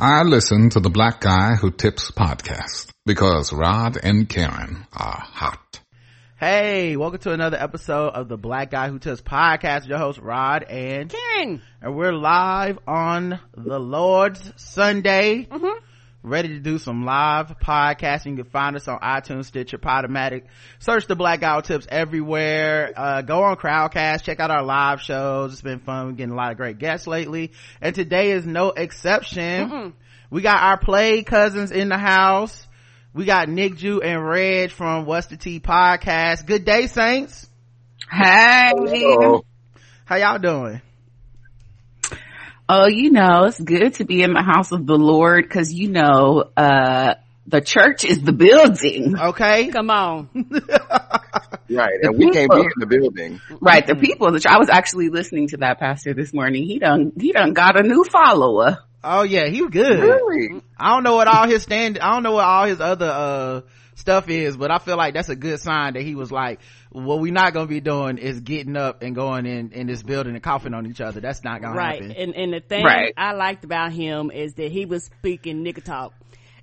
I listen to the Black Guy Who Tips podcast because Rod and Karen are hot. Hey, welcome to another episode of the Black Guy Who Tips podcast. Your host Rod and Karen, and we're live on the Lord's Sunday. Mm-hmm ready to do some live podcasting. You can find us on iTunes, Stitcher, Podomatic. Search the Blackout Tips everywhere. Uh, go on Crowdcast. Check out our live shows. It's been fun. We're getting a lot of great guests lately. And today is no exception. Mm-mm. We got our play cousins in the house. We got Nic Ju and Reg from What's the Tea podcast. Good day, Saints. Hey. Hello. How y'all doing? Oh, you know, it's good to be in the house of the Lord because you know, uh, the church is the building. Okay. Come on. right. And we can't be in the building. Right. The people, the, I was actually listening to that pastor this morning. He done, he done got a new follower. Oh yeah, he was good. Really? I don't know what all his stand, I don't know what all his other, uh, stuff is, but I feel like that's a good sign that he was like, what we're not gonna be doing is getting up and going in in this building and coughing on each other. That's not gonna happen. right. happen. And and the thing right. I liked about him is that he was speaking nigga talk.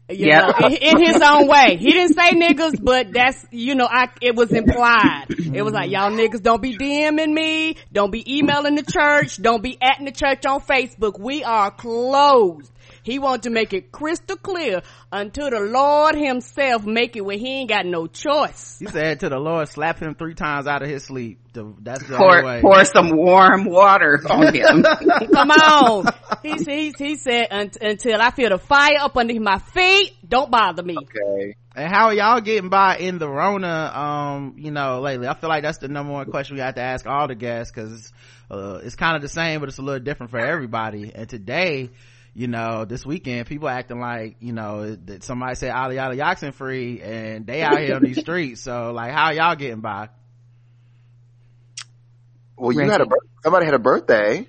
You know, in, in, his own way. He didn't say niggas, but that's, you know, I, it was implied. It was like, y'all niggas don't be DMing me. Don't be emailing the church. Don't be at the church on Facebook. We are closed. He wanted to make it crystal clear until the Lord himself make it where he ain't got no choice. He said to the Lord, slap him three times out of his sleep. That's the pour, way. Pour some warm water on him. Come on. He, he, he said, until I feel the fire up under my feet, don't bother me. Okay. And how are y'all getting by in the Rona, um, you know, lately? I feel like that's the number one question we have to ask all the guests because, uh, it's kind of the same, but it's a little different for everybody. And today, you know, this weekend, people acting like, you know, that somebody said Ali Ali Oxen free and they out here on these streets. So like, how y'all getting by? Well, you had a, somebody had a birthday.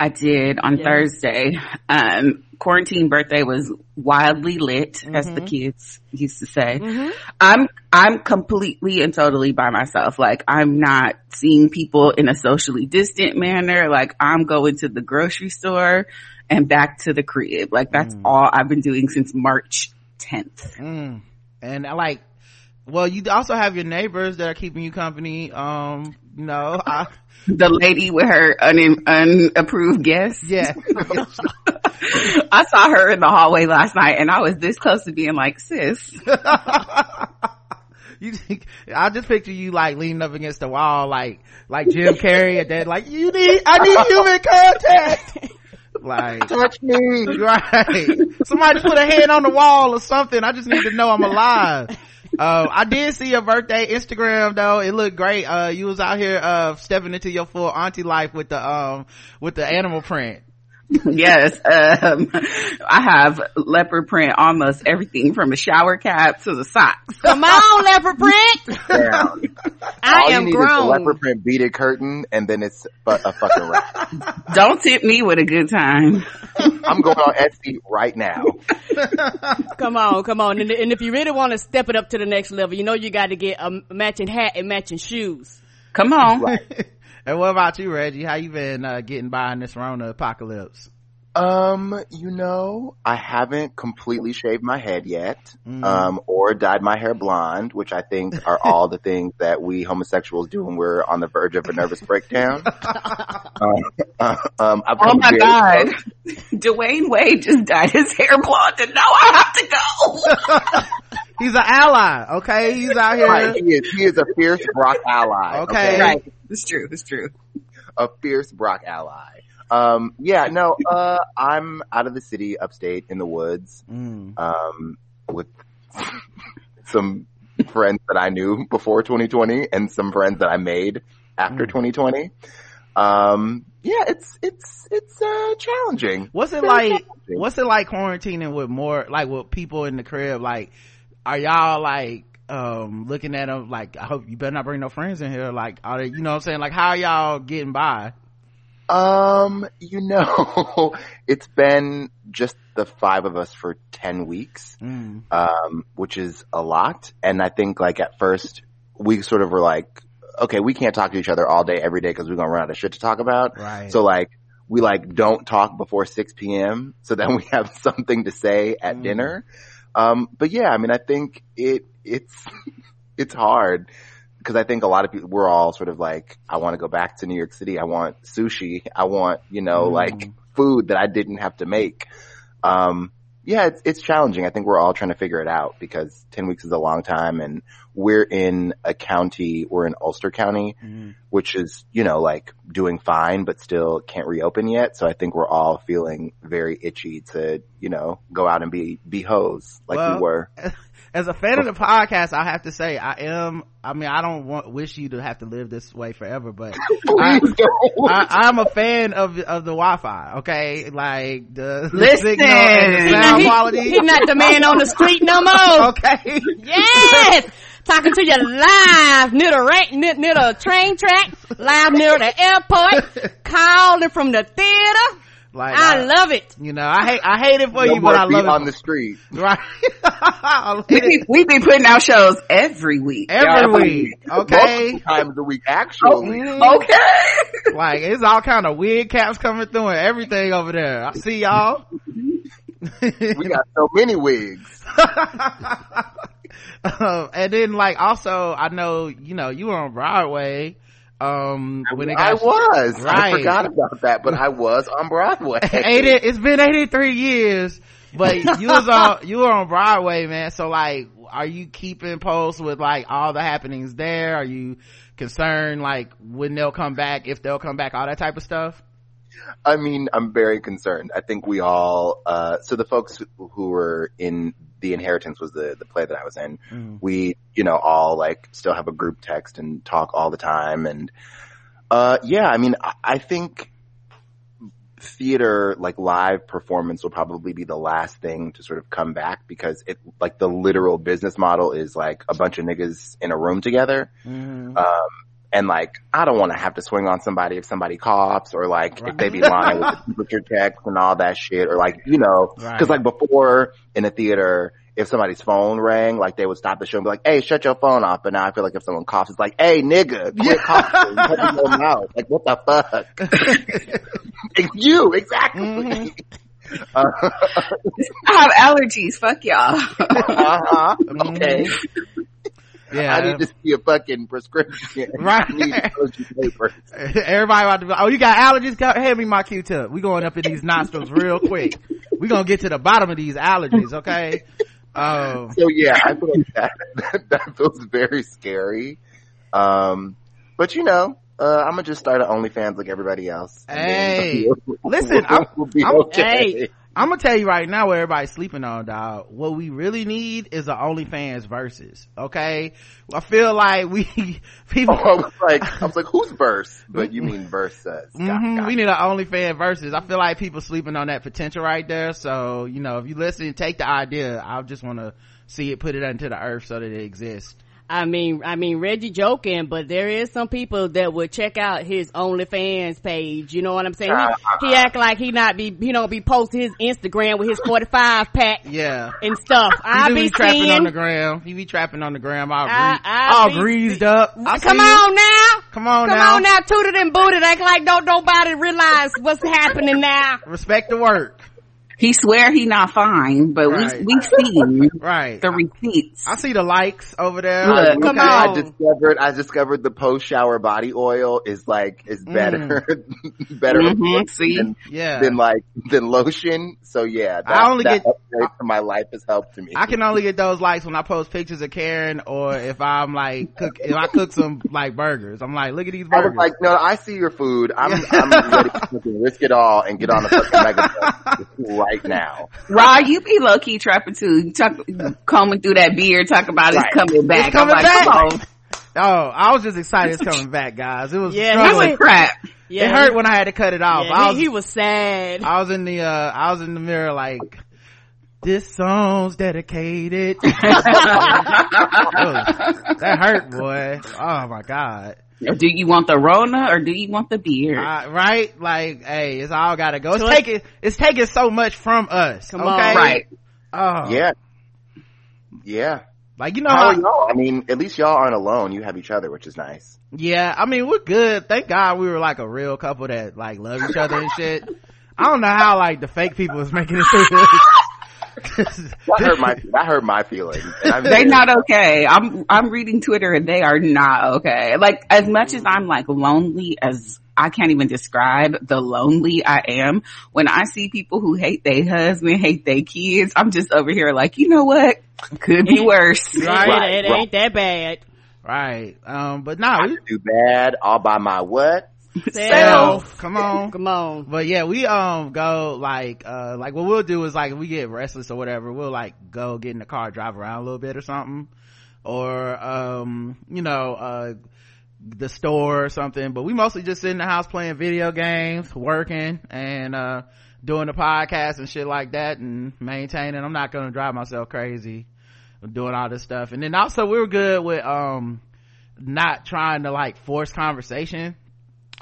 I did on yeah. Thursday. Um, quarantine birthday was wildly lit, mm-hmm. as the mm-hmm. kids used to say. Mm-hmm. I'm, I'm completely and totally by myself. Like I'm not seeing people in a socially distant manner. Like I'm going to the grocery store and back to the crib. Like that's mm. all I've been doing since March 10th. Mm. And I like, well, you also have your neighbors that are keeping you company. Um, you know, I, the lady with her un- unapproved guest. Yeah. I saw her in the hallway last night and I was this close to being like, sis. you think, I just picture you like leaning up against the wall, like, like Jim Carrey and then like, you need, I need human contact. Like, touch me. Right. Somebody put a hand on the wall or something. I just need to know I'm alive. Uh, I did see your birthday Instagram though. It looked great. Uh, you was out here, uh, stepping into your full auntie life with the, um, with the animal print. yes, um, I have leopard print almost everything from a shower cap to the socks. Come on, leopard print. Down. I All am you need grown. Is a leopard print beaded curtain, and then it's a fucking wrap. Don't tip me with a good time. I'm going on Etsy right now. come on, come on, and, and if you really want to step it up to the next level, you know you got to get a matching hat and matching shoes. Come on. Right. And what about you, Reggie? How you been uh, getting by in this Rona apocalypse? Um, you know, I haven't completely shaved my head yet, mm. um, or dyed my hair blonde, which I think are all the things that we homosexuals do when we're on the verge of a nervous breakdown. um, uh, um, oh my god, Dwyane Wade just dyed his hair blonde, and now I have to go. He's an ally, okay? He's out here. Right, he is. He is a fierce Brock ally. Okay, okay? right. It's true. It's true. A fierce Brock ally. Um, yeah, no, uh, I'm out of the city, upstate in the woods, mm. um, with some friends that I knew before 2020 and some friends that I made after mm. 2020. Um, yeah, it's, it's, it's, uh, challenging. What's it like, what's it like quarantining with more, like with people in the crib? Like, are y'all like, um, looking at them like, I hope you better not bring no friends in here. Like, are they, you know what I'm saying? Like, how y'all getting by? Um, you know, it's been just the five of us for 10 weeks, mm. um, which is a lot. And I think like at first we sort of were like, okay, we can't talk to each other all day, every day because we're going to run out of shit to talk about. Right. So like, we like don't talk before 6 p.m. so then we have something to say at mm. dinner. Um, but yeah, I mean, I think it, it's, it's hard because I think a lot of people, we're all sort of like, I want to go back to New York City. I want sushi. I want, you know, mm. like food that I didn't have to make. Um, yeah, it's, it's challenging. I think we're all trying to figure it out because 10 weeks is a long time and we're in a county, we're in Ulster County, mm-hmm. which is, you know, like doing fine, but still can't reopen yet. So I think we're all feeling very itchy to, you know, go out and be, be hoes like well, we were. As a fan of the podcast, I have to say I am, I mean, I don't want, wish you to have to live this way forever, but I, am a fan of, of the Wi-Fi, okay? Like the, the signal and the sound he, quality. He's not the man on the street no more. okay. Yes! talking to you live near the ra- near, near the train track, live near the airport, calling from the theater. Like I, I, love it. You know, I hate I hate it for no you, but I love it on the street. Right. we be, we be putting out shows every week. Every week. Okay. Multiple times a week, actually. Oh, okay. like it's all kind of weird caps coming through and everything over there. I see y'all. we got so many wigs. Um, and then like also I know, you know, you were on Broadway. Um, when it got, I was. Right. I forgot about that, but I was on Broadway. 80, it's been 83 years, but you was on, you were on Broadway, man. So like, are you keeping post with like all the happenings there? Are you concerned like when they'll come back, if they'll come back, all that type of stuff? I mean, I'm very concerned. I think we all, uh, so the folks who were in the inheritance was the the play that I was in. Mm. We, you know, all like still have a group text and talk all the time. And uh, yeah, I mean, I, I think theater, like live performance, will probably be the last thing to sort of come back because it, like, the literal business model is like a bunch of niggas in a room together. Mm. Um, and like, I don't want to have to swing on somebody if somebody coughs or like right. if they be lying with the temperature checks and all that shit or like, you know, right. cause like before in a theater, if somebody's phone rang, like they would stop the show and be like, "Hey, shut your phone off." But now I feel like if someone coughs, it's like, "Hey, nigga, quit yeah. coughing, shut your mouth." Like, what the fuck? It's you exactly. Mm-hmm. Uh, I have allergies. Fuck y'all. uh-huh. Okay. Yeah. I need to see a fucking prescription. Right. Everybody about to be oh, you got allergies? Hand me my Q-tip. We going up in these nostrils real quick. We gonna get to the bottom of these allergies, okay? Um, so yeah, I feel like that, that, that feels very scary. Um, but you know, uh, I'm gonna just start an OnlyFans like everybody else. Hey, listen, I'm, I'm, okay. hey, I'm gonna tell you right now where everybody's sleeping on, dog. What we really need is an OnlyFans versus. Okay, I feel like we people. Oh, I was like, I was like, who's verse? But you mean versus? Mm-hmm. We need an OnlyFans versus. I feel like people sleeping on that potential right there. So you know, if you listen, take the idea. I just want to see it, put it into the earth so that it exists. I mean, I mean, Reggie joking, but there is some people that would check out his OnlyFans page. You know what I'm saying? He, he act like he not be, he don't be posting his Instagram with his 45 pack. Yeah. And stuff. I be, be trapping seeing, on the gram. He be trapping on the gram all, I, I all be, greased up. I come on now. Come on come now. Come on now. Tooted and booted. Act like don't nobody realize what's happening now. Respect the work. He swear he not fine, but right. we we see right the receipts. I see the likes over there. Look, come on. I discovered I discovered the post shower body oil is like is better mm. better mm-hmm. see? Than, yeah. than like than lotion. So yeah, that, I only that get I, my life has helped to me. I can only get those likes when I post pictures of Karen or if I'm like cook if I cook some like burgers. I'm like, look at these burgers. I was like, no, I see your food. I'm I'm ready to risk it all and get on the fucking mega right now. Rod, you be low key trapping too. You talk, combing through that beard, talk about right. it's coming back. It's coming like, back. Oh, I was just excited it's coming back, guys. It was yeah, he was crap. Yeah, it hurt when I had to cut it off. Yeah, was, he, was sad. I was in the uh, I was in the mirror like this song's dedicated. that hurt, boy. Oh my god. Do you want the Rona or do you want the beer? Uh, right? Like, hey, it's all gotta go. It's taking, it's taking so much from us. Come okay? on. Right. Oh. Yeah. Yeah. Like, you know How how, y'all? I mean, at least y'all aren't alone. You have each other, which is nice. yeah, I mean, we're good. Thank God we were like a real couple that like love each other and shit. I don't know how like the fake people is making it through this. That hurt my that hurt my feelings. And I'm not okay. I'm I'm reading Twitter and they are not okay. Like as much as I'm like lonely as I can't even describe the lonely I am. When I see people who hate their husband, hate their kids, I'm just over here like, you know what? Could be worse. Right. It, it ain't that bad. right. Um, but nah, I we, do bad all by my what? Self. come on. Come on. But yeah, we um go like uh like what we'll do is like if we get restless or whatever, we'll like go get in the car, drive around a little bit or something. Or um, you know, uh the store or something. But we mostly just sit in the house playing video games, working and uh doing the podcast and shit like that and maintaining. I'm not gonna drive myself crazy doing all this stuff. And then also we were good with um not trying to like force conversation,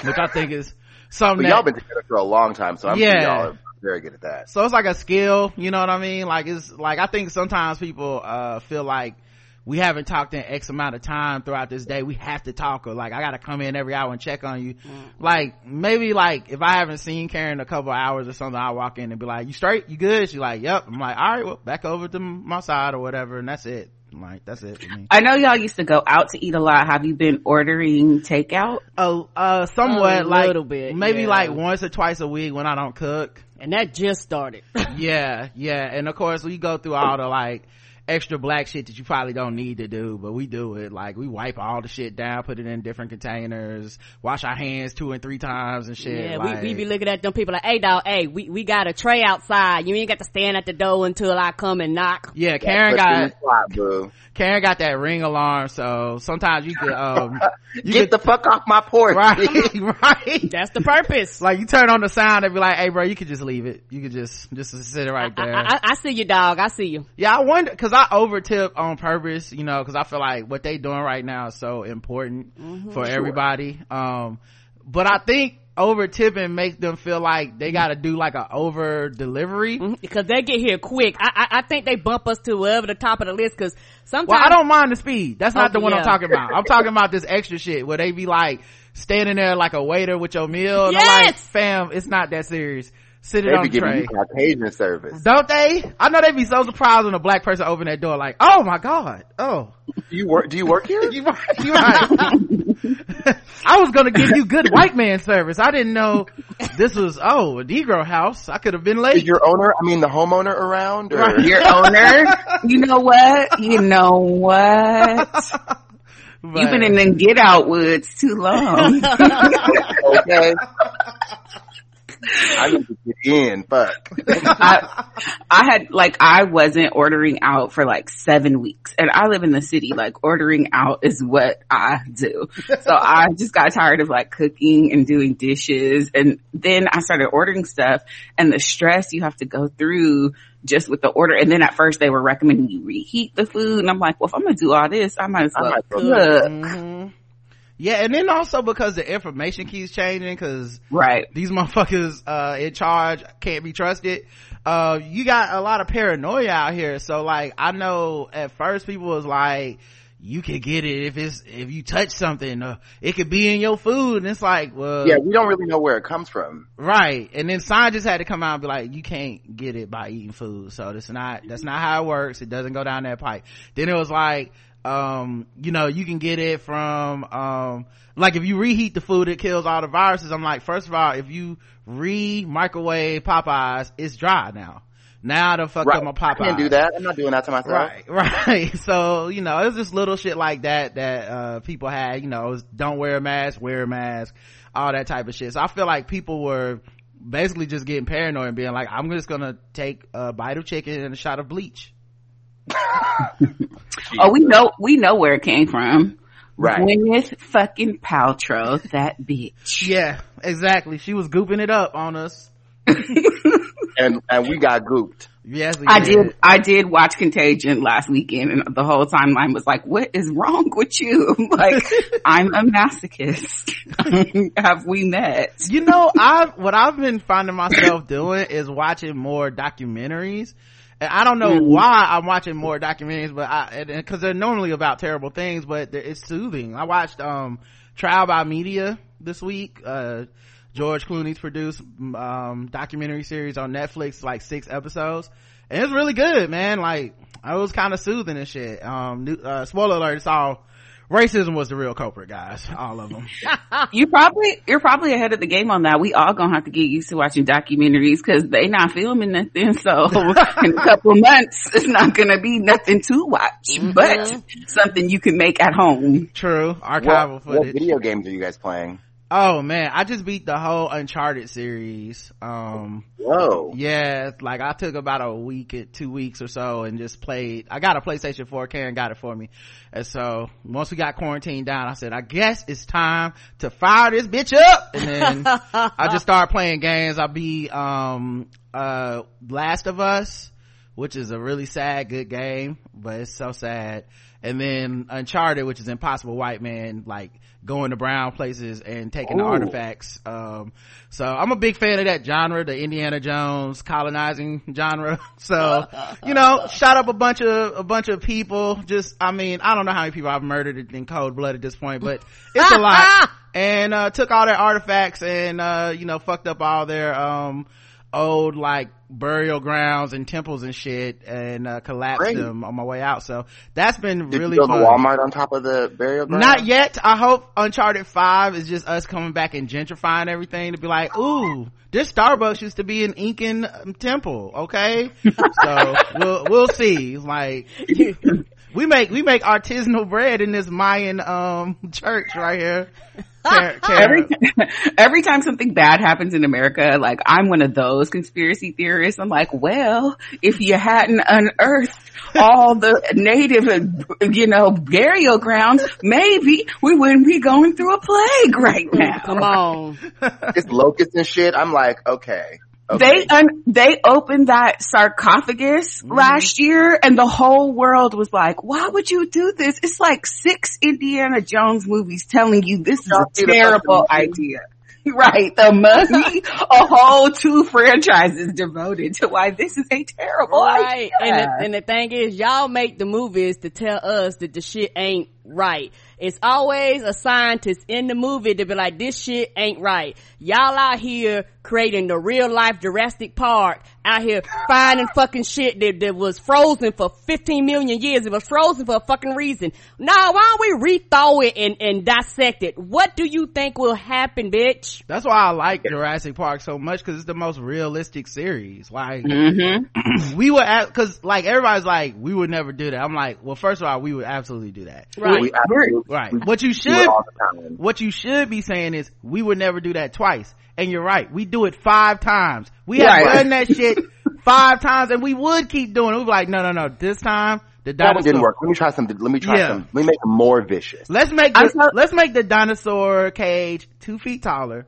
which I think is something But that y'all been together for a long time, so I'm Yeah. y'all are very good at that. so it's like a skill you know what i mean? Like it's like i think sometimes people uh feel like we haven't talked in x amount of time throughout this day. We have to talk or like i gotta come in every hour and check on you. Like maybe like if i haven't seen karen a couple of hours or something i'll walk in and be like you straight? You good? She's like yep i'm like all right well back over to my side or whatever and that's it. I'm like that's it for me I know y'all used to go out to eat a lot. Have you been ordering takeout? oh uh somewhat A like little bit, maybe yeah. like once or twice a week when i don't cook And that just started. yeah yeah and of course we go through all the like extra black shit that you probably don't need to do but we do it like we wipe all the shit down put it in different containers wash our hands two and three times and shit Yeah, like, we, we be looking at them people like, hey dog, hey, we, we got a tray outside. You ain't got to stand at the door until I come and knock. yeah karen Put you in got the karen got that ring alarm so sometimes you could um you Get could the fuck off my porch. right right That's the purpose. like you turn on the sound and be like hey bro you could just leave it you could just just sit it right I, there I, I see you dog. I see you. Yeah, I wonder because I overtip on purpose, you know, because I feel like what they doing right now is so important for everybody. Um, but I think over tipping makes them feel like they got to do like a over delivery. Because they get here quick. I, I, I think they bump us to wherever the top of the list because sometimes. Well, I don't mind the speed. That's not the one I'm talking about. I'm talking about this extra shit where they be like standing there like a waiter with your meal. And I'm like, fam, it's not that serious. Sit it They on be the giving tray. you Caucasian service. Don't they? I know they'd be so surprised when a black person open that door like, oh my god, oh. You work? Do you work here? You right. You right. I was gonna give you good white man service. I didn't know this was oh a Negro house. I could have been Is late. your owner? I mean, the homeowner around? Or? Right. Your owner? you know what? You know what? But- You've been in the get out woods too long. okay. I need to get in. Fuck. I, I had like I wasn't ordering out for like seven weeks, and I live in the city. Like ordering out is what I do. So I just got tired of like cooking and doing dishes, and then I started ordering stuff, and the stress you have to go through just with the order. And then at first they were recommending you reheat the food, and I'm like, well, if I'm gonna do all this, I might as well cook. Mhm. Yeah, and then also because the information keeps changing, because Right. these motherfuckers uh in charge can't be trusted. Uh, you got a lot of paranoia out here. So like, I know at first people was like, you can get it if it's if you touch something, uh, it could be in your food, and it's like, well, Yeah, we don't really know where it comes from. Right. And then scientists had to come out and be like, you can't get it by eating food. So that's not, that's not how it works. It doesn't go down that pipe. Then it was like, um, you know, you can get it from, um, like if you reheat the food, it kills all the viruses. I'm like, first of all, if you re-microwave Popeyes, it's dry now. Now I fuck Right. up my I Popeyes. can't do that. I'm not doing that to myself. Right, right. So, you know, it's just little shit like that that, uh, people had, you know, don't wear a mask, wear a mask, all that type of shit. So I feel like people were basically just getting paranoid and being like, I'm just gonna take a bite of chicken and a shot of bleach. Oh, we know we know where it came from. Right. Gwyneth fucking Paltrow, that bitch. Yeah, exactly. She was gooping it up on us. And and we got gooped. Yes, I did. I did watch Contagion last weekend, and the whole timeline was like, "What is wrong with you? like, I'm a masochist. Have we met?" You know, I what I've been finding myself doing is watching more documentaries. And I don't know mm-hmm. why I'm watching more documentaries, but I because they're normally about terrible things, but it's soothing. I watched um Trial by Media this week. Uh, George Clooney's produced um, documentary series on Netflix, like six episodes. And it's really good, man. Like, I was kind of soothing and shit. Um, new, uh, spoiler alert, it's all, racism was the real culprit, guys. All of them. you probably, you're probably ahead of the game on that. We all gonna have to get used to watching documentaries cause they not filming nothing. So in a couple months, it's not gonna be nothing to watch, mm-hmm. but something you can make at home. True. Archival what, footage. What video games are you guys playing? Oh man, I just beat the whole Uncharted series. Um, Whoa. Yeah, like I took about a week, two weeks or so and just played. I got a PlayStation 4, Karen got it for me. And so once we got quarantined down, I said, I guess it's time to fire this bitch up. And then I just started playing games. I beat, um, uh, Last of Us, which is a really sad, good game, but it's so sad. And then Uncharted, which is Impossible White Man, like, going to brown places and taking Ooh. the artifacts um, so i'm a big fan of that genre the indiana jones colonizing genre. So you know shot up a bunch of a bunch of people. Just i mean i don't know how many people i've murdered in cold blood at this point but it's a lot. And uh, took all their artifacts and uh, you know fucked up all their um, old like burial grounds and temples and shit and uh, collapsed Great. them on my way out. So that's been Did really you build fun. Walmart on top of the burial ground? Not yet. I hope Uncharted 5 is just us coming back and gentrifying everything to be like, ooh, this Starbucks used to be an Incan um, temple. Okay. so we'll, we'll see. Like, we make, we make artisanal bread in this Mayan, um, church right here. every, every time something bad happens in America, like I'm one of those conspiracy theorists. I'm like, well, if you hadn't unearthed all the native, you know, burial grounds, maybe we wouldn't be going through a plague right now. Come on. it's locusts and shit. I'm like, okay. Okay. They un- they opened that sarcophagus mm. last year, and the whole world was like, "Why would you do this?" It's like six Indiana Jones movies telling you this is a terrible idea. Right, the money, a whole two franchises devoted to why this is a terrible right. idea. And the, and the thing is, y'all make the movies to tell us that the shit ain't right. It's always a scientist in the movie to be like, this shit ain't right. Y'all out here creating the real life Jurassic Park out here finding fucking shit that, that was frozen for 15 million years. It was frozen for a fucking reason. Now, why don't we rethaw it and, and dissect it? What do you think will happen, bitch? That's why I like Jurassic Park so much because it's the most realistic series. Like, mm-hmm. we would, cause like everybody's like, we would never do that. I'm like, well, first of all, we would absolutely do that. Right. Right. What you should, what you should be saying is, we would never do that twice. And you're right. We do it five times. We have right. done that shit five times and we would keep doing it. We'd be like, no, no, no. This time, the dinosaur. That one didn't work. Let me try something. Let me try yeah. some. Let me make it more vicious. Let's make the, let's make the dinosaur cage two feet taller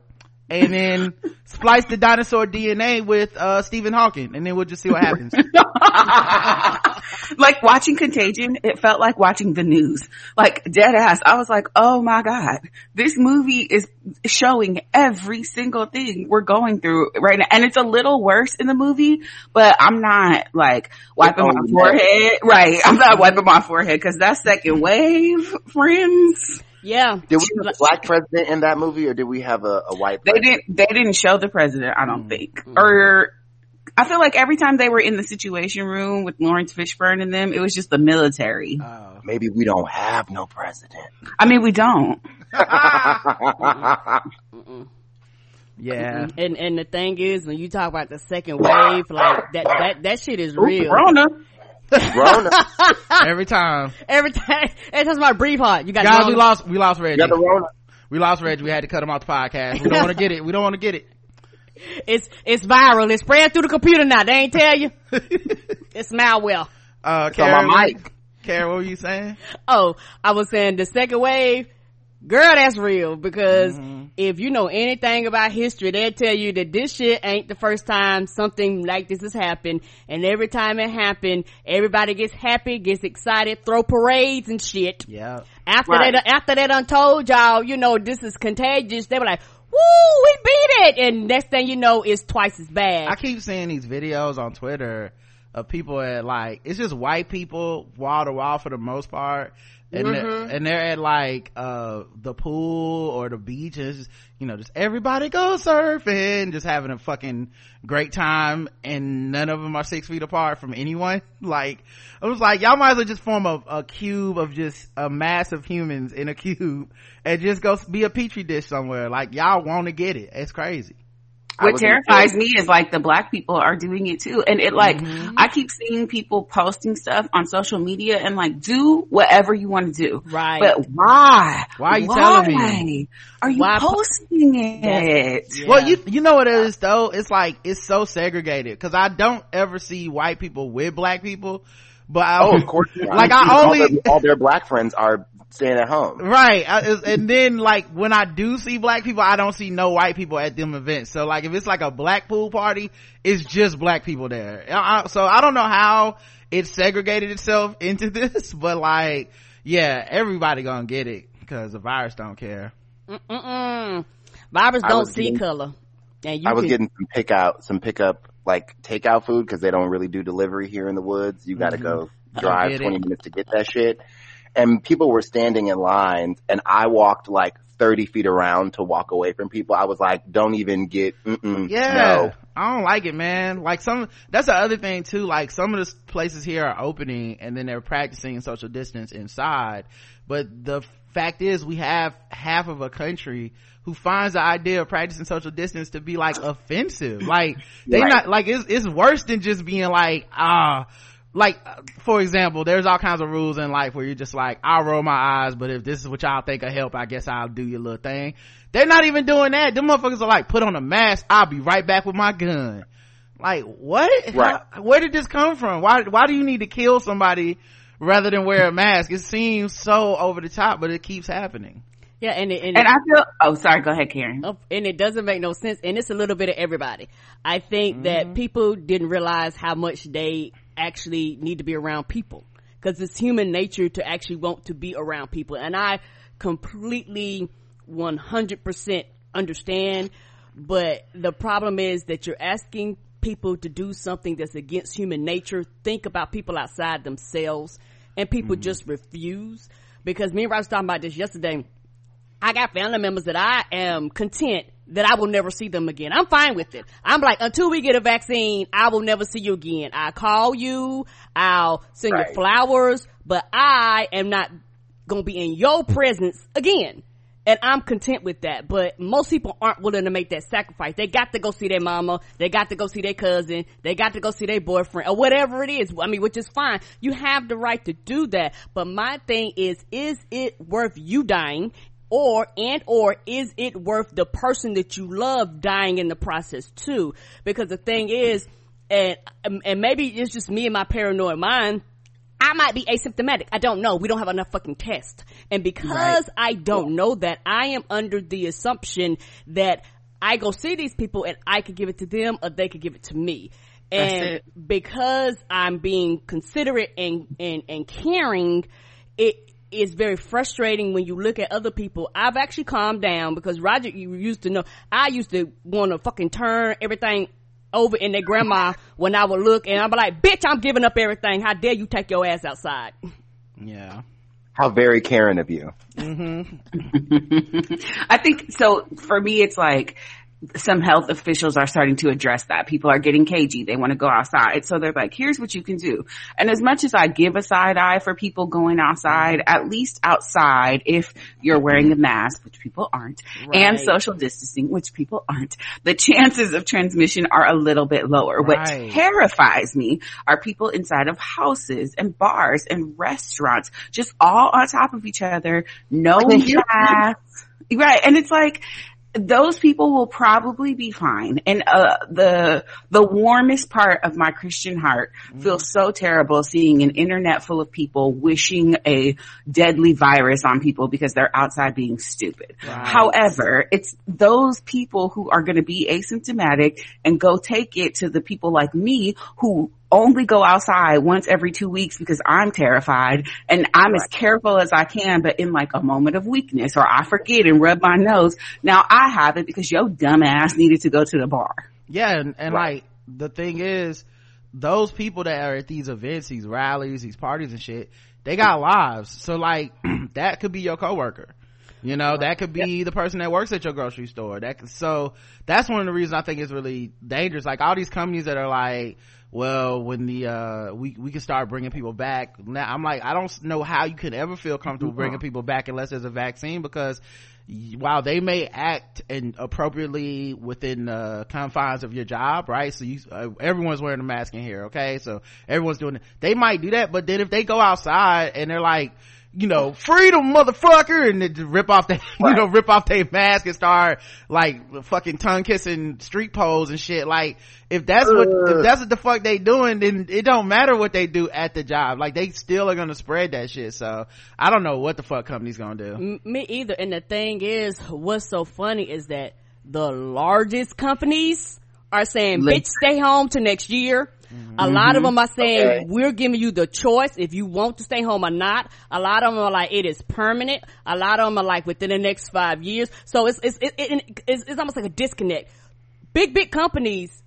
and then splice the dinosaur DNA with uh Stephen Hawking and then we'll just see what happens. like watching Contagion, it felt like watching the news. Like dead ass. I was like, oh my God, this movie is showing every single thing we're going through right now. And it's a little worse in the movie, but I'm not like wiping my forehead. Right. I'm not wiping my forehead because that second wave, friends. Yeah. Did we have a black president in that movie, or did we have a, a white? President? They didn't. They didn't show the president. I don't mm. think. Mm. Or I feel like every time they were in the Situation Room with Laurence Fishburne and them, it was just the military. Uh, maybe we don't have no president. I mean, we don't. yeah. And and the thing is, when you talk about the second wave, like that that that shit is real. Corona. Rona. Every time. Every time. Every time my brief heart. You got Guys, we lost, we lost Reggie. You got the Rona. We lost Reggie. We had to cut him off the podcast. We don't want to get it. We don't want to get it. It's, it's viral. It's spread through the computer now. They ain't tell you. it's malware. Uh, Karen, my mic. Karen, what were you saying? Oh, I was saying the second wave, girl, that's real because mm-hmm. if you know anything about history, they'll tell you that this shit ain't the first time something like this has happened. And every time it happened, everybody gets happy, gets excited, throw parades and shit. Yeah. After right. that, after that untold y'all, you know, this is contagious, they were like, woo, we beat it. And next thing you know, it's twice as bad. I keep seeing these videos on Twitter of people at like, it's just white people wall to wall for the most part and mm-hmm. they're, and they're at like uh the pool or the beach and just, you know just everybody go surfing just having a fucking great time and none of them are six feet apart from anyone. Like i was like y'all might as well just form a, a cube of just a mass of humans in a cube and just go be a petri dish somewhere. Like y'all want to get it. It's crazy what terrifies me is like the black people are doing it too. And it like, mm-hmm. I keep seeing people posting stuff on social media and like, do whatever you want to do. Right. But why? Why are you why telling me? Are you why posting it? Yeah. Well, you, you know what it is though? It's like, it's so segregated cause I don't ever see white people with black people. But I, oh, of course, like I only all their, all their black friends are staying at home. Right. I, and then like when I do see black people, I don't see no white people at them events. So like if it's like a black pool party, it's just black people there. I, so I don't know how it segregated itself into this, but like, yeah, everybody gonna get it because the virus don't care. Mm-mm. Virus don't see getting, color. And I was can... getting some pick out, some pickup like takeout food because they don't really do delivery here in the woods. You got to mm-hmm. go drive 20 minutes to get that shit and people were standing in lines and I walked like 30 feet around to walk away from people. I was like, don't even get, yeah, no. I don't like it, man. Like some, that's the other thing too. Like some of the places here are opening and then they're practicing social distance inside. But the fact is we have half of a country who finds the idea of practicing social distance to be like offensive. Like they right. not, like it's, it's worse than just being like, ah, like for example there's all kinds of rules in life where you're just like i'll roll my eyes but if this is what y'all think will help i guess i'll do your little thing they're not even doing that them motherfuckers are like put on a mask i'll be right back with my gun like what right. How, where did this come from why why do you need to kill somebody rather than wear a mask it seems so over the top but it keeps happening yeah, and it, and, and it, I feel. Oh, sorry. Go ahead, Karen. Oh, and it doesn't make no sense. And it's a little bit of everybody. I think mm-hmm. that people didn't realize how much they actually need to be around people because it's human nature to actually want to be around people. And I completely 100% understand. But the problem is that you're asking people to do something that's against human nature. Think about people outside themselves and people mm-hmm. just refuse because me and Rod was talking about this yesterday. I got family members that I am content that I will never see them again. I'm fine with it. I'm like, until we get a vaccine, I will never see you again. I call you, I'll send right. you flowers, but I am not gonna be in your presence again. And I'm content with that. But most people aren't willing to make that sacrifice. They got to go see their mama. They got to go see their cousin. They got to go see their boyfriend or whatever it is. I mean, which is fine. You have the right to do that. But my thing is, is it worth you dying? Or and or is it worth the person that you love dying in the process too because the thing is and and maybe it's just me and my paranoid mind I might be asymptomatic. I don't know. We don't have enough fucking tests. And because right. I don't know that, I am under the assumption that I go see these people and I could give it to them or they could give it to me. And because I'm being considerate and, and, and caring, it, is very frustrating when you look at other people. I've actually calmed down because Roger, you used to know, I used to want to fucking turn everything over in their grandma when I would look and I'd be like, bitch, I'm giving up everything. How dare you take your ass outside? Yeah. How very caring of you. Mm-hmm. I think so. For me, it's like some health officials are starting to address that. People are getting cagey. They want to go outside. So they're like, here's what you can do. And as much as I give a side eye for people going outside, at least outside, if you're wearing a mask, which people aren't, right. and social distancing, which people aren't, the chances of transmission are a little bit lower. Right. What terrifies me are people inside of houses and bars and restaurants, just all on top of each other, no masks. Right. And it's like, those people will probably be fine. And uh, the the warmest part of my Christian heart mm-hmm. feels so terrible seeing an internet full of people wishing a deadly virus on people because they're outside being stupid. Right. However, it's those people who are going to be asymptomatic and go take it to the people like me who only go outside once every two weeks because I'm terrified and I'm right. as careful as I can, but in like a moment of weakness or I forget and rub my nose. Now I have it because your dumbass needed to go to the bar. Yeah. And, and right. like the thing is, those people that are at these events, these rallies, these parties and shit, they got lives. So like that could be your coworker. You know, that could be the person that works at your grocery store. That so that's one of the reasons I think it's really dangerous. Like all these companies that are like, well, when the, uh, we, we can start bringing people back. Now, I'm like, I don't know how you can ever feel comfortable mm-hmm. bringing people back unless there's a vaccine because while they may act and appropriately within the confines of your job, right? So you, uh, everyone's wearing a mask in here, okay? So everyone's doing it. They might do that, but then if they go outside and they're like, you know, freedom, motherfucker, and then rip off their, right. you know, rip off their mask and start like fucking tongue kissing street poles and shit. Like, if that's what, if that's what the fuck they doing, then it don't matter what they do at the job. Like, they still are gonna spread that shit. So, I don't know what the fuck company's gonna do. Me either. And the thing is, what's so funny is that the largest companies are saying, bitch, stay home to next year Mm-hmm. A lot of them are saying okay. we're giving you the choice if you want to stay home or not. A lot of them are like it is permanent. A lot of them are like within the next five years. So it's it's it, it, it's, it's almost like a disconnect. Big big companies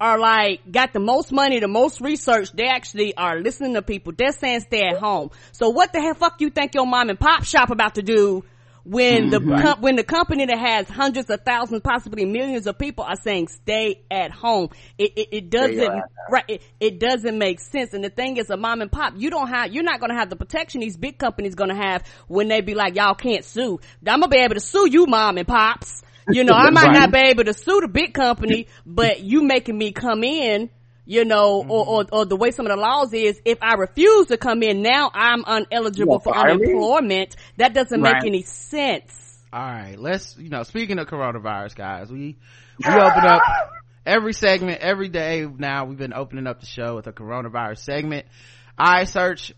are like got the most money, the most research. They actually are listening to people. They're saying stay at home. So what the hell fuck you think your mom and pop shop about to do when the mm-hmm. com- when the company that has hundreds of thousands, possibly millions of people are saying stay at home, it it, it doesn't right. It, it, doesn't make sense. And the thing is, a mom and pop, you don't have, you're not going to have the protection these big companies going to have when they be like, y'all can't sue. I'm gonna be able to sue you, mom and pops. You know, I might right. not be able to sue the big company, but you making me come in you know, mm-hmm. or, or, or, the way some of the laws is, if I refuse to come in, now I'm uneligible for unemployment. That doesn't right. make any sense. All right, let's, you know, speaking of coronavirus, guys, we, we open up every segment, every day now, we've been opening up the show with a coronavirus segment. I search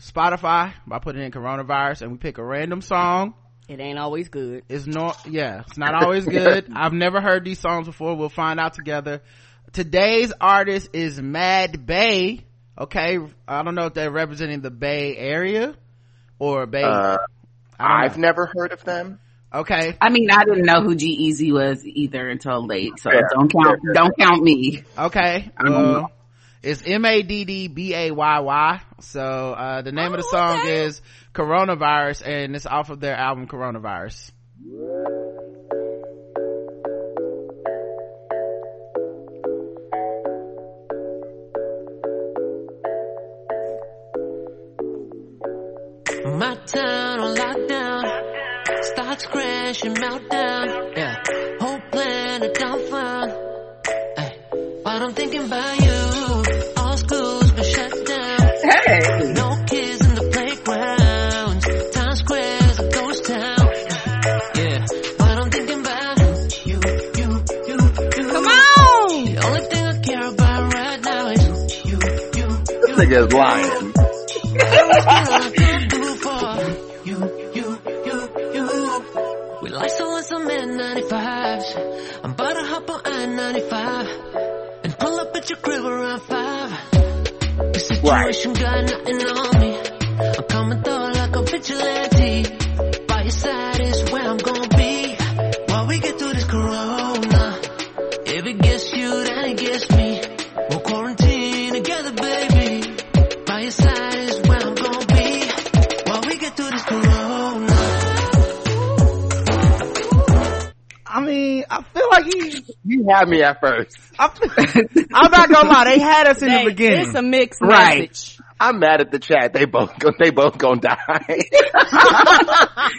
Spotify by putting in coronavirus and we pick a random song. It ain't always good. It's not, yeah, it's not always good. I've never heard these songs before. We'll find out together today's artist is Madd Bayy. Okay. I don't know if they're representing the Bay area or Bay. Uh, I've know. never heard of them. Okay. I mean, I didn't know who G-Eazy was either until late, so yeah. don't count, don't count me. Okay. Uh, it's M-A-D-D-B-A-Y-Y. So, uh, the name oh, of the oh, song okay. is Coronavirus and it's off of their album Coronavirus. My Stocks crash and meltdown. Yeah. Whole planet down Hey. But I'm thinking about you. All schools been shut down. Hey. No kids in the playgrounds. Times Square's a ghost town. Yeah. But I'm thinking about you, you, you, you. Come on! The only thing I care about right now is you, you, you. This nigga is lying. Right. got nothing on me. I'm coming through like a vigilante. By your side is where I'm gonna be while we get through this corona. If it gets you, then it gets me. We'll quarantine together, baby. By your side is where I'm gonna be while we get through this corona. I mean, I feel like he. You had me at first. I'm, I'm not gonna lie, they had us in they, the beginning. It's a mixed right. message. I'm mad at the chat. They both, they both gonna die.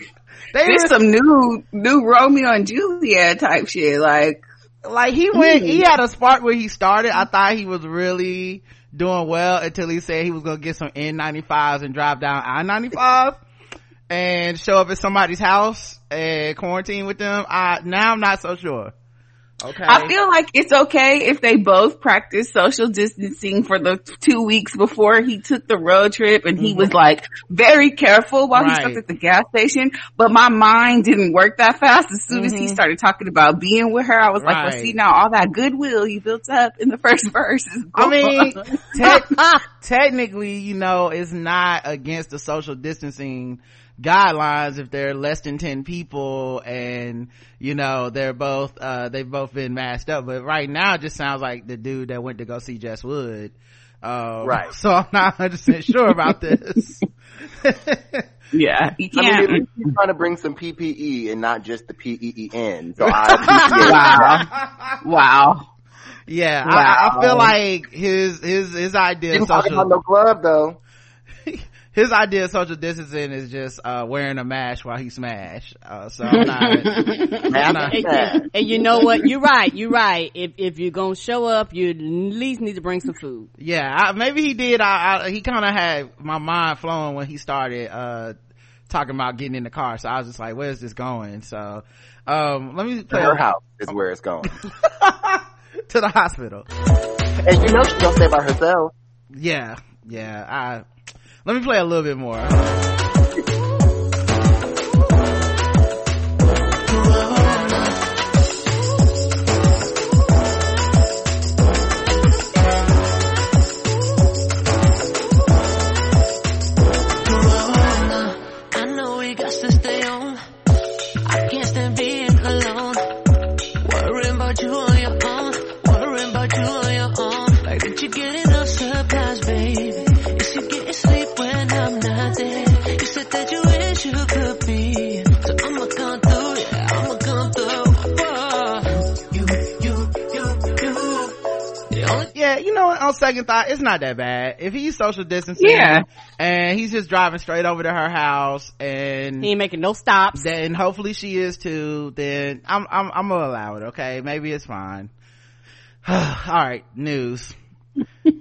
they There's some new, new Romeo and Juliet type shit. Like, like he went, mm. he had a spark where he started. I thought he was really doing well until he said he was gonna get some N95s and drive down I-95 and show up at somebody's house and quarantine with them, I, now I'm not so sure. Okay. I feel like it's okay if they both practice social distancing for the two weeks before he took the road trip and he was like very careful while he stopped at the gas station. But my mind didn't work that fast. As soon as he Mhm. started talking about being with her, I was like, well, Right. see now all that goodwill you built up in the first verse is I mean, te- technically, you know, it's not against the social distancing guidelines if they're less than 10 people and, you know, they're both, uh, they've both been masked up. But right now it just sounds like the dude that went to go see Jess Wood. Um, Right. So I'm not 100% sure about this. yeah, you I mean, can't. at least he's trying to bring some PPE and not just the PEEN. So I appreciate wow. Wow. yeah, I, I feel like his, his, his idea of Didn't talk social, about no glove though. His idea of social distancing is just uh wearing a mask while he smash. Uh, so I'm not. Mask Nah. And, and- and you know what? You're right. You're right. If if you're gonna show up, you at least need to bring some food. yeah, I, maybe he did. I, I he kind of had my mind flowing when he started uh talking about getting in the car. So I was just like, where's this going? So um let me To play her house is where it's going. to the hospital. and you know she don't stay by herself. Yeah, yeah. I let me play a little bit more. On second thought, it's not that bad. If he's social distancing, Yeah. and he's just driving straight over to her house, and He ain't making no stops. then hopefully she is too, then I'm, I'm, I'm gonna allow it, okay? Maybe it's fine. Alright, news.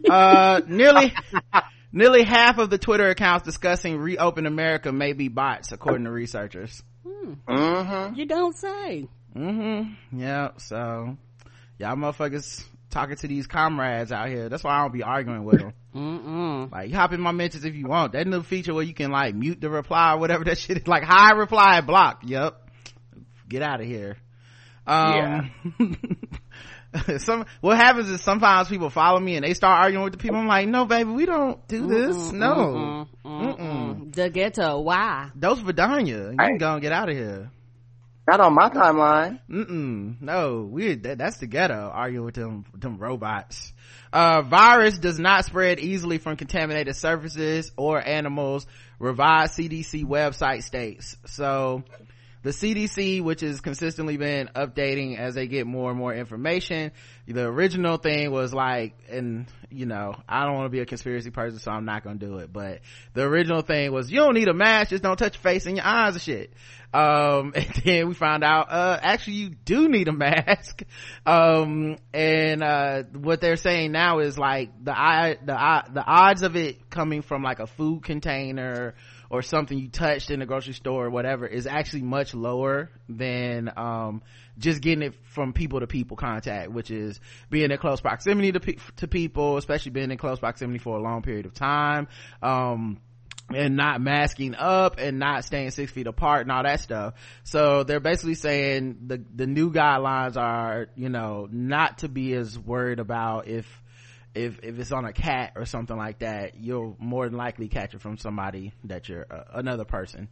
uh, nearly, nearly half of the Twitter accounts discussing reopen America may be bots, according to researchers. Mm-hmm. You don't say. Mm-hmm. Yeah, so, y'all motherfuckers talking to these comrades out here. That's why I don't be arguing with them. Mm-mm. Like, hop in my mentions if you want. That new feature where you can like mute the reply or whatever that shit is. Like, high reply block. Yep. Get out of here. Um, some, what happens is sometimes people follow me and they start arguing with the people. I'm like, no, baby, we don't do this. no. Mm-mm. Mm-mm. The ghetto. Why? Those Vidania. You can go and get out of here. Not on my timeline. Mm-mm. No, we that, that's the ghetto arguing with them them robots. Uh, virus does not spread easily from contaminated surfaces or animals. Revised CDC website states. So, the CDC, which has consistently been updating as they get more and more information. The original thing was like, and you know, I don't want to be a conspiracy person, so I'm not gonna do it. But the original thing was, you don't need a mask, just don't touch your face and your eyes and shit. Um, and then we found out, uh, actually you do need a mask. Um, and, uh, what they're saying now is like the the the odds of it coming from like a food container or something you touched in the grocery store or whatever is actually much lower than, um, just getting it from people to people contact, which is being in close proximity to, pe- to people, especially being in close proximity for a long period of time. Um, and not masking up and not staying six feet apart and all that stuff. So they're basically saying the, the new guidelines are, you know, not to be as worried about if, if, if it's on a cat or something like that, you'll more than likely catch it from somebody that you're, uh, another person.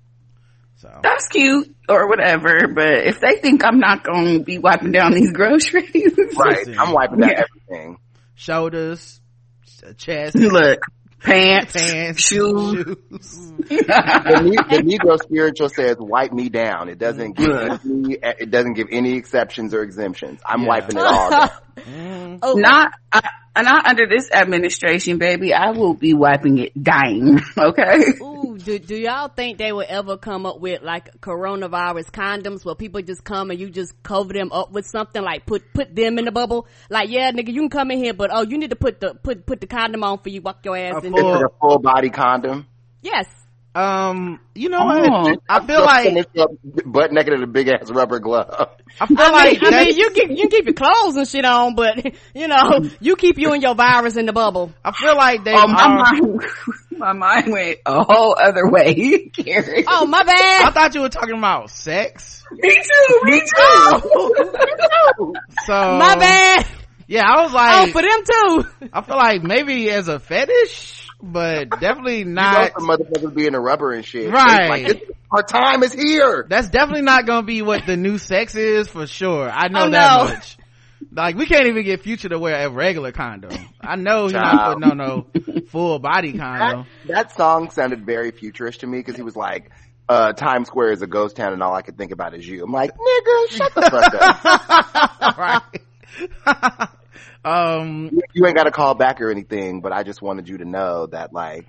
So. That's cute or whatever, but if they think I'm not going to be wiping down these groceries, Right. I'm wiping down Yeah. everything. Shoulders, chest, look, pants, pants, shoes. shoes. The, ne- the Negro spiritual says, "Wipe me down." It doesn't give any, it doesn't give any exceptions or exemptions. I'm Yeah. wiping it all down. Mm. Oh, Not, uh, not under this administration, baby. I will be wiping it dying. Okay. Ooh, do, do y'all think they will ever come up with like coronavirus condoms where people just come and you just cover them up with something like put put them in the bubble? Like, yeah, nigga, you can come in here, but oh, you need to put the put put the condom on for you. Walk your ass A in. full- there. It's a full body condom. Yes, Um, you know Oh. what? I feel like butt naked in a big ass rubber glove. I feel I like mean, I mean, you keep you can keep your clothes and shit on, but you know, you keep you and your virus in the bubble. I feel like they Oh, my are. mind, my mind went a whole other way, Karen. Oh my bad. I thought you were talking about sex. me too, me too. So My bad. Yeah, I was like, Oh, for them too. I feel like maybe as a fetish, but definitely You know not. some motherfuckers be in the rubber and shit. Right. Like, this- our time is here. That's definitely not gonna be what the new sex is for sure. I know Oh, that no. much. Like we can't even get Future to wear a regular condom. I know he's not putting on no full body That, condom. that song sounded very futurist to me because he was like, uh, Times Square is a ghost town and all I could think about is you. I'm like, nigga, shut the fuck up. right. um, You- you ain't got to call back or anything, but I just wanted you to know that like,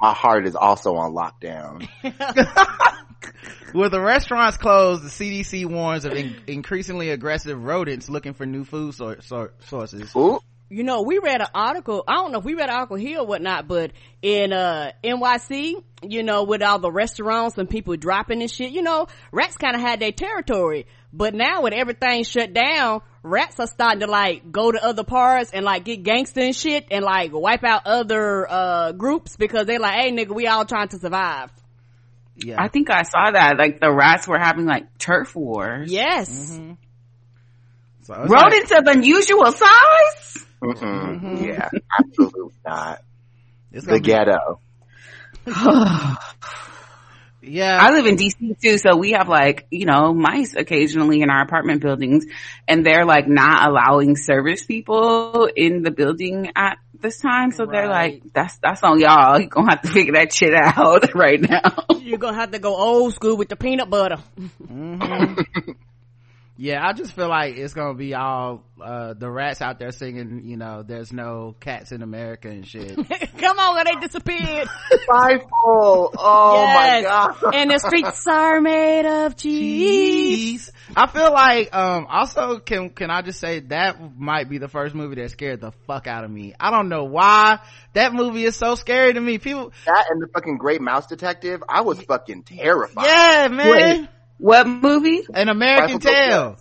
my heart is also on lockdown. with the restaurants closed, the CDC warns of in- increasingly aggressive rodents looking for new food sor- sor- sources. Ooh. You know, we read an article, I don't know if we read an article here or whatnot, but in, uh, NYC, you know, with all the restaurants and people dropping and shit, you know, rats kind of had their territory. But now with everything shut down, rats are starting to like go to other parts and like get gangster and shit and like wipe out other, uh, groups because they're like, hey nigga, we all trying to survive. Yeah. I think I saw that. Like the rats were having like turf wars. Yes. Mm-hmm. so it's like- of unusual size? Mm-mm. Yeah, absolutely not. it's The be- ghetto. yeah. I live in DC too, so we have like, you know, mice occasionally in our apartment buildings and they're like not allowing service people in the building at this time. So they're like, that's, that's on y'all. You're gonna have to figure that shit out right now. You're gonna have to go old school with the peanut butter. Mm-hmm. Yeah, I just feel like it's gonna be all uh the rats out there singing, you know, there's no cats in America and shit. Come on, they disappeared. Fievel. Oh Yes. my god. And the streets are made of cheese. Jeez. I feel like um also can can I just say that might be the first movie that scared the fuck out of me. I don't know why. That movie is so scary to me. People That and the fucking Great Mouse Detective. I was fucking terrified. Yeah, man. What movie? An American Rifle Tale.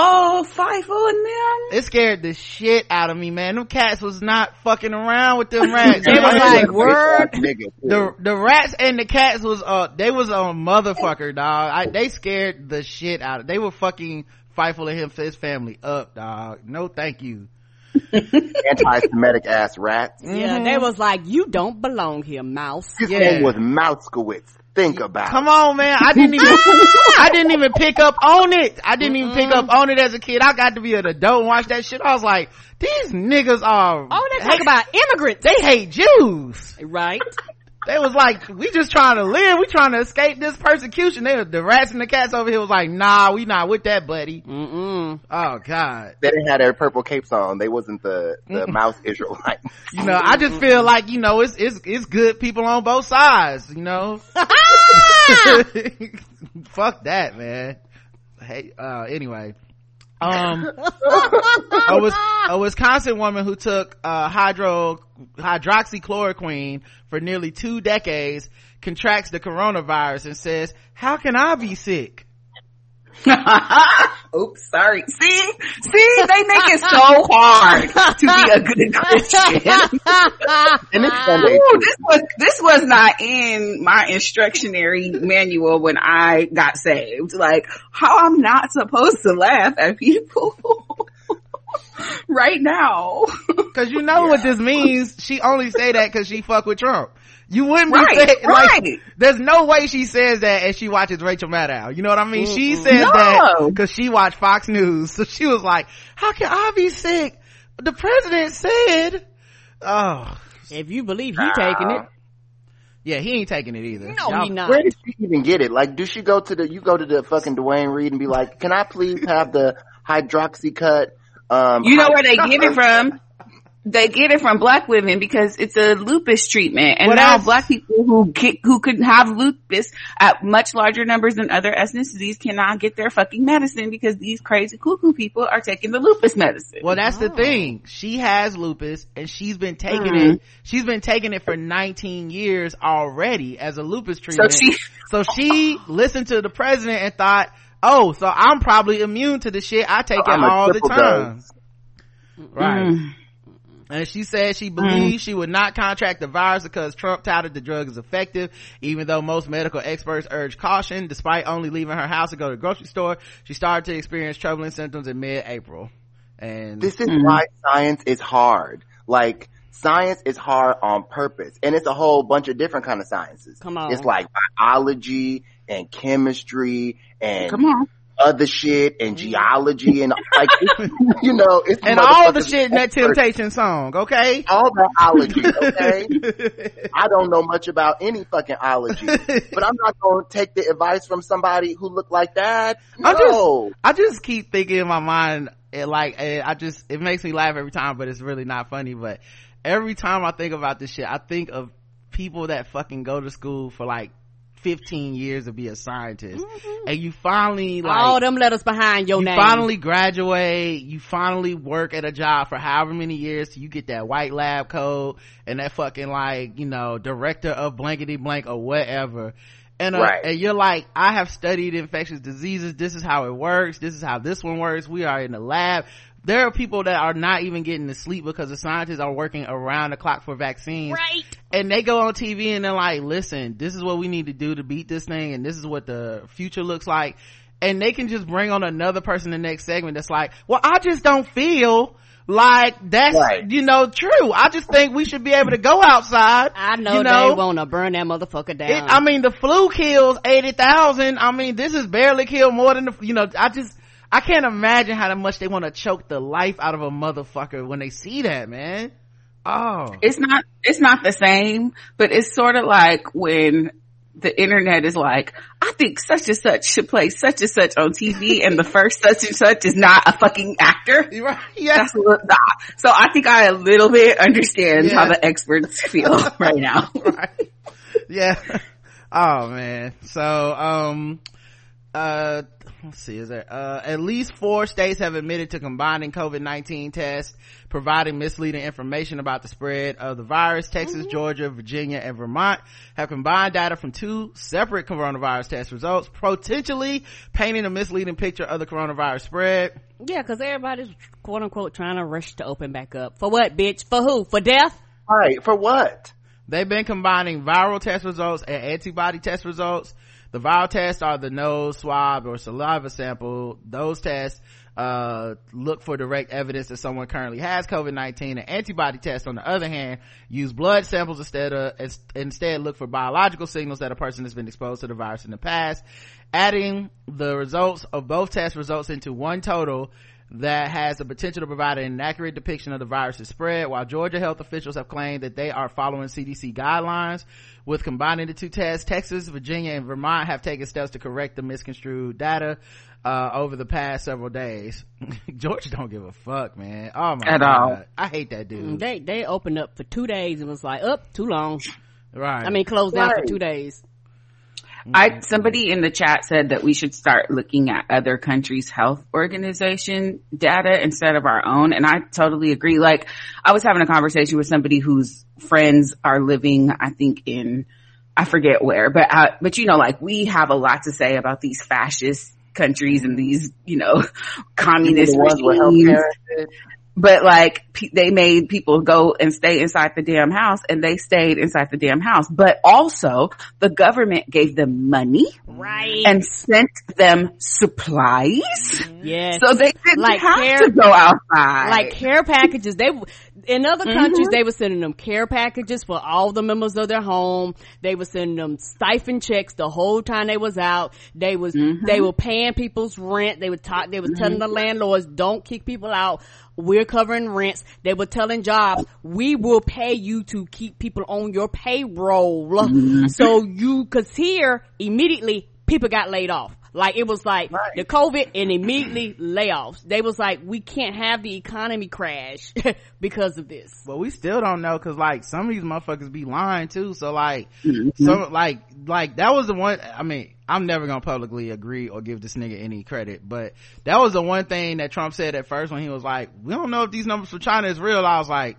Oh, Fievel and them. It scared the shit out of me, man. Them cats was not fucking around with them rats. They was man. like, word. Nigga, too. the the rats and the cats was uh they was a motherfucker dog I, they scared the shit out of they were fucking Fievel and him for his family up dog no thank you anti-Semitic ass rats. Yeah, they was like, you don't belong here, mouse. His Yeah. name was Mousekewitz. Think about. Come on man. I didn't even I didn't even pick up on it. I didn't even pick up on it as a kid. I got to be an adult and watch that shit. I was like these niggas are Oh, they talk about immigrants. they hate Jews. Right. They was like we just trying to live. We trying to escape this persecution. They the rats and the cats over here was like nah we not with that buddy. Mm-mm. oh god. They didn't have their purple capes on. They wasn't the, the mouse Israelite. you know i just feel like you know it's it's it's good people on both sides you know? Fuck that man. Hey uh anyway um a, Wis- a wisconsin woman who took uh hydro hydroxychloroquine for nearly two decades contracts the coronavirus and says how can i be sick Oops, sorry. See, see, they make it so hard to be a good Christian. And it's Sunday. Ooh, this was this was not in my instructionary manual when I got saved. Like how I'm not supposed to laugh at people right now. Cause you know what this means. She only say that cause she fuck with Trump. You wouldn't be Right, saying, like, right. there's no way she says that and she watches Rachel Maddow. You know what I mean? She said No. that cause she watched Fox News. So she was like, how can I be sick? The president said, oh, If you believe he taking it. yeah, he ain't taking it either. No, Y'all- he not. Where did she even get it? Like, do she go to the, you go to the fucking Duane Reade and be like, can I please have the hydroxy cut? Um, You know where they get it from? They get it from black women because it's a lupus treatment, and Well, now that's- black people who get, who could have lupus at much larger numbers than other ethnicities cannot get their fucking medicine because these crazy cuckoo people are taking the lupus medicine. Well, that's the thing. She has lupus and she's been taking Mhm. it. She's been taking it for 19 years already as a lupus treatment. so treatment. she, So she listened to the president and thought, oh, so I'm probably immune to the shit. I take So it I'm all the triple time. dose. Right. Mm. And she said she believes she would not contract the virus because Trump touted the drug is effective, even though most medical experts urge caution. Despite only leaving her house to go to the grocery store, she started to experience troubling symptoms in mid-April. And This is Mhm. why science is hard. Like, science is hard on purpose. And it's a whole bunch of different kind of sciences. Come on. It's like biology and chemistry and come on. Other shit and geology and like, you know, it's and all the shit in that. Temptation song, okay? All biology, okay? I don't know much about any fucking ology, but I'm not going to take the advice from somebody who looked like that. I'm just- No. I just keep thinking in my mind, it like, eh, I just, it makes me laugh every time, but it's really not funny. But every time I think about this shit, I think of people that fucking go to school for like 15 years to be a scientist. And you finally like, All them letters behind your name. you name. finally graduate, you finally work at a job for however many years till you get that white lab coat and that fucking like, you know, director of blankety blank or whatever. And, uh, Right. and you're like, I have studied infectious diseases. This is how it works. This is how this one works. We are in the lab. There are people that are not even getting to sleep because the scientists are working around the clock for vaccines right. and they go on TV and they're like, listen, this is what we need to do to beat this thing and this is what the future looks like. And they can just bring on another person in the next segment that's like, well, I just don't feel like that's, Right. you know, true. I just think we should be able to go outside. I know, you know? they wanna burn that motherfucker down. It, I mean, the flu kills 80,000. I mean, this is barely killed more than the, you know, I just, I can't imagine how much they want to choke the life out of a motherfucker when they see that, man. Oh. It's not, it's not the same, but it's sort of like when the internet is like, I think such and such should play such and such on TV and the first such and such is not a fucking actor. Right. Yeah. That's a little, so I think I a little bit understand Yeah. how the experts feel right now. right. Yeah. Oh man. So, um, uh, let's see, is there, uh, at least four states have admitted to combining COVID-19 tests, providing misleading information about the spread of the virus. Texas, Georgia, Virginia, and Vermont have combined data from two separate coronavirus test results, potentially painting a misleading picture of the coronavirus spread. yeah, cause everybody's quote unquote trying to rush to open back up. For what, bitch? For who? For death? Right. For what? They've been combining viral test results and antibody test results. The viral tests are the nose swab or saliva sample. Those tests, uh, look for direct evidence that someone currently has COVID-19. And antibody tests, on the other hand, use blood samples instead of, instead look for biological signals that a person has been exposed to the virus in the past. Adding the results of both tests results into one total that has the potential to provide an inaccurate depiction of the virus's spread, while Georgia health officials have claimed that they are following CDC guidelines. With combining the two tests, Texas, Virginia, and Vermont have taken steps to correct the misconstrued data, uh, over the past several days. Georgia don't give a fuck, man. Oh my At god. all. I hate that dude. They, they opened up for two days and was like, up, too long. right. I mean, closed down for two days. I, somebody in the chat said that we should start looking at other countries' health organization data instead of our own. And I totally agree. Like I was having a conversation with somebody whose friends are living, I think in, I forget where, but, uh, but you know, like we have a lot to say about these fascist countries and these, you know, communist The ones with regimes healthcare and shit. But like pe- they made people go and stay inside the damn house and they stayed inside the damn house. But also the government gave them money Right. and sent them supplies. yes. So they didn't Like have care- to go outside. like care packages. They in other Mm-hmm. countries they were sending them care packages for all the members of their home. They were sending them stipend checks the whole time they was out. They was Mm-hmm. they were paying people's rent. They were talk. They was telling the landlords don't kick people out. We're covering rents. They were telling jobs we will pay you to keep people on your payroll. Mm-hmm. So you cause here immediately people got laid off. Like it was like Right. the COVID and immediately layoffs. They was like, we can't have the economy crash because of this. But we still don't know because like some of these motherfuckers be lying too. So like, Mm-hmm. some like like that was the one. I mean, I'm never gonna publicly agree or give this nigga any credit, but that was the one thing that Trump said at first when he was like, "We don't know if these numbers for China is real." I was like,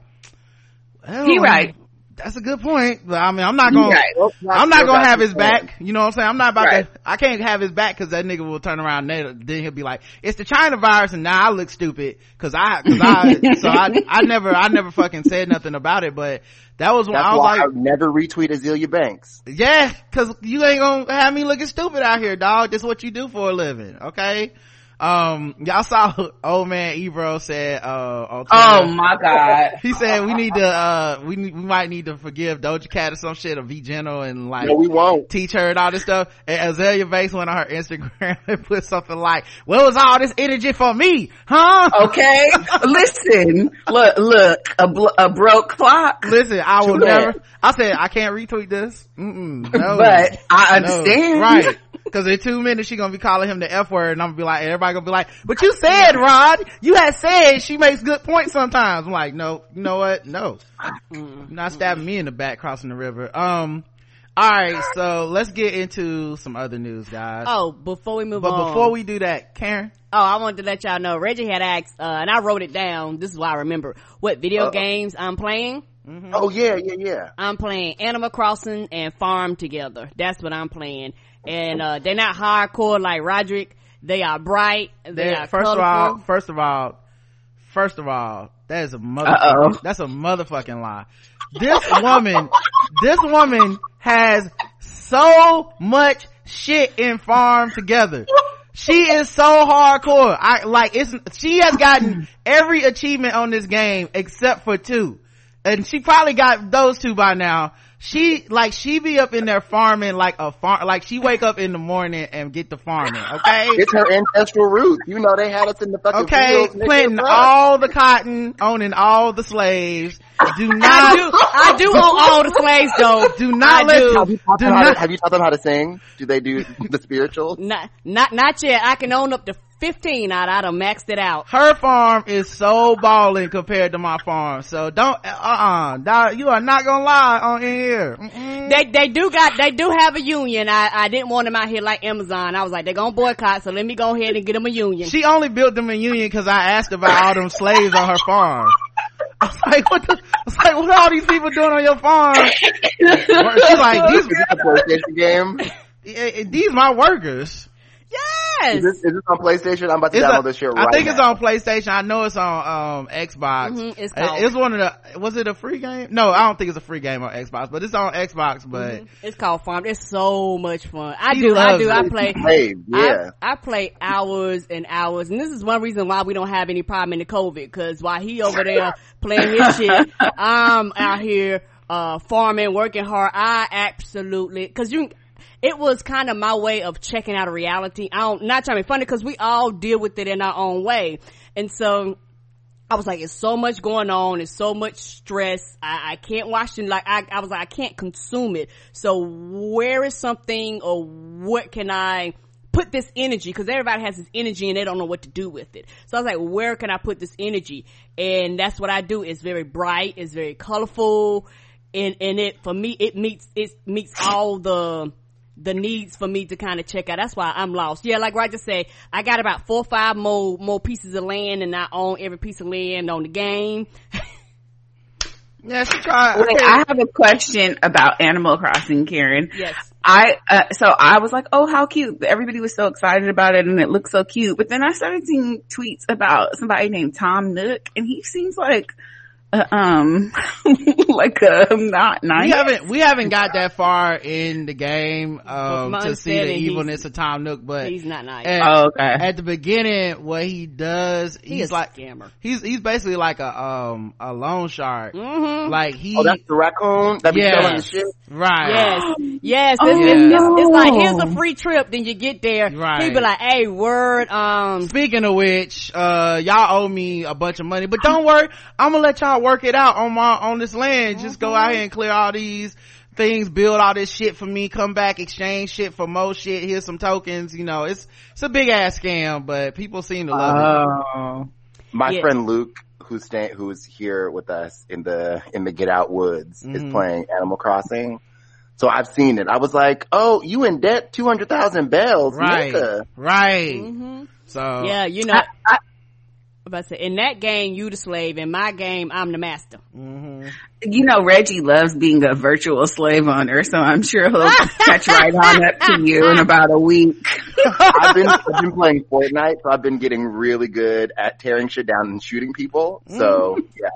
well, He right. That's a good point, but I mean, I'm not gonna. Right. Well, I'm not gonna have his That's back. You know what I'm saying? I'm not about Right. to, I can't have his back cause that nigga will turn around later. Then he'll be like, it's the China virus and now I look stupid cause I, cause I, so I, I never, I never fucking said nothing about it, but that was when That's I was why like, I never retweet Azealia Banks. yeah, cause you ain't gonna have me looking stupid out here, dog. This is what you do for a living, okay? Um, y'all saw old man Ebro said, uh, Oh my god. he said we need to, uh, we need, we might need to forgive Doja Cat or some shit or V General and like, No, we won't. teach her and all this stuff. And Azealia Banks went on her Instagram and put something like, "Where was all this energy for me, huh?" Okay. Listen. Look, look, a, bl- a broke clock. Listen, I will Too bad. never. I said I can't retweet this. Mm-mm, no, But I no. understand. right? Because in two minutes she gonna be calling him the f word, and I'm gonna be like, everybody gonna be like, "But you said, Rod, you had said she makes good points sometimes." I'm like, no, you know what? No, You're not stabbing me in the back crossing the river. Um. All right, so let's get into some other news, guys. Oh, before we move but on. But before we do that, Karen, Oh, I wanted to let y'all know. Reggie had asked, uh, and I wrote it down. This is why I remember what video Uh-oh. games I'm playing. Oh yeah, yeah, yeah. I'm playing Animal Crossing and Farm Together. That's what I'm playing. And, uh, they're not hardcore like Roderick. They are bright. They There- are first of all, first of all, first of all, that is a mother. Uh-oh. That's a motherfucking lie. This woman, this woman has so much shit in farm together. She is so hardcore. I like it's. She has gotten every achievement on this game except for two, and she probably got those two by now. She like she be up in there farming like a farm. Like she wake up in the morning and get the farming. Okay, It's her ancestral roots. You know they had us in the fucking Okay, planting all the cotton, owning all the slaves. Do I not, do, I do own all the slaves though. do not I let, do. Have you, taught do them how not, to, have you taught them how to sing? Do they do the spiritual? Not, not, not yet. I can own up to 15 out. I done maxed it out. her farm is so balling compared to my farm. So don't, uh-uh, Dog, you are not gonna lie on in here. Mm-mm. They, they do got, they do have a union. I, I didn't want them out here like Amazon. I was like, they're gonna boycott, so let me go ahead and get them a union. She only built them in Union because I asked about all them slaves on her farm. I was like, what the, I was like, what are all these people doing on your farm? She's like, these, Is a PlayStation game? these my workers. Yes! Is this, is this on PlayStation? I'm about to It's download a- this shit right I right think it's on PlayStation. I know it's on um Xbox. Mhm, it's Uh, called- it's one of the. Was it a free game? No, I don't think it's a free game on Xbox, but it's on Xbox. But It's called Farm. It's so much fun. I He do, I loves do, I it. play. Hey, yeah. I, I play hours and hours, and this is one reason why we don't have any problem in the COVID. Cause while he over there playing his shit, I'm out here uh farming, working hard. I absolutely, cause you, it was kind of my way of checking out a reality. I don't, not trying to be funny, cause we all deal with it in our own way, and so. I was like, it's so much going on. It's so much stress. I, I can't watch it. Like, I, I was like, I can't consume it. So where is something or what can I put this energy? Cause everybody has this energy and they don't know what to do with it. So I was like, where can I put this energy? And that's what I do. It's very bright. It's very colorful. And, and it, for me, it meets, it meets all the, the needs for me to kind of check out. That's why I'm lost. Yeah, like Roger said, I got about four or five more, more pieces of land and I own every piece of land on the game. yeah, she tried. Wait, I have a question about Animal Crossing, Karen. Yes. I uh, so I was like, oh, how cute! Everybody was so excited about it, and it looked so cute. But then I started seeing tweets about somebody named Tom Nook, and he seems like, uh, um, like a not nice. We haven't we haven't got that far in the game um, to see the evilness of Tom Nook, but He's not nice. at, Oh, okay. at the beginning, what he does, He he's is like a scammer. he's he's basically like a um a loan shark. Mm-hmm. Like he Oh, that's the raccoon that be Yeah. selling the shit. right. Yes, yes. Oh, It's, it's, no. it's, it's like here's a free trip. Then you get there, Right. he be like, "Hey, word, um, Speaking of which, uh, y'all owe me a bunch of money, but don't worry, I'm gonna let y'all work it out on my, on this land. Just go out here and clear all these, things, build all this shit for me, come back, exchange shit for more shit, here's some tokens, you know, it's, it's a big ass scam, but people seem to love it. Oh. My Yeah. friend Luke, who's staying, who's here with us in the in the Get Out Woods, is Mhm. playing Animal Crossing. So I've seen it. I was like, "Oh, you in debt? Two hundred thousand bells, Right. nigga." Right. hmm So, Yeah, you know. I- I- I'm about to say, in that game, you the slave. In my game, I'm the master. mhm. You know, Reggie loves being a virtual slave owner, so I'm sure he'll catch right on up to you in about a week. I've been I've been playing Fortnite, so I've been getting really good at tearing shit down and shooting people. So yeah,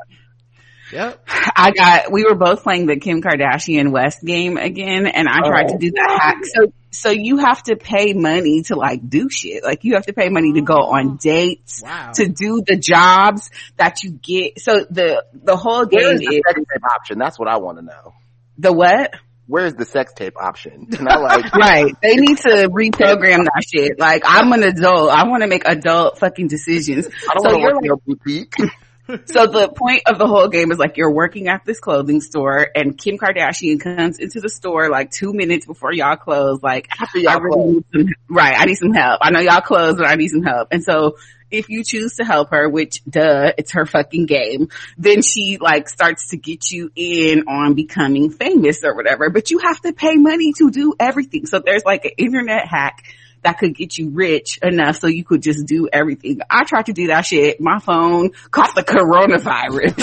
Yep. I got, we were both playing the Kim Kardashian West game again and I tried to do the hack. So, so you have to pay money to like do shit. Like you have to pay money to go on oh, dates, Wow. to do the jobs that you get. So the, the whole game where's the is sex tape option? That's what I want to know. the what? Where's the sex tape option? Can I like? Right. They need to reprogram that shit. Like I'm an adult. I want to make adult fucking decisions. I don't So want to you're work boutique. So the point of the whole game is like you're working at this clothing store and Kim Kardashian comes into the store like two minutes before y'all close. Like, After y'all I really need some, right. I need some help. I know y'all close but I need some help. And so if you choose to help her, which duh, it's her fucking game, then she like starts to get you in on becoming famous or whatever, but you have to pay money to do everything. So there's like an internet hack that could get you rich enough so you could just do everything. I tried to do that shit. My phone caught the coronavirus.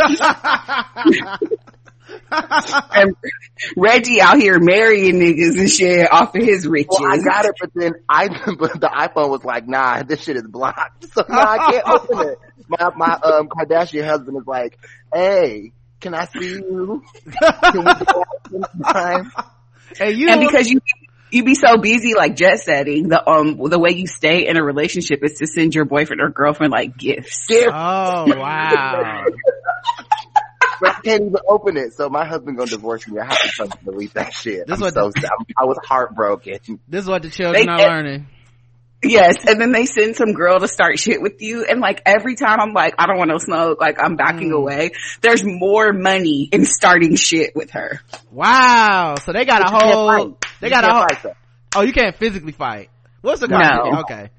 and Reggie out here marrying niggas and shit off of his riches. Well, I got it, but then I, but the iPhone was like, nah, this shit is blocked. So now I can't open it. My, my, um, Kardashian husband is like, hey, can I see you? Can we go out sometime? Hey, you and because you you be so busy like jet setting, the um the way you stay in a relationship is to send your boyfriend or girlfriend like gifts. Oh wow. But I can't even open it. So my husband gonna divorce me. I have to tell him to delete that shit. This I'm what so the- sad. I was heartbroken. This is what the children They- are learning. Yes, and then they send some girl to start shit with you, and like every time I'm like, I don't want to smoke, like I'm backing Mm. away. There's more money in starting shit with her. Wow. So they got a You whole, they You got a whole, fight oh, you can't physically fight. What's the No. Okay.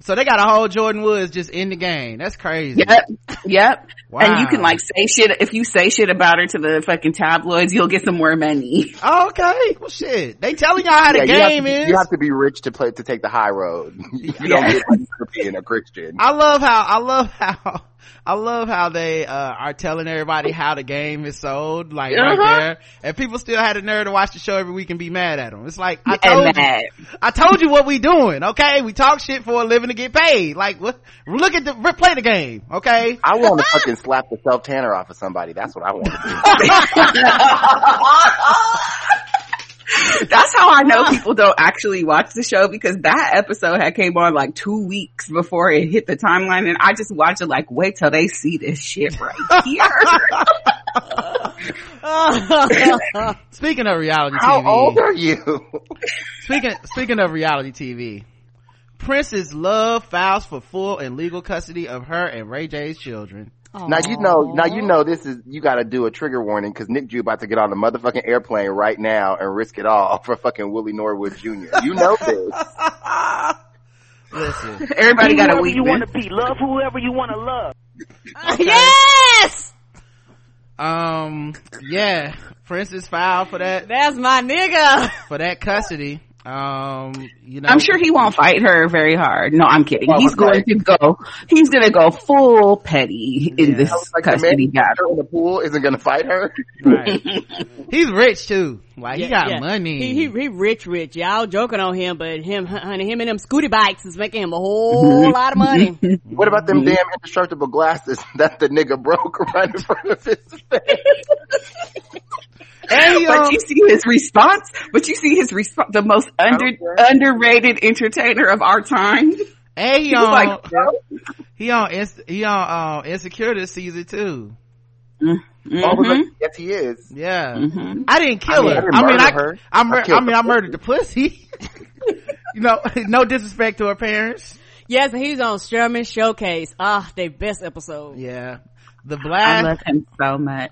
So they got a whole Jordyn Woods just in the game. That's crazy. Yep, yep. Wow. And you can like say shit if you say shit about her to the fucking tabloids, you'll get some more money. Oh, okay. Well, shit. They telling y'all how the Yeah, you have, game to, is. you have to be rich to play to take the high road. You don't get money for being a Christian. I love how, I love how, I love how they, uh, are telling everybody how the game is sold, like right Uh-huh. there. And people still had the nerve to watch the show every week and be mad at them. It's like, I and told you. I told you what we doing, okay? We talk shit for a living to get paid. Like, what? Look at the, play the game, okay? I want to fucking slap the self tanner off of somebody. That's what I want to do. That's how I know people don't actually watch the show because that episode had came on like two weeks before it hit the timeline and I just watched it like, wait till they see this shit right here. Speaking of reality How TV, old are you? speaking, speaking of reality TV, Princess Love files for full and legal custody of her and Ray J's children. Now you know. Now you know this is. You got to do a trigger warning because Nic Ju about to get on the motherfucking airplane right now and risk it all for fucking Willie Norwood Jr. You know this. Listen, Everybody got a whoever you want to be. Love whoever you want to love. Yes! um, yeah, Princess filed for that, That's my nigga. for that custody. Um, you know. I'm sure he won't fight her very hard. No, I'm kidding. Oh, he's okay. going to go, he's going to go full petty in this I was like, custody battle. her in the pool isn't gonna fight her. Right. He's rich too. Like, he got yeah. money. He, he he rich rich. Y'all joking on him, but him honey him and them scooty bikes is making him a whole lot of money. What about them damn indestructible glasses that the nigga broke right in front of his face? And But you see his response, but you see his response, the most under, underrated entertainer of our time. and he He was like, he on, he on, uh, Insecure this season too. Oh, mhm. like, yes, he is. Yeah. Mhm. I didn't kill I mean, her. I I mean, I, her. I, I mur- killed I mean, the I murdered the pussy. you know, no disrespect to her parents. yes, he's on Sherman Showcase. Ah, their best episode. Yeah. The I love him so much.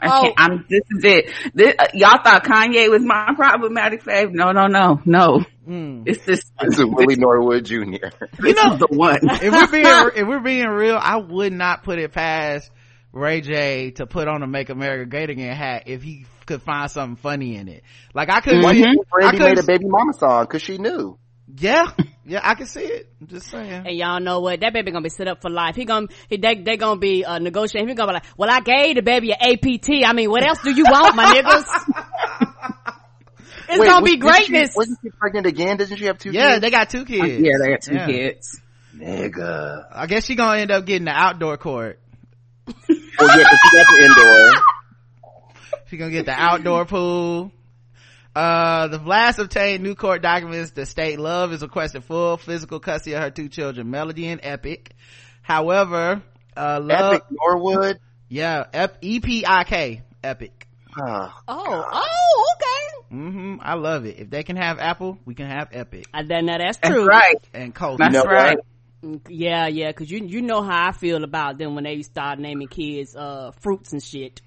I Oh. can't, I'm, this is it. This, uh, y'all thought Kanye was my problematic fave? No, no, no, no. Mm. It's this, This is Willie Norwood Jr. this know- is the one. if we're being if we're being real, I would not put it past Ray J to put on a "Make America Great Again" hat if he could find something funny in it. Like I couldn't Why see. do you think I couldn't made a baby mama song? Cause she knew. Yeah, yeah, I can see it. I'm just saying. And y'all know what? That baby gonna be set up for life. He gonna, he, they, they gonna be, uh, negotiating. He gonna be like, well, I gave the baby an APT. I mean, what else do you want, my niggas? It's Wait, gonna be wasn't she- greatness. Wasn't she pregnant again? Doesn't she have two Yeah, kids? they got two kids. Yeah, they got two Yeah. kids. Nigga. I guess she gonna end up getting the outdoor court. Well, yeah, 'cause she got the indoor. She gonna get the outdoor pool. Uh, the Blast obtained new court documents that state Love is requesting full physical custody of her two children, Melody and Epic. However, uh, Love, Epik Norwood. yeah, Ep- E-P-I-K, Epic. Oh, oh, oh, okay. hmm I love it. If they can have Apple, we can have Epic I, then now that's That's true. right. and Coast. That's know right. Mm, Yeah, yeah, cause you, you know how I feel about them when they start naming kids, uh, fruits and shit.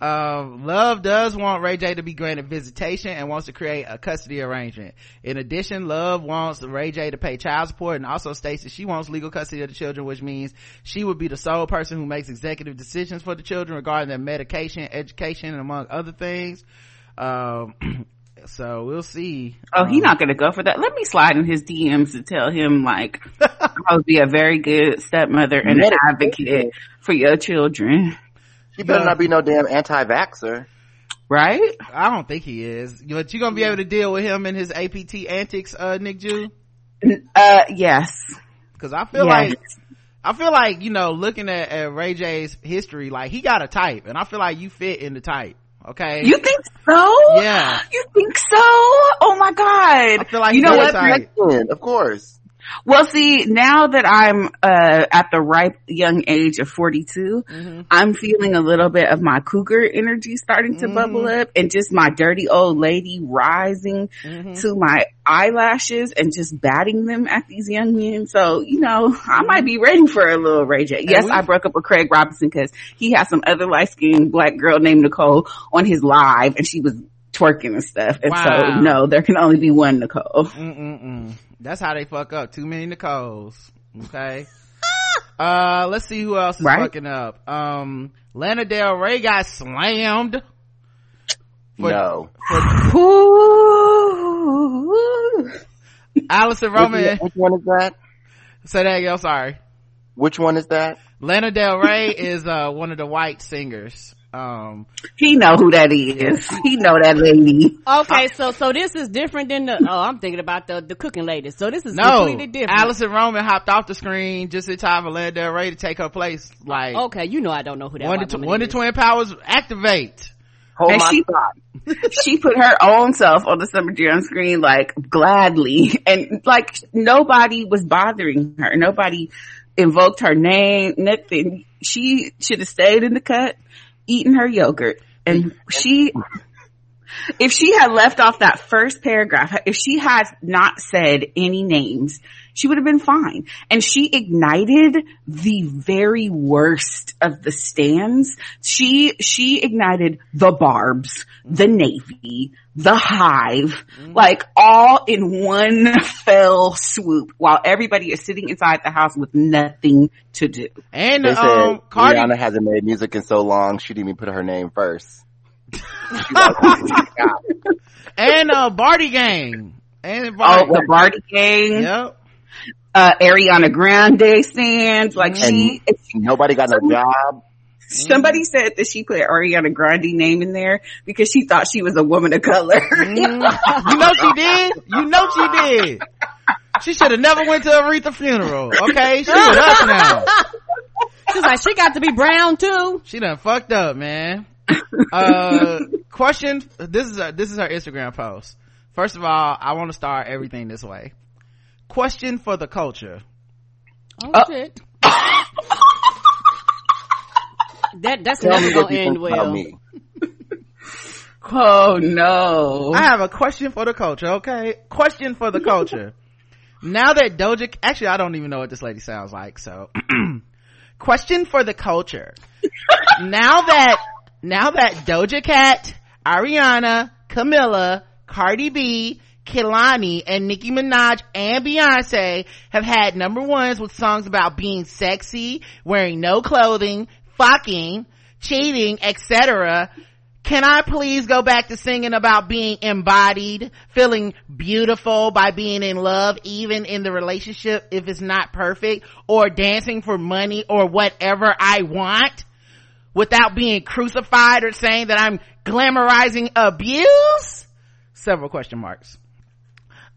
Uh, Love does want Ray J to be granted visitation and wants to create a custody arrangement. In addition, Love wants Ray J to pay child support and also states that she wants legal custody of the children, which means she would be the sole person who makes executive decisions for the children regarding their medication, education, and among other things. Um, so we'll see. Oh, he Um, not gonna go for that. Let me slide in his DMs to tell him like I would be a very good stepmother and an advocate for your children. She better Yeah. not be no damn anti-vaxxer. Right? I don't think he is, but you gonna be able to deal with him and his APT antics, uh, Nic Ju? Uh, yes. Cause I feel Yes. like I feel like, you know, looking at, at Ray J's history, like he got a type and I feel like you fit in the type. Okay. You think so? Yeah. You think so? Oh my god. I feel like you know what? got a type. Mexican, of course. Well, see, now that I'm uh at the ripe young age of 42, Mm-hmm. I'm feeling a little bit of my cougar energy starting to bubble Mm-hmm. up and just my dirty old lady rising Mm-hmm. to my eyelashes and just batting them at these young men. So, you know, I might be ready for a little Ray J. Yes, I broke up with Craig Robinson because he had some other light skinned black girl named Nicole on his live and she was twerking and stuff. And Wow. so, no, there can only be one Nicole. Mm-mm-mm. That's how they fuck up. Too many Nicoles. Okay. uh, let's see who else is Right. fucking up. Um, Lana Del Rey got slammed. For- no. Ooh. Allison Which, Roman. which one is that? Say that again. I'm sorry. Which one is that? Lana Del Rey is, uh, one of the white singers. Um, He know who that is. He know that lady. Okay, so, so this is different than the, oh, I'm thinking about the, the cooking lady. So this is no, completely different. Alison Roman hopped off the screen just in time for Lana Del Rey to take her place. Like, Okay, you know I don't know who that One white the, woman when twin powers activate. Hold and my she she put her own self on the Summer Jam screen like gladly and like nobody was bothering her. Nobody invoked her name, nothing. She should have stayed in the cut, eating her yogurt. And she, if she had left off that first paragraph, if she had not said any names, she would have been fine. And she ignited the very worst of the stands. She, she ignited the barbs, the navy, the hive, like all in one fell swoop while everybody is sitting inside the house with nothing to do. And, They said um, Cardi, Rihanna hasn't made music in so long. She didn't even put her name first. And, uh, Bardi Gang. And Oh, the Bardi gang, Yep. Uh, Ariana Grande stands, like she, Nobody got no job. Somebody said that she put Ariana Grande name in there because she thought she was a woman of color. You know she did. You know she did. She should have never went to Aretha funeral. Okay, she with us now. She's like, she got to be brown too. She done fucked up, man. Uh, question. This is a, this is her Instagram post. First of all, I want to start everything this way. Question for the culture. Oh, uh, shit. that, that's Tell never gonna end well. me. oh no. I have a question for the culture. Okay, question for the culture. now that Doja, actually, I don't even know what this lady sounds like. So, question for the culture. now that, now that Doja Cat, Ariana, Camila, Cardi B, Kehlani and Nicki Minaj and Beyonce have had number ones with songs about being sexy, wearing no clothing, fucking, cheating, etc. Can I please go back to singing about being embodied, feeling beautiful by being in love, even in the relationship if it's not perfect, or dancing for money or whatever I want without being crucified or saying that I'm glamorizing abuse? Several question marks.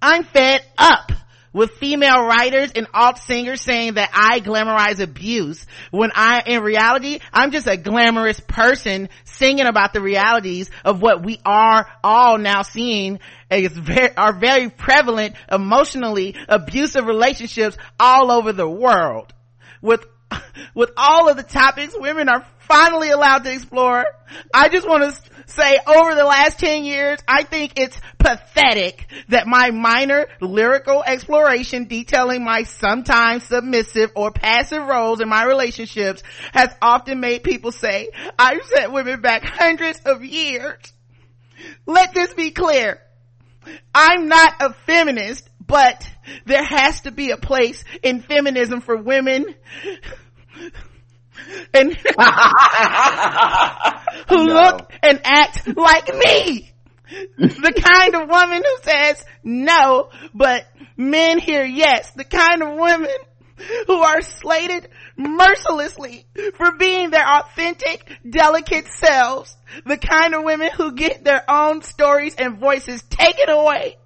I'm fed up with female writers and alt singers saying that I glamorize abuse when I, in reality, I'm just a glamorous person singing about the realities of what we are all now seeing is very, are very prevalent emotionally abusive relationships all over the world. With, with all of the topics women are finally allowed to explore, I just want to say over the last 10 years, I think it's pathetic that my minor lyrical exploration detailing my sometimes submissive or passive roles in my relationships has often made people say, I've sent women back hundreds of years. Let this be clear. I'm not a feminist, but there has to be a place in feminism for women and who No. look and act like me. the kind of woman who says no, but men hear yes. The kind of women who are slated mercilessly for being their authentic, delicate selves. The kind of women who get their own stories and voices taken away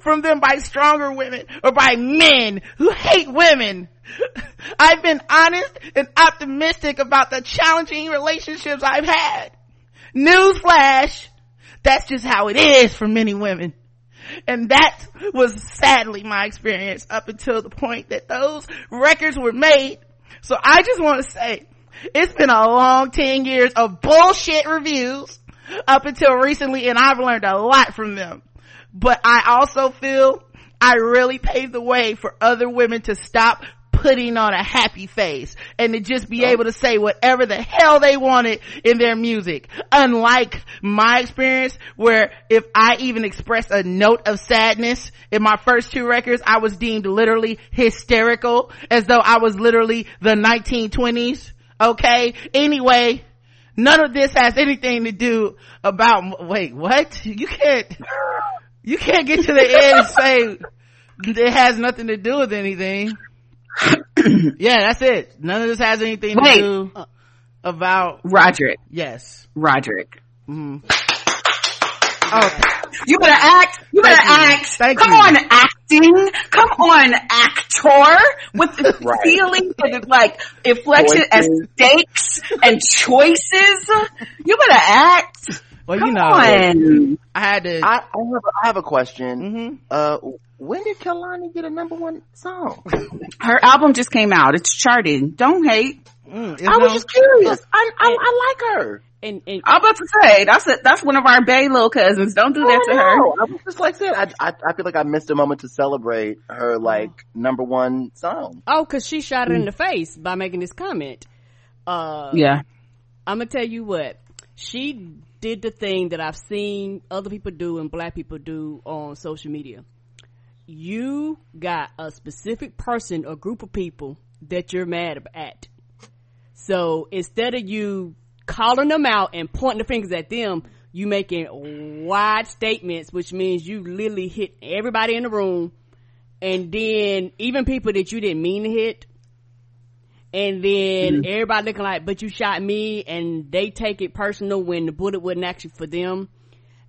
from them by stronger women or by men who hate women. I've been honest and optimistic about the challenging relationships I've had. Newsflash, that's just how it is for many women. And that was sadly my experience up until the point that those records were made. So I just want to say, it's been a long 10 years of bullshit reviews up until recently and I've learned a lot from them. But I also feel I really paved the way for other women to stop putting on a happy face and to just be able to say whatever the hell they wanted in their music. Unlike my experience where if I even expressed a note of sadness in my first two records, I was deemed literally hysterical as though I was literally the 1920s. Okay. Anyway, none of this has anything to do about, wait, what? You can't, you can't get to the end and say it has nothing to do with anything. yeah, that's it. None of this has anything to do about, Roderick. yes. Roderick. Mhm. Oh, you better act. You better Thank you. act. Thank Come you. on, acting. Come on, actor. With the Right. feeling the like inflection and stakes and choices. You better act. Well, Come you know, on. I had to, I, I have a, I have a question. Mhm. Uh, when did Kehlani get a number one song? Her album just came out. It's charting. Don't hate. mm, it's I was no- just curious. I, I, I like her. And, and I'm about to say that's a, that's one of our Bay little cousins. Don't do that to her. No, I was just like said, I, I, I feel like I missed a moment to celebrate her like number one song. oh, cause she shot her in the face by making this comment. Uh, Yeah. I'm gonna tell you what she did the thing that I've seen other people do and black people do on social media. You got a specific person or group of people that you're mad at. So instead of you calling them out and pointing the fingers at them, you making wide statements, which means you literally hit everybody in the room and then even people that you didn't mean to hit and then everybody looking like, but you shot me, and they take it personal when the bullet wasn't actually for them.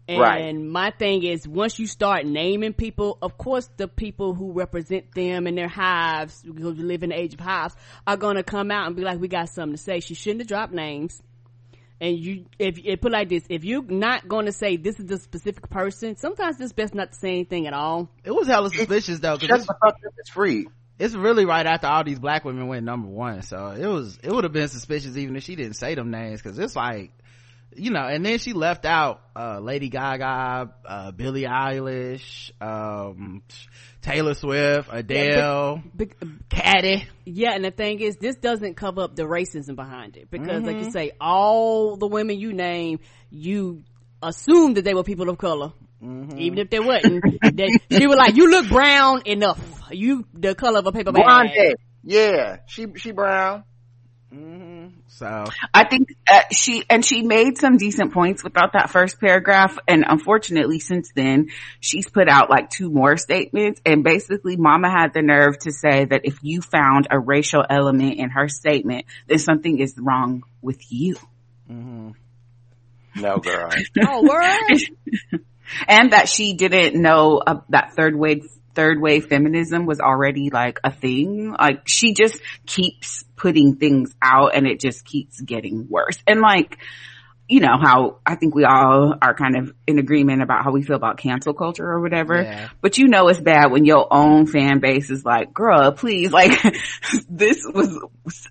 And Right. my thing is, once you start naming people, of course, the people who represent them and their hives, because we live in the age of hives, are gonna come out and be like, "We got something to say." She shouldn't have dropped names. And you, if it put like this, if you're not going to say this is the specific person, sometimes it's best not to say anything at all. it was hella suspicious though, cause Shut it's, the fuck up, it's free. It's really right after all these black women went number one. So it was, it would have been suspicious even if she didn't say them names, cause it's like, you know, and then she left out, uh, Lady Gaga, uh, Billie Eilish, um, Taylor Swift, Adele, Be- Caddy. yeah, and the thing is, this doesn't cover up the racism behind it because, like Mm-hmm. you say, all the women you name, you assume that they were people of color. Mm-hmm. Even if they wasn't, they, she was like, "You look brown enough. You the color of a paper bag." Blonde. Yeah, she she brown. So, I think uh, she and she made some decent points without that first paragraph. And unfortunately, since then, she's put out like two more statements. And basically, Mama had the nerve to say that if you found a racial element in her statement, then something is wrong with you. Mm-hmm. No girl. Oh, word. and that she didn't know uh, that third wave third wave feminism was already like a thing. Like she just keeps putting things out and it just keeps getting worse. And like you know how I think we all are kind of in agreement about how we feel about cancel culture or whatever. Yeah. But you know it's bad when your own fan base is like, girl, please, like this was,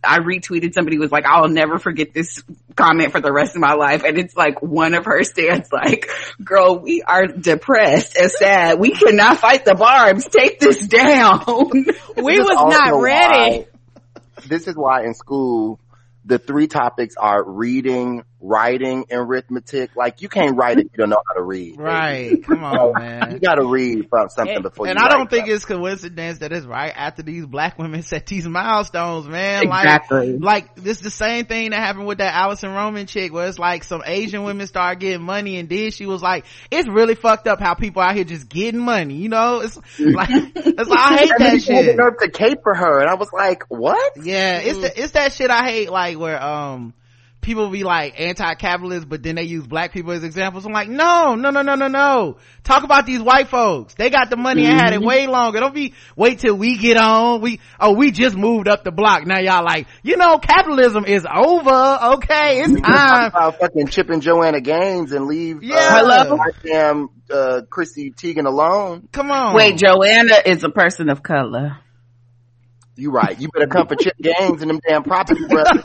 I retweeted somebody was like, I'll never forget this comment for the rest of my life. And it's like one of her stands like, girl, we are depressed and sad. We cannot fight the barbs. Take this down. we This was not ready. why- this is why in school the three topics are reading, writing, and arithmetic. Like you can't write if you don't know how to read. right. Come on, You man. You got to read from something before you And you I don't think something. it's coincidence that it's right after these black women set these milestones, man. Exactly. Like, like this the same thing that happened with that Alison Roman chick where it's like some Asian women start getting money and then she was like, it's really fucked up how people out here just getting money, you know? It's like, it's like, I hate And that he had the shit. nerve to cape for her, and I was like, "What?" Yeah, it's the, it's that shit I hate, like where um people be like anti-capitalist, but then they use black people as examples. I'm like, no, no, no, no, no, no. Talk about these white folks. They got the money and had it way longer. Don't be wait till we get on. We oh we just moved up the block. Now y'all like, you know, capitalism is over. Okay, it's Talk time. about fucking chipping Joanna Gaines and leave Yeah. uh, Hello? goddamn uh, Chrissy Teigen alone. Come on. Wait, Joanna is a person of color. You right. You better come for Chip Gaines and them damn property brothers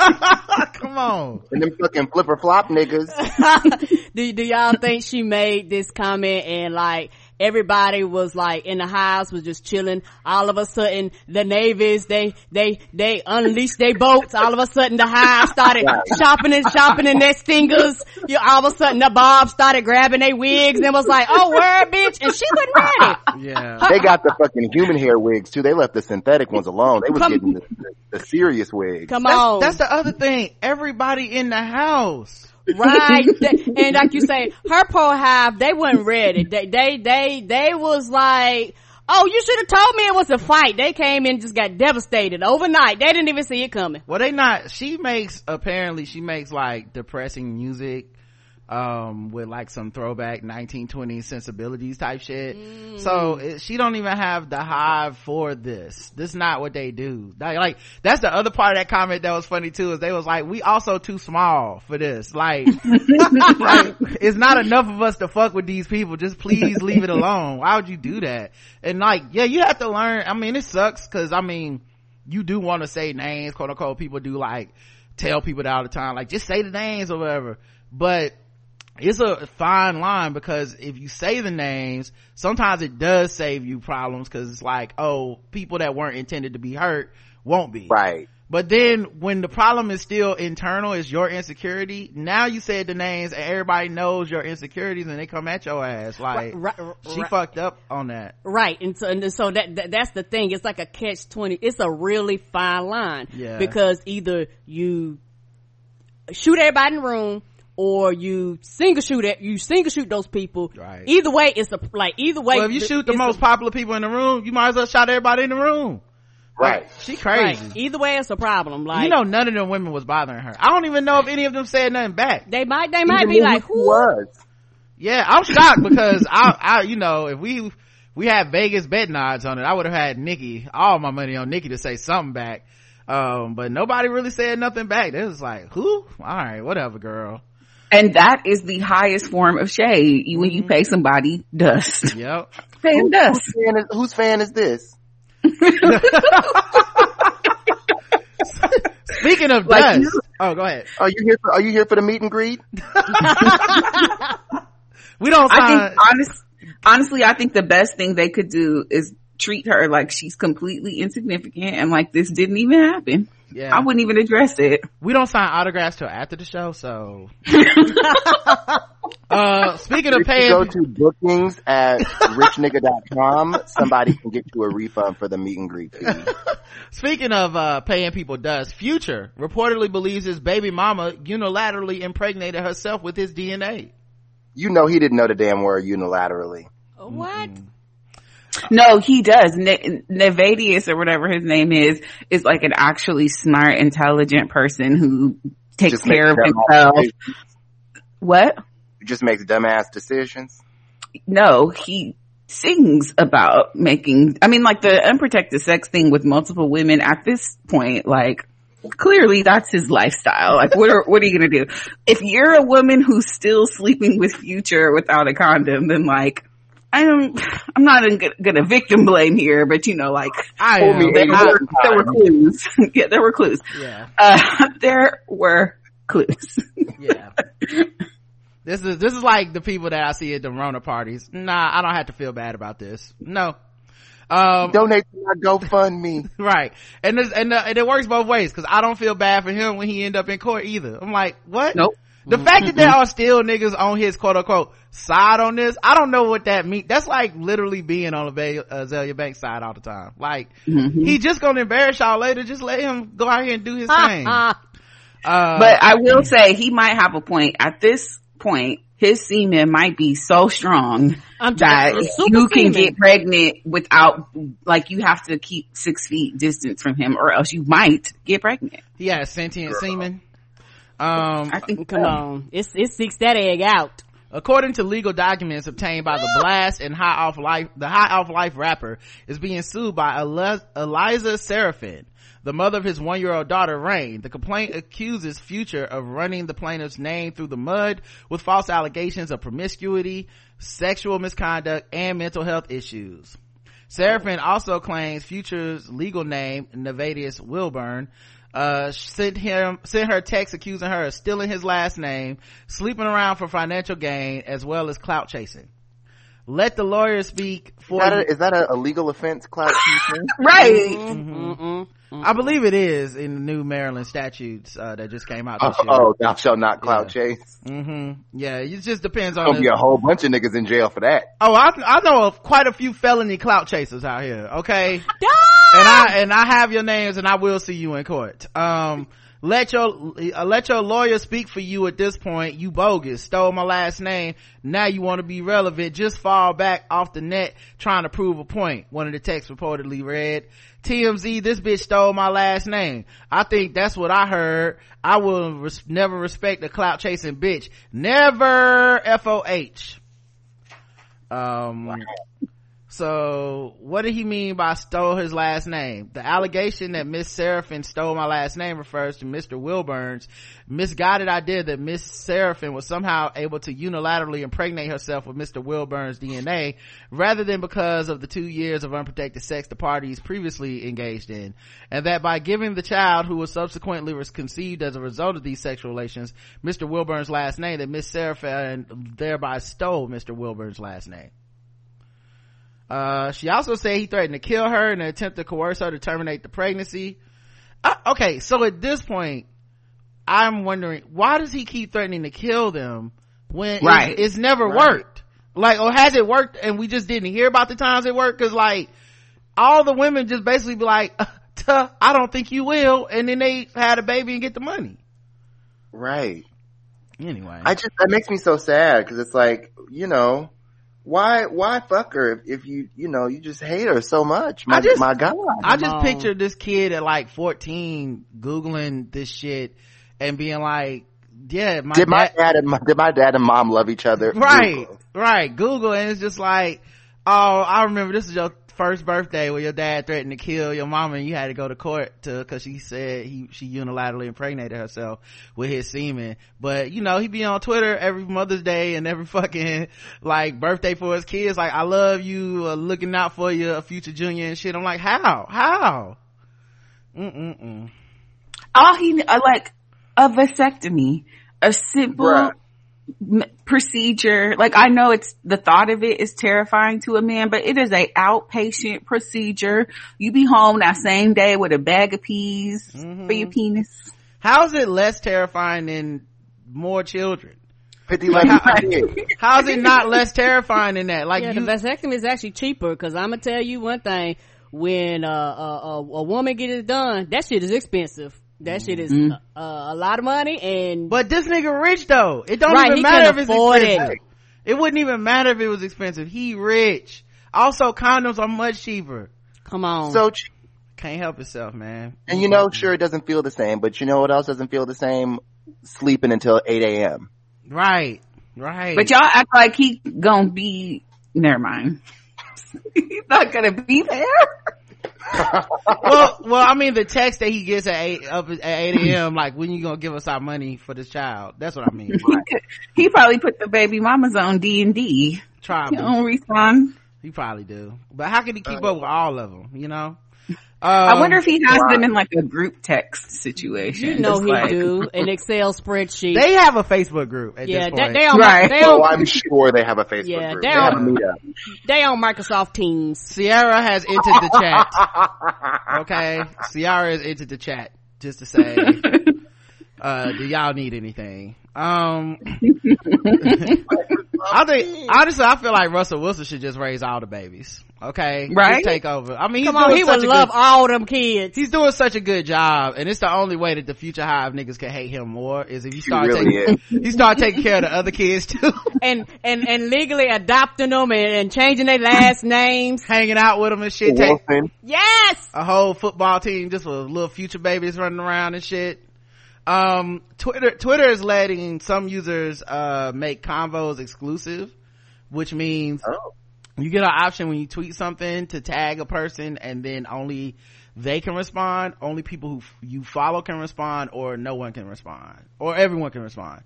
Come on. and them fucking flipper flop niggas. do, do y'all think she made this comment and like everybody was like in the house was just chilling all of a sudden the navies they they they unleashed their boats all of a sudden the hive started shopping and shopping in their stingers you all of a sudden the bob started grabbing their wigs and was like oh word bitch and she wasn't ready Yeah. They got the fucking human hair wigs too. They left the synthetic ones alone. They was Come- getting the, the, the serious wigs. come That's, on that's the other thing. Everybody in the house. Right. And like you say, her poor hive, they wasn't ready. They, they, they, they was like, oh, you should have told me it was a fight. They came in and just got devastated overnight. They didn't even see it coming. Well, they not. She makes apparently she makes like depressing music, um, with like some throwback 1920s sensibilities type shit. So it, she don't even have the hive for this. This is not what they do. Like, like that's the other part of that comment that was funny too. Is they was like, we also too small for this. Like, like it's not enough of us to fuck with these people. Just please leave it alone. Why would you do that? And like, yeah, you have to learn. I mean, it sucks because I mean you do want to say names, quote unquote. People do like tell people that all the time, like just say the names or whatever. But it's a fine line because if you say the names, sometimes it does save you problems because it's like, oh, people that weren't intended to be hurt won't be. Right. But then when the problem is still internal, is your insecurity. Now you said the names and everybody knows your insecurities and they come at your ass. Like, Right, right, she right. fucked up on that. Right. And so, and so that, that, that's the thing. It's like a catch 20. It's a really fine line. Yeah. Because either you shoot everybody in the room or you single shoot it, you single shoot those people. Right. Either way, it's a, like, either way. Well, if you th- shoot the most a- popular people in the room, you might as well shot everybody in the room. Right. She crazy. Right. Either way, it's a problem. Like, you know, none of them women was bothering her. I don't even know if any of them said nothing back. they might, they might Even be like, who? was. Yeah, I'm shocked because I, I, you know, if we, we had Vegas betting odds on it, I would have had Nikki, all my money on Nikki to say something back. Um, but nobody really said nothing back. It was like, who? Alright, whatever, girl. And that is the highest form of shade You- when you mm-hmm. pay somebody dust. Yep. Pay them dust. Whose fan is, whose fan is this? Speaking of Like dust, you, Oh, go ahead. Are you here? For, are you here for the meet and greet? We don't I think honest, honestly, I think the best thing they could do is treat her like she's completely insignificant and like this didn't even happen. Yeah. I wouldn't even address it. we don't sign autographs till after the show, so. uh, speaking of If you paying, go to bookings at richnigga.com, somebody can get you a refund for the meet and greet speaking of, uh, paying people does, Future reportedly believes his baby mama unilaterally impregnated herself with his DNA. You know he didn't know the damn word unilaterally. What? No, he does. Ne- Nayvadius or whatever his name is, is like an actually smart, intelligent person who takes Just care of himself. decisions. What? Just makes dumbass decisions. No, he sings about making, I mean, like the unprotected sex thing with multiple women at this point, like, clearly that's his lifestyle. Like, what are, what are you gonna do? If you're a woman who's still sleeping with future without a condom, then like, I'm, I'm not gonna, gonna victim blame here, but you know, like, I Hold me am. there, were, there were clues. yeah, there were clues. Yeah, Uh, there were clues. yeah. This is, this is like the people that I see at the Rona parties. Nah, I don't have to feel bad about this. No. Um, Donate to my GoFundMe. right. And this, and, uh, and it works both ways because I don't feel bad for him when he end up in court either. I'm like, what? Nope. The fact that there are still niggas on his quote unquote side on this, I don't know what that means. That's like literally being on Ava- Azealia Banks side all the time. Like, he just gonna embarrass y'all later. Just let him go out here and do his thing. Uh, But I will say he might have a point. At this point, his semen might be so strong I'm that super you can semen. get pregnant without, like, you have to keep six feet distance from him, or else you might get pregnant. he has sentient semen. Um, I think. Come on. It's, it seeks that egg out. According to legal documents obtained by the Blast and High Off Life, the High Off Life rapper is being sued by Eliza, Seraphin, the mother of his one-year-old daughter Reign. The complaint accuses Future of running the plaintiff's name through the mud with false allegations of promiscuity, sexual misconduct, and mental health issues. Seraphin also claims Future's legal name, Nayvadius Wilburn, uh, sent him, sent her text accusing her of stealing his last name, sleeping around for financial gain, as well as clout chasing. Let the lawyer speak Is for that a, is that a, a legal offense, clout chasing? Right. Mm-mm. I believe it is in the new Maryland statutes, uh, that just came out Oh, this year. oh, thou shalt not clout Yeah. hmm chase. Yeah, it just depends on Gonna the- be a whole bunch of niggas in jail for that. Oh, I, I know of quite a few felony clout chasers out here. Okay. and I, and I have your names and I will see you in court. Um, let your, uh, let your lawyer speak for you at this point. You bogus. Stole my last name. Now you want to be relevant. Just fall back off the net trying to prove a point. One of the texts reportedly read, TMZ, this bitch stole my last name. I think that's what I heard. I will res- never respect a clout chasing bitch. Never FOH. Um, so what did he mean by stole his last name? The allegation that Miss Seraphin stole my last name refers to Mr. Wilburn's misguided idea that Miss Seraphin was somehow able to unilaterally impregnate herself with Mr. Wilburn's DNA rather than because of the two years of unprotected sex the parties previously engaged in. And that by giving the child who was subsequently conceived as a result of these sexual relations, Mr. Wilburn's last name, that Miss Seraphin thereby stole Mr. Wilburn's last name. Uh, she also said he threatened to kill her in an attempt to coerce her to terminate the pregnancy. Uh, okay, so at this point, I'm wondering why does he keep threatening to kill them when Right. it's, it's never Right. worked? Like, or has it worked and we just didn't hear about the times it worked? Cause like, all the women just basically be like, uh, tuh, I don't think you will, and then they had a baby and get the money. Right. Anyway. I just, that makes me so sad because it's like, you know, why, why fuck her if, if you, you know, you just hate her so much? My, I just- my God. I just on. pictured this kid at like 14 googling this shit and being like, yeah, my did my dad, dad and my, did my dad and mom love each other? right, Google. right. Google and it's just like, oh, I remember this is your first birthday where your dad threatened to kill your mama and you had to go to court to, cause she said he, she unilaterally impregnated herself with his semen. But you know, he be on Twitter every Mother's Day and every fucking like birthday for his kids. Like, I love you, uh, looking out for you, a future junior and shit. I'm like, how? How? Mm-mm-mm. all he like a vasectomy, a simple Bruh. M- procedure. Like I know it's the thought of it is terrifying to a man, but it is a outpatient procedure. You be home that same day with a bag of peas mm-hmm. for your penis. How is it less terrifying than more children? 50 Like, like, how- How is it not less terrifying than that? Like yeah, you, the vasectomy is actually cheaper because I'm gonna tell you one thing: when uh, a, a, a woman get it done, that shit is expensive. That shit is uh, a lot of money, and but this nigga rich though. It don't Right, even matter if it's afford it. expensive. It. wouldn't even matter if it was expensive. He rich. Also, condoms are much cheaper. come on, so cheap. Can't help himself, man. And you know, sure, it doesn't feel the same, but you know what else doesn't feel the same? Sleeping until 8 a.m. Right, right. But y'all act like he gonna be, never mind. He's not gonna be there. Well, well, I mean, the text that he gets at eight up at eight a.m. Like, when you gonna give us our money for this child? That's what I mean. He, he probably put the baby mamas on D and D. Try don't respond. He probably do. But how can he keep up with all of them? You know. I Um, wonder if he has them in like a group text situation. you know he like- do an Excel spreadsheet. they have a Facebook group at yeah, this they, point. they on Right. they Oh, I'm sure they have a Facebook Yeah, group. they They have a they on Microsoft Teams. Ciara has entered the chat. Okay, Ciara has entered the chat just to say, uh, do y'all need anything? Um, I think honestly, I feel like Russell Wilson should just raise all the babies. Okay, Right? Just take over. I mean, he's Come on, doing he such would a love good- all them kids. He's doing such a good job, and it's the only way that the future hive niggas can hate him more is if you start really taking you start taking care of the other kids too, and and and legally adopting them and, and changing their last names. hanging out with them and shit. Take Wilson. Yes. a whole football team just with little future babies running around and shit. Um, Twitter, Twitter is letting some users, uh, make convos exclusive, which means Oh. you get an option when you tweet something to tag a person and then only they can respond. Only people who f- you follow can respond or no one can respond or everyone can respond.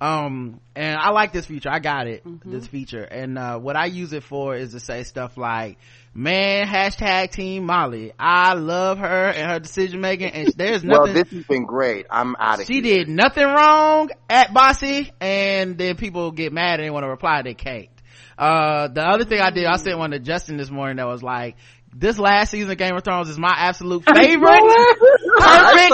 Um, and I like this feature. I got it, this feature. And, uh, what I use it for is to say stuff like, man, hashtag team Molly. I love her and her decision making and there's nothing. Well, this has been great. I'm out of she here. did nothing wrong at Bossy, and then people get mad and they want to reply, they caked. Uh, the other thing I did, I sent one to Justin this morning that was like, this last season of Game of Thrones is my absolute favorite. Perfect.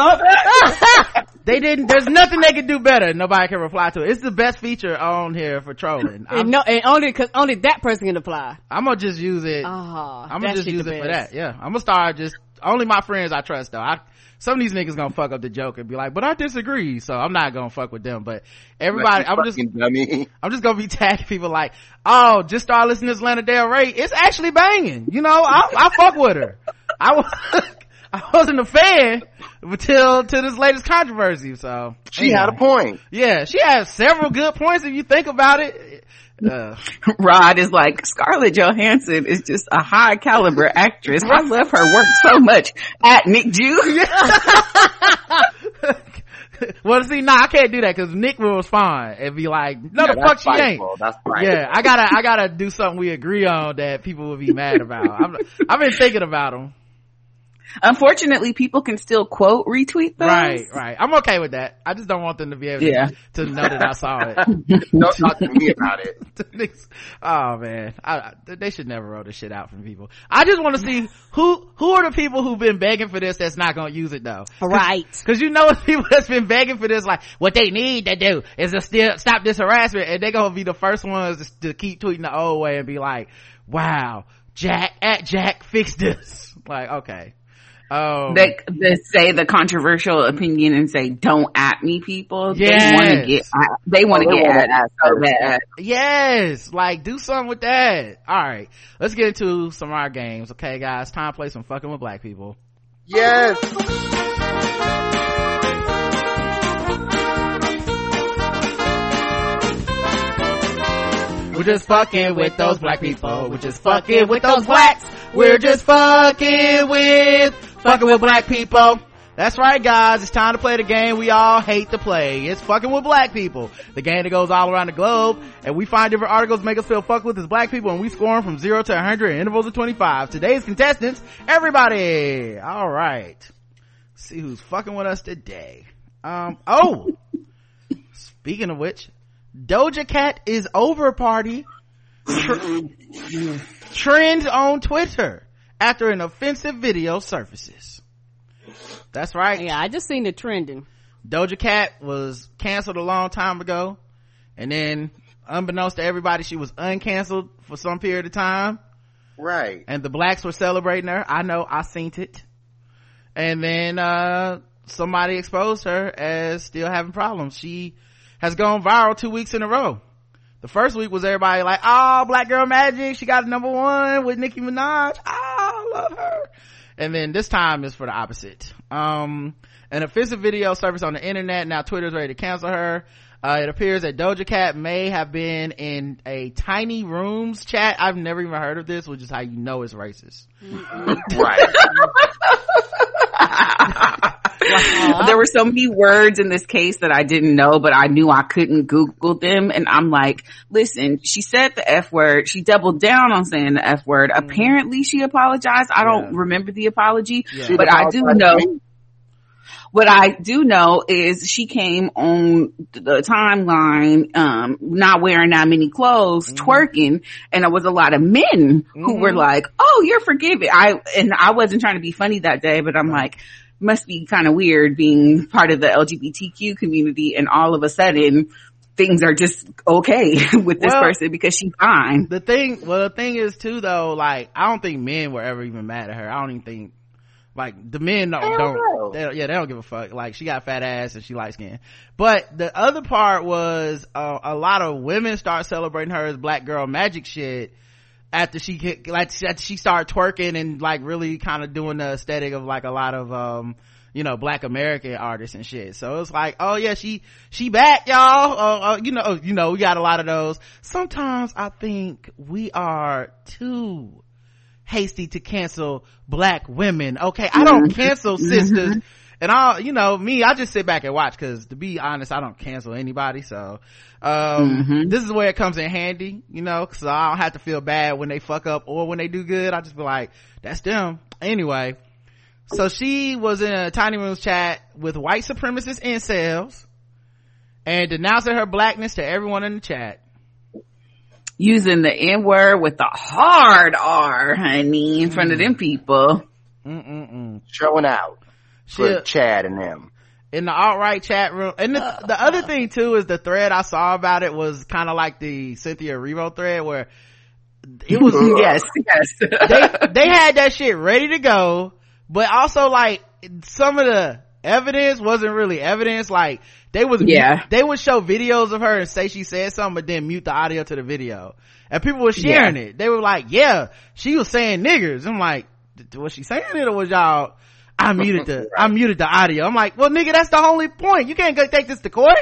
they didn't, there's nothing they could do better. Nobody can reply to it. It's the best feature on here for trolling. I'm, And no, and only cause only that person can apply. I'm gonna just use it. Ah, I'm gonna just use it for that. Yeah, I'm gonna start just only my friends I trust though. I some of these niggas gonna fuck up the joke and be like, but I disagree, so I'm not gonna fuck with them. But everybody, Like, I'm just dummy. I'm just gonna be tagging people like, oh, just start listening to Lana Del Rey. It's actually banging. You know, I, I fuck with her. I was, I wasn't a fan until to this latest controversy. So She had a point. yeah, she has several good points if you think about it. Uh, Rod is like Scarlett Johansson is just a high caliber actress. I love her work so much. At Nic Ju. well, see, nah, I can't do that because Nic will respond and be like, no, the fuck she ain't. That's. Yeah, I gotta, I gotta do something we agree on that people would be mad about. I'm, I've been thinking about them. Unfortunately, people can still quote retweet those. Right, right. I'm okay with that. I just don't want them to be able Yeah. to, to know that I saw it. Don't talk to me about it. oh man, I, I- they should never roll this shit out from people. I just want to see who who are the people who've been begging for this that's not gonna use it though. Right. Cause you know it's people that's been begging for this, like what they need to do is to still stop this harassment, and they're gonna be the first ones to, to keep tweeting the old way and be like, "Wow, Jack at Jack fix this." Like, okay, um, They, they say the controversial opinion and say, don't at me people. They Yes. want to get, they want to Oh, get at ask so bad. yes, like do something with that. All right, let's get into some of our games. Okay, guys, time to play some fucking with black people. Yes. We're just fucking with those black people. We're just fucking with those blacks. We're just fucking with, fucking with black people. That's right guys, it's time to play the game we all hate to play. It's fucking with black people. The game that goes all around the globe and we find different articles make us feel fucked with as black people and we score them from 0 to 100 in intervals of 25. Today's contestants, everybody! Alright. See who's fucking with us today. Um, oh, speaking of which, Doja Cat is over party tr- trends on Twitter after an offensive video surfaces. That's right. Yeah, I just seen it trending. Doja Cat was canceled a long time ago, and then unbeknownst to everybody, she was uncanceled for some period of time. Right. And the blacks were celebrating her. I know, I seen it. And then, uh, somebody exposed her as still having problems. She has gone viral two weeks in a row. The first week was everybody like, oh, Black Girl Magic, she got number one with Nicki Minaj. Oh, I love her. And then this time is for the opposite. Um, an offensive video surfaced on the internet. Now Twitter's ready to cancel her. Uh, it appears that Doja Cat may have been in a tiny rooms chat. I've never even heard of this, which is how you know it's racist. right. there were so many words in this case that I didn't know, but I knew I couldn't Google them. And I'm like, listen, she said the F word. She doubled down on saying the F word. Mm. Apparently she apologized. I don't yeah. remember the apology, yeah. but I do know. What I do know is she came on the timeline, um, not wearing that many clothes, mm-hmm. twerking, and there was a lot of men mm-hmm. who were mm-hmm. like, "Oh, you're forgiven." I and I wasn't trying to be funny that day, but I'm right. like, must be kind of weird being part of the LGBTQ community and all of a sudden things are just okay with this well, person because she's fine. The thing, well, the thing is too though, like, I don't think men were ever even mad at her. I don't even think, like, the men don't, don't they, yeah, they don't give a fuck. Like, she got fat ass and she light skin. But the other part was, uh, a lot of women start celebrating her as black girl magic shit after she like after she started twerking and like really kind of doing the aesthetic of like a lot of um you know black american artists and shit. So it's like oh yeah she she back y'all. Uh, uh, you know you know we got a lot of those. Sometimes i think we are too hasty to cancel black women okay? I don't mm-hmm. cancel sisters mm-hmm and I'll, you know, me, I just sit back and watch because to be honest, I don't cancel anybody. So, um, mm-hmm. this is where it comes in handy, you know, cause I don't have to feel bad when they fuck up or when they do good. I just be like, that's them. Anyway, so she was in a tiny rooms chat with white supremacist incels and denouncing her blackness to everyone in the chat using the N word with the hard R, honey, in front of them people. Mm-mm-mm. Showing out for Chad and them in the alt-right chat room. And the, the other thing too is the thread I saw about it was kind of like the Cynthia Erivo thread where it was, yes, yes. they, they had that shit ready to go, but also like some of the evidence wasn't really evidence. Like they was, yeah, they would show videos of her and say she said something, but then mute the audio to the video. And people were sharing yeah. it. They were like, yeah, she was saying niggers. I'm like, was she saying it or was y'all I muted the. I muted the audio. I'm like, well, nigga, that's the only point. You can't go take this to court.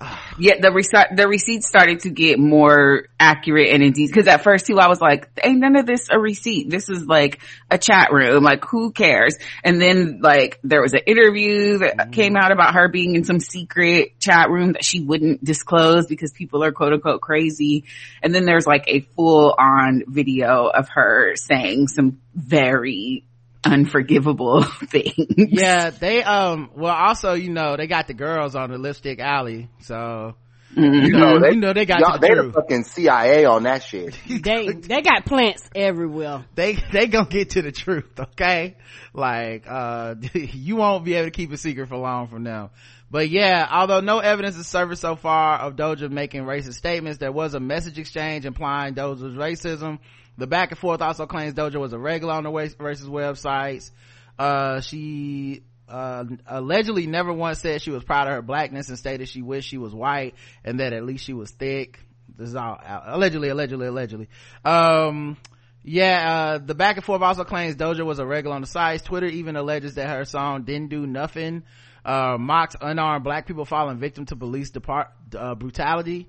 yeah, the rec- the receipts started to get more accurate and indeed, cause at first too, I was like, ain't none of this a receipt. This is like a chat room. Like, who cares? And then like, there was an interview that mm. came out about her being in some secret chat room that she wouldn't disclose because people are quote unquote crazy. And then there's like a full on video of her saying some very unforgivable things. Yeah, they um well also, you know, they got the girls on the lipstick alley, so Mm-hmm. You know, they, you know they got the they the fucking CIA on that shit. they they got plants everywhere. They they gonna get to the truth, okay? Like uh you won't be able to keep a secret for long from now. But yeah, although no evidence has surfaced so far of Doja making racist statements, there was a message exchange implying Doja's racism the back and forth also claims Doja was a regular on the racist websites. Uh, she, uh, allegedly never once said she was proud of her blackness and stated she wished she was white and that at least she was thick. This is all allegedly, allegedly, allegedly. Um, yeah, uh, the back and forth also claims Doja was a regular on the sites. Twitter even alleges that her song didn't do nothing. Uh, mocks unarmed black people falling victim to police depart, uh, brutality.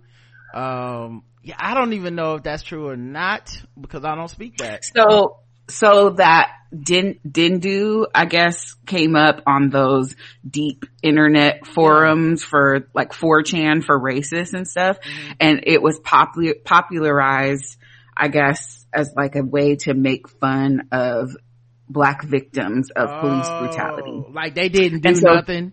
Um, yeah, I don't even know if that's true or not because I don't speak that. So, so that din dindu i guess came up on those deep internet forums for like 4chan for racists and stuff mm-hmm. and it was popular popularized i guess as like a way to make fun of black victims of oh, police brutality like they didn't do so, nothing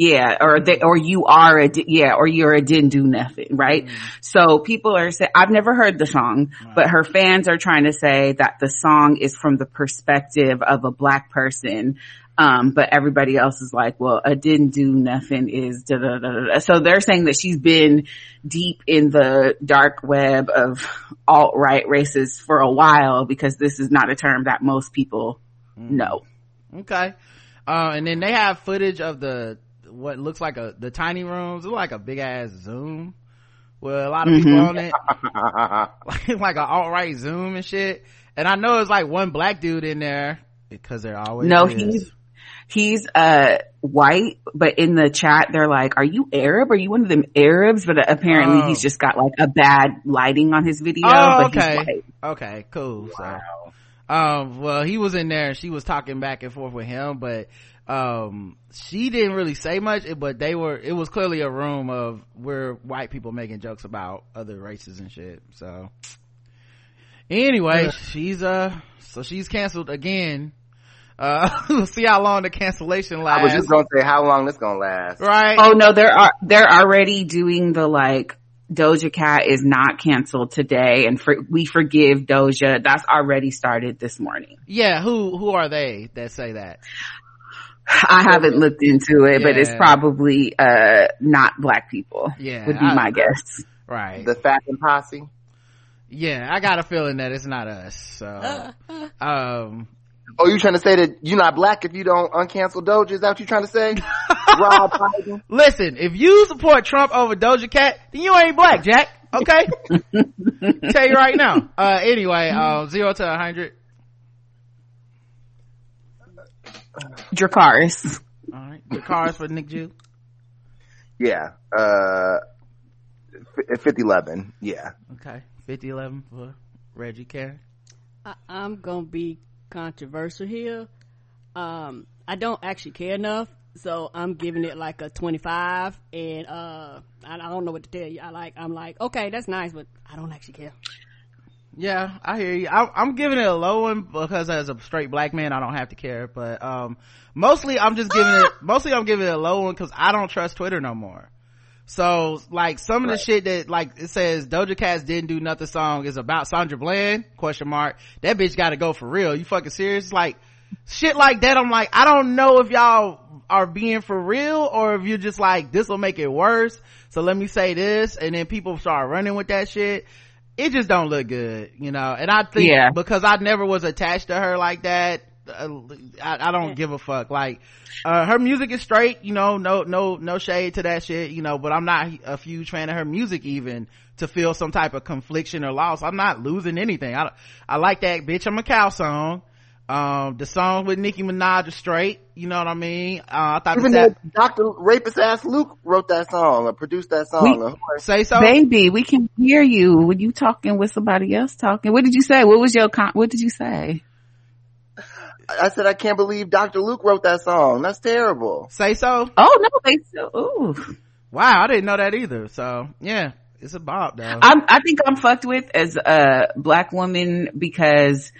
Yeah, or they, or you are a, yeah, or you're a didn't do nothing, right? Mm. So people are saying, I've never heard the song, but her fans are trying to say that the song is from the perspective of a black person. Um, but everybody else is like, well, a didn't do nothing is da da da da. So they're saying that she's been deep in the dark web of alt right races for a while because this is not a term that most people mm. know. Okay. Uh, and then they have footage of the what looks like a the tiny rooms. It's like a big ass Zoom with a lot of people mm-hmm. on it, like like an alt right Zoom and shit. And I know it's like one black dude in there because they're always no is. he's he's uh white, but in the chat they're like, "Are you Arab? Are you one of them Arabs?" But apparently oh. he's just got like a bad lighting on his video. Oh, okay, okay, cool. Wow. So, um, well, he was in there and she was talking back and forth with him, but um she didn't really say much but they were it was clearly a room of where white people making jokes about other races and shit so anyway yeah. she's uh so she's canceled again uh we'll see how long the cancellation lasts i was just gonna say how long this gonna last right oh no they're are they're already doing the like Doja Cat is not canceled today and for, we forgive Doja. That's already started this morning. Yeah. Who, who are they that say that? I haven't looked into it, yeah. but it's probably uh not black people. Yeah, would be I, my guess. Right. The Fat and Posse. Yeah, I got a feeling that it's not us. So, um. Oh, you trying to say that you're not black if you don't uncancel Doja? Is that what you're trying to say? Rob Biden? Listen, if you support Trump over Doja Cat, then you ain't black, Jack. Okay? Tell you right now. Uh, anyway, um, zero to a hundred. Dracarys. All right. Dracarys for Nic Ju. Yeah. Uh, 5011. Yeah. Okay. 5011 for Reggie Karen. I, am going to be controversial here. Um, I don't actually care enough. So I'm giving it like a 25 and, uh, I, I don't know what to tell you. I like, I'm like, okay, that's nice, but I don't actually care. Yeah, I hear you. I, am giving it a low one because as a straight black man, I don't have to care. But um, mostly, I'm just giving it. Mostly, I'm giving it a low one because I don't trust Twitter no more. So, like some of the shit that like it says Doja Cat's didn't do nothing song is about Sandra Bland question mark. That bitch got to go for real. You fucking serious? Like shit like that. I'm like, I don't know if y'all are being for real or if you're just like this will make it worse. So let me say this, and then people start running with that shit it just don't look good, you know. And I think yeah. because I never was attached to her like that, uh, I, I, don't give a fuck. Like, uh, her music is straight, you know, no, no, no shade to that shit, you know, but I'm not a huge fan of her music even to feel some type of confliction or loss. I'm not losing anything. I, I like that bitch I'm a cow song. Um, the song with Nicki Minaj is straight. You know what I mean? Uh, I thought even that Dr. Rapist ass Luke wrote that song or produced that song. We, say so, baby. We can hear you when you talking with somebody else talking. What did you say? What was your con- What did you say? I said I can't believe Dr. Luke wrote that song. That's terrible. Say so. Oh no, they so. Ooh. Wow, I didn't know that either. So yeah, it's a bop though. I'm, I think I'm fucked with as a black woman because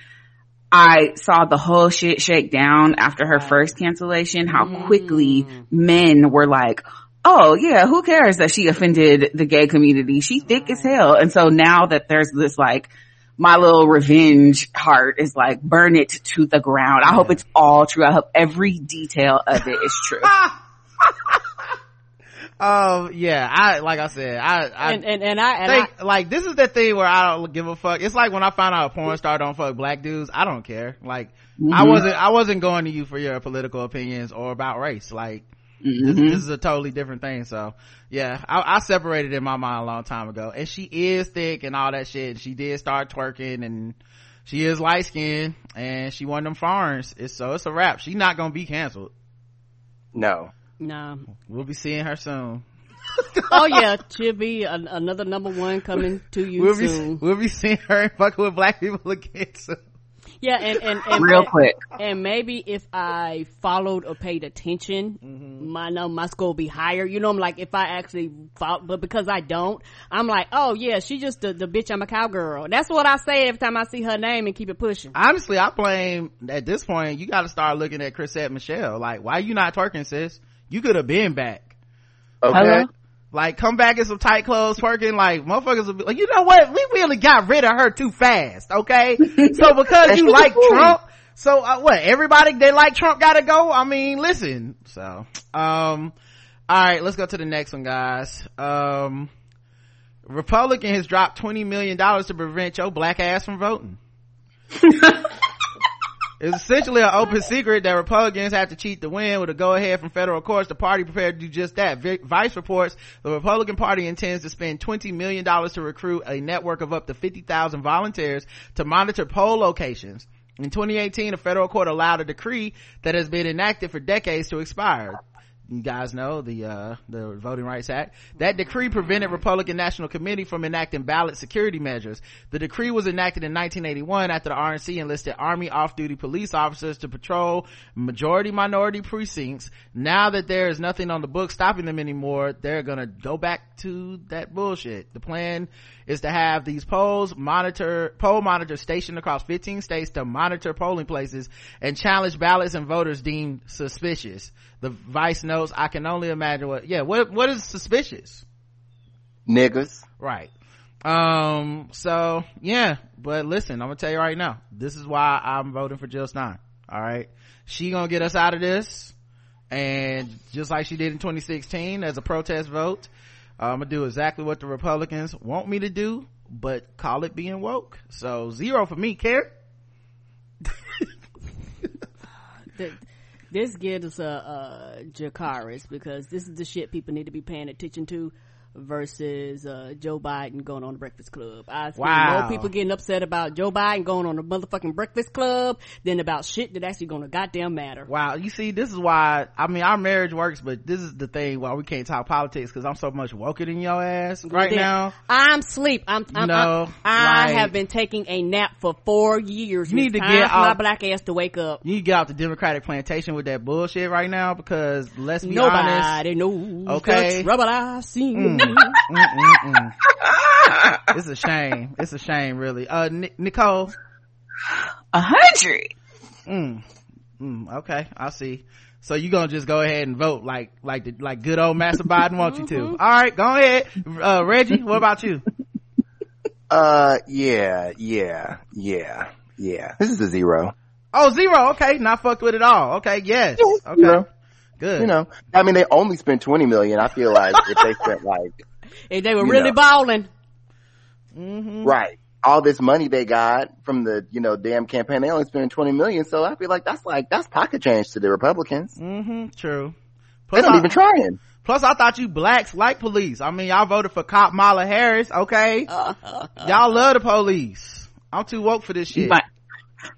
I saw the whole shit shake down after her first cancellation, how mm. quickly men were like, oh yeah, who cares that she offended the gay community? She thick as hell. And so now that there's this like, my little revenge heart is like, burn it to the ground. I hope it's all true. I hope every detail of it is true. um yeah i like i said i, I and, and, and i and think, I, like this is the thing where i don't give a fuck. It's like when i find out a porn star don't fuck black dudes i don't care. Like mm-hmm. i wasn't i wasn't going to you for your political opinions or about race. Like mm-hmm. this, this, is a totally different thing. So yeah I, I, separated in my mind a long time ago. And she is thick and all that shit. She did start twerking and she is light skinned and she won them foreigners it's so it's a wrap. She's not gonna be canceled. No no. We'll be seeing her soon. oh yeah, she'll be a, another number one coming to you we'll soon. Be, we'll be seeing her fucking with black people again soon. Yeah, and, and, and real and, quick, and maybe if I followed or paid attention, mm-hmm. my number my score be higher. You know, I'm like if I actually followed, but because I don't, I'm like, oh yeah, she just the, the bitch. I'm a cowgirl. That's what I say every time I see her name and keep it pushing. Honestly, I blame at this point. You got to start looking at Chrisette Michele. Like, why you not twerking, sis? You could have been back. Okay. Hello? like come back in some tight clothes twerking like motherfuckers will be like you know what? We really got rid of her too fast okay? So because you like trump so uh, what everybody they like trump gotta go? I mean listen. So um all right let's go to the next one guys. Um republican has dropped 20 million dollars to prevent your black ass from voting it's essentially an open secret that Republicans have to cheat to win with a go-ahead from federal courts. The party prepared to do just that. Vi- Vice reports the Republican Party intends to spend $20 million to recruit a network of up to 50,000 volunteers to monitor poll locations. In 2018, a federal court allowed a decree that has been enacted for decades to expire you guys know the uh the voting rights act. That decree prevented republican national committee from enacting ballot security measures. The decree was enacted in 1981 after the rnc enlisted army off-duty police officers to patrol majority minority precincts. Now that there is nothing on the book stopping them anymore they're gonna go back to that bullshit. The plan is to have these polls monitor poll monitors stationed across 15 states to monitor polling places and challenge ballots and voters deemed suspicious. The vice knows i can only imagine what yeah what what is suspicious? Niggas. right. Um so yeah but listen i'm gonna tell you right now this is why i'm voting for jill stein all right? She gonna get us out of this and just like she did in 2016 as a protest vote i'm gonna do exactly what the republicans want me to do but call it being woke. So zero for me care? This gives a, a Dracarys because this is the shit people need to be paying attention to versus uh, Joe Biden going on the Breakfast Club. I see Wow. more people getting upset about Joe Biden going on the motherfucking Breakfast Club than about shit that actually gonna goddamn matter. Wow, you see, this is why I mean our marriage works, but this is the thing why we can't talk politics because I'm so much woker than your ass right Then now. I'm sleep. I'm, I'm, No, I'm- I like- have been taking a nap for four years. You need It's to get for my black ass to wake up. You need to get off the Democratic plantation with that bullshit right now because let's be honest. Nobody knows Okay. trouble I see. Mm, mm, mm, mm. it's a shame. It's a shame, really. Uh, Ni- Nicole. A hundred. Mm, mm, okay, I see. So you gonna just go ahead and vote like like the, like good old Master Biden wants you to. All right, go ahead. Uh, Reggie, what about you? Uh, yeah, yeah, yeah, yeah. This is a zero. Oh, zero. Okay, not fucked with at all. Okay, yes. Okay, Zero. Good. You know, I mean, they only spent 20 million. I feel like if they spent like, If they were really know. balling. Mm-hmm. right, all this money they got from the, you know, damn campaign, they only spent 20 million. So I feel like that's like, that's pocket change to the Republicans. Mm-hmm. True. They're Plus, not I, even trying. plus, I thought you blacks like police. I mean, y'all voted for cop Mala Harris. Okay, y'all love the police. I'm too woke for this shit. Might-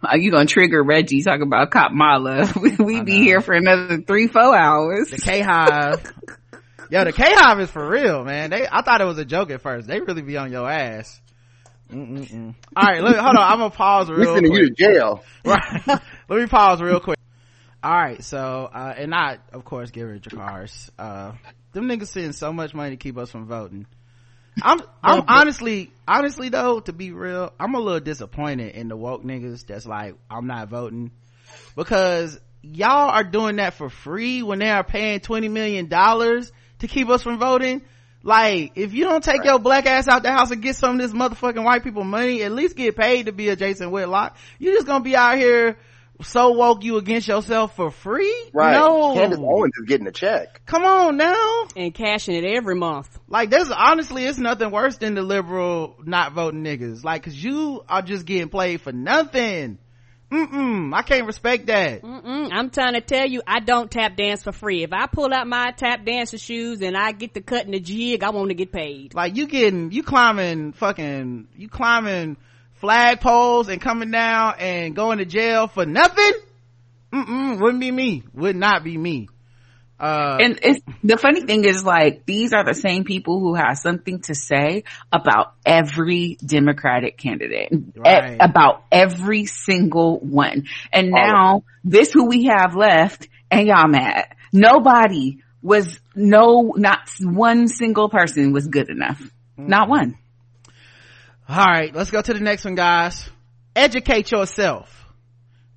Are you gonna trigger Reggie talking about Cop Mala? We, we be here for another three, four hours. The K Hive. Yo, the K Hive is for real, man. They, I thought it was a joke at first. They really be on your ass. Mm-mm-mm. All right, let me, hold on. I'm gonna pause We're real sending quick. you to jail. right. Let me pause real quick. All right, so uh, and not, of course, give her cars. Uh, them niggas send so much money to keep us from voting. I'm, I'm honestly, honestly though, to be real, I'm a little disappointed in the woke niggas that's like, I'm not voting because y'all are doing that for free when they are paying 20 million dollars to keep us from voting. Like, if you don't take your black ass out the house and get some of this motherfucking white people money, at least get paid to be a Jason Whitlock. You're just gonna be out here so woke you against yourself for free? Right. No. Candace Owens is getting a check. Come on now. And cashing it every month. Like, there's honestly, it's nothing worse than the liberal not voting niggas. Like, cause you are just getting played for nothing. Mm-mm. I can't respect that. Mm-mm. I'm trying to tell you, I don't tap dance for free. If I pull out my tap dancer shoes and I get to cutting the jig, I want to get paid. Like, you getting, you climbing fucking, you climbing flag poles and coming down and going to jail for nothing? Mm-mm. Wouldn't be me. Would not be me. Uh, And it's, the funny thing is like, these are the same people who have something to say about every Democratic candidate. Right. About every single one. And now, this who we have left, and y'all mad. Nobody was, no, not one single person was good enough. Not one. All right, let's go to the next one, guys. Educate yourself.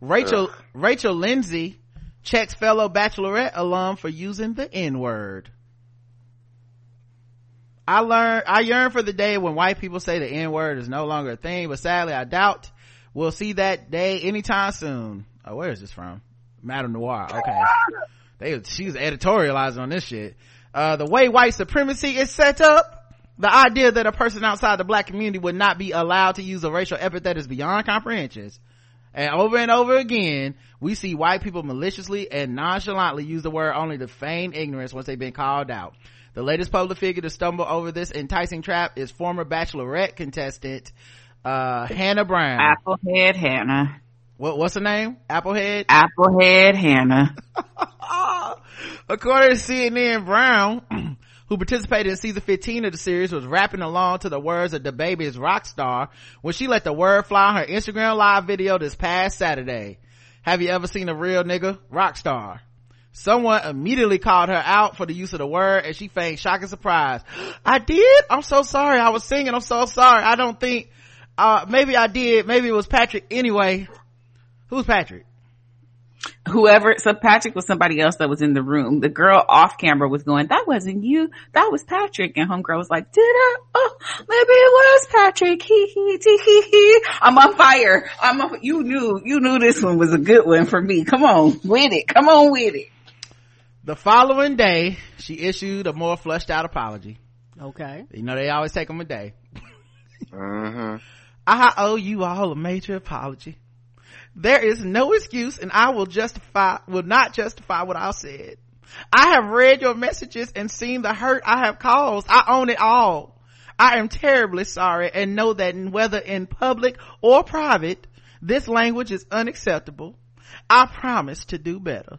Rachel Rachel Lindsay checks fellow bachelorette alum for using the n-word I learned, I yearn for the day when white people say the N-word is no longer a thing, but sadly I doubt we'll see that day anytime soon. Oh, where is this from? MadameNoire. Okay. They, she's editorializing on this shit. Uh, the way white supremacy is set up, the idea that a person outside the black community would not be allowed to use a racial epithet is beyond comprehension. And over and over again, we see white people maliciously and nonchalantly use the word only to feign ignorance once they've been called out. The latest public figure to stumble over this enticing trap is former bachelorette contestant, uh, Hannah Brown. Applehead Hannah. What, what's her name? Applehead? Applehead Hannah. According to CNN, Brown, who participated in season 15 of the series, was rapping along to the words of DaBaby's Rockstar when she let the word fly on her Instagram live video this past Saturday. Have you ever seen a real nigga? Rockstar. Someone immediately called her out for the use of the word and she feigned shock and surprise. I did? I'm so sorry. I was singing. I'm so sorry. I don't think, uh, maybe I did. Maybe it was Patrick anyway. Who's Patrick? Whoever, so Patrick was somebody else that was in the room. The girl off camera was going, that wasn't you. That was Patrick. And homegirl was like, did I? Oh, maybe it was Patrick. He, he, he, he, he. I'm on fire. I'm on, you knew, you knew this one was a good one for me. Come on with it. Come on with it. The following day, she issued a more fleshed out apology. Okay. You know, they always take them a day. Mm-hmm. I owe you all a major apology. There is no excuse and I will justify, will not justify what I said. I have read your messages and seen the hurt I have caused. I own it all. I am terribly sorry and know that whether in public or private, this language is unacceptable. I promise to do better.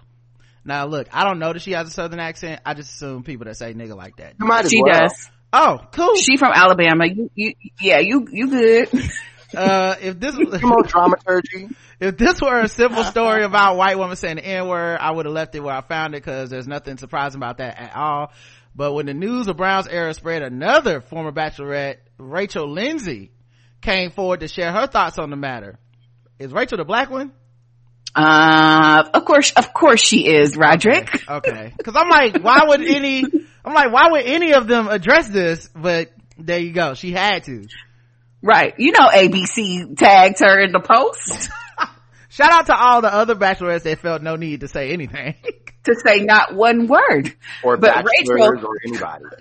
Now look, I don't know that she has a southern accent. I just assume people that say nigga like that. You might She well. does. Oh, cool. She from Alabama. You, you, yeah, you, you good. Uh, if this Come on, dramaturgy. if this were a simple story about white woman saying the n-word i would have left it where i found it because there's nothing surprising about that at all. But when the news of brown's era spread another former bachelorette rachel lindsay came forward to share her thoughts on the matter. Is rachel the black one? Uh, of course, of course she is, Roderick. okay because i'm like why would any i'm like why would any of them address this? But there you go. She had to Right. You know ABC tagged her in the post shout out to all the other bachelorettes that felt no need to say anything to say not one word. Or But bachelors Rachel- or anybody.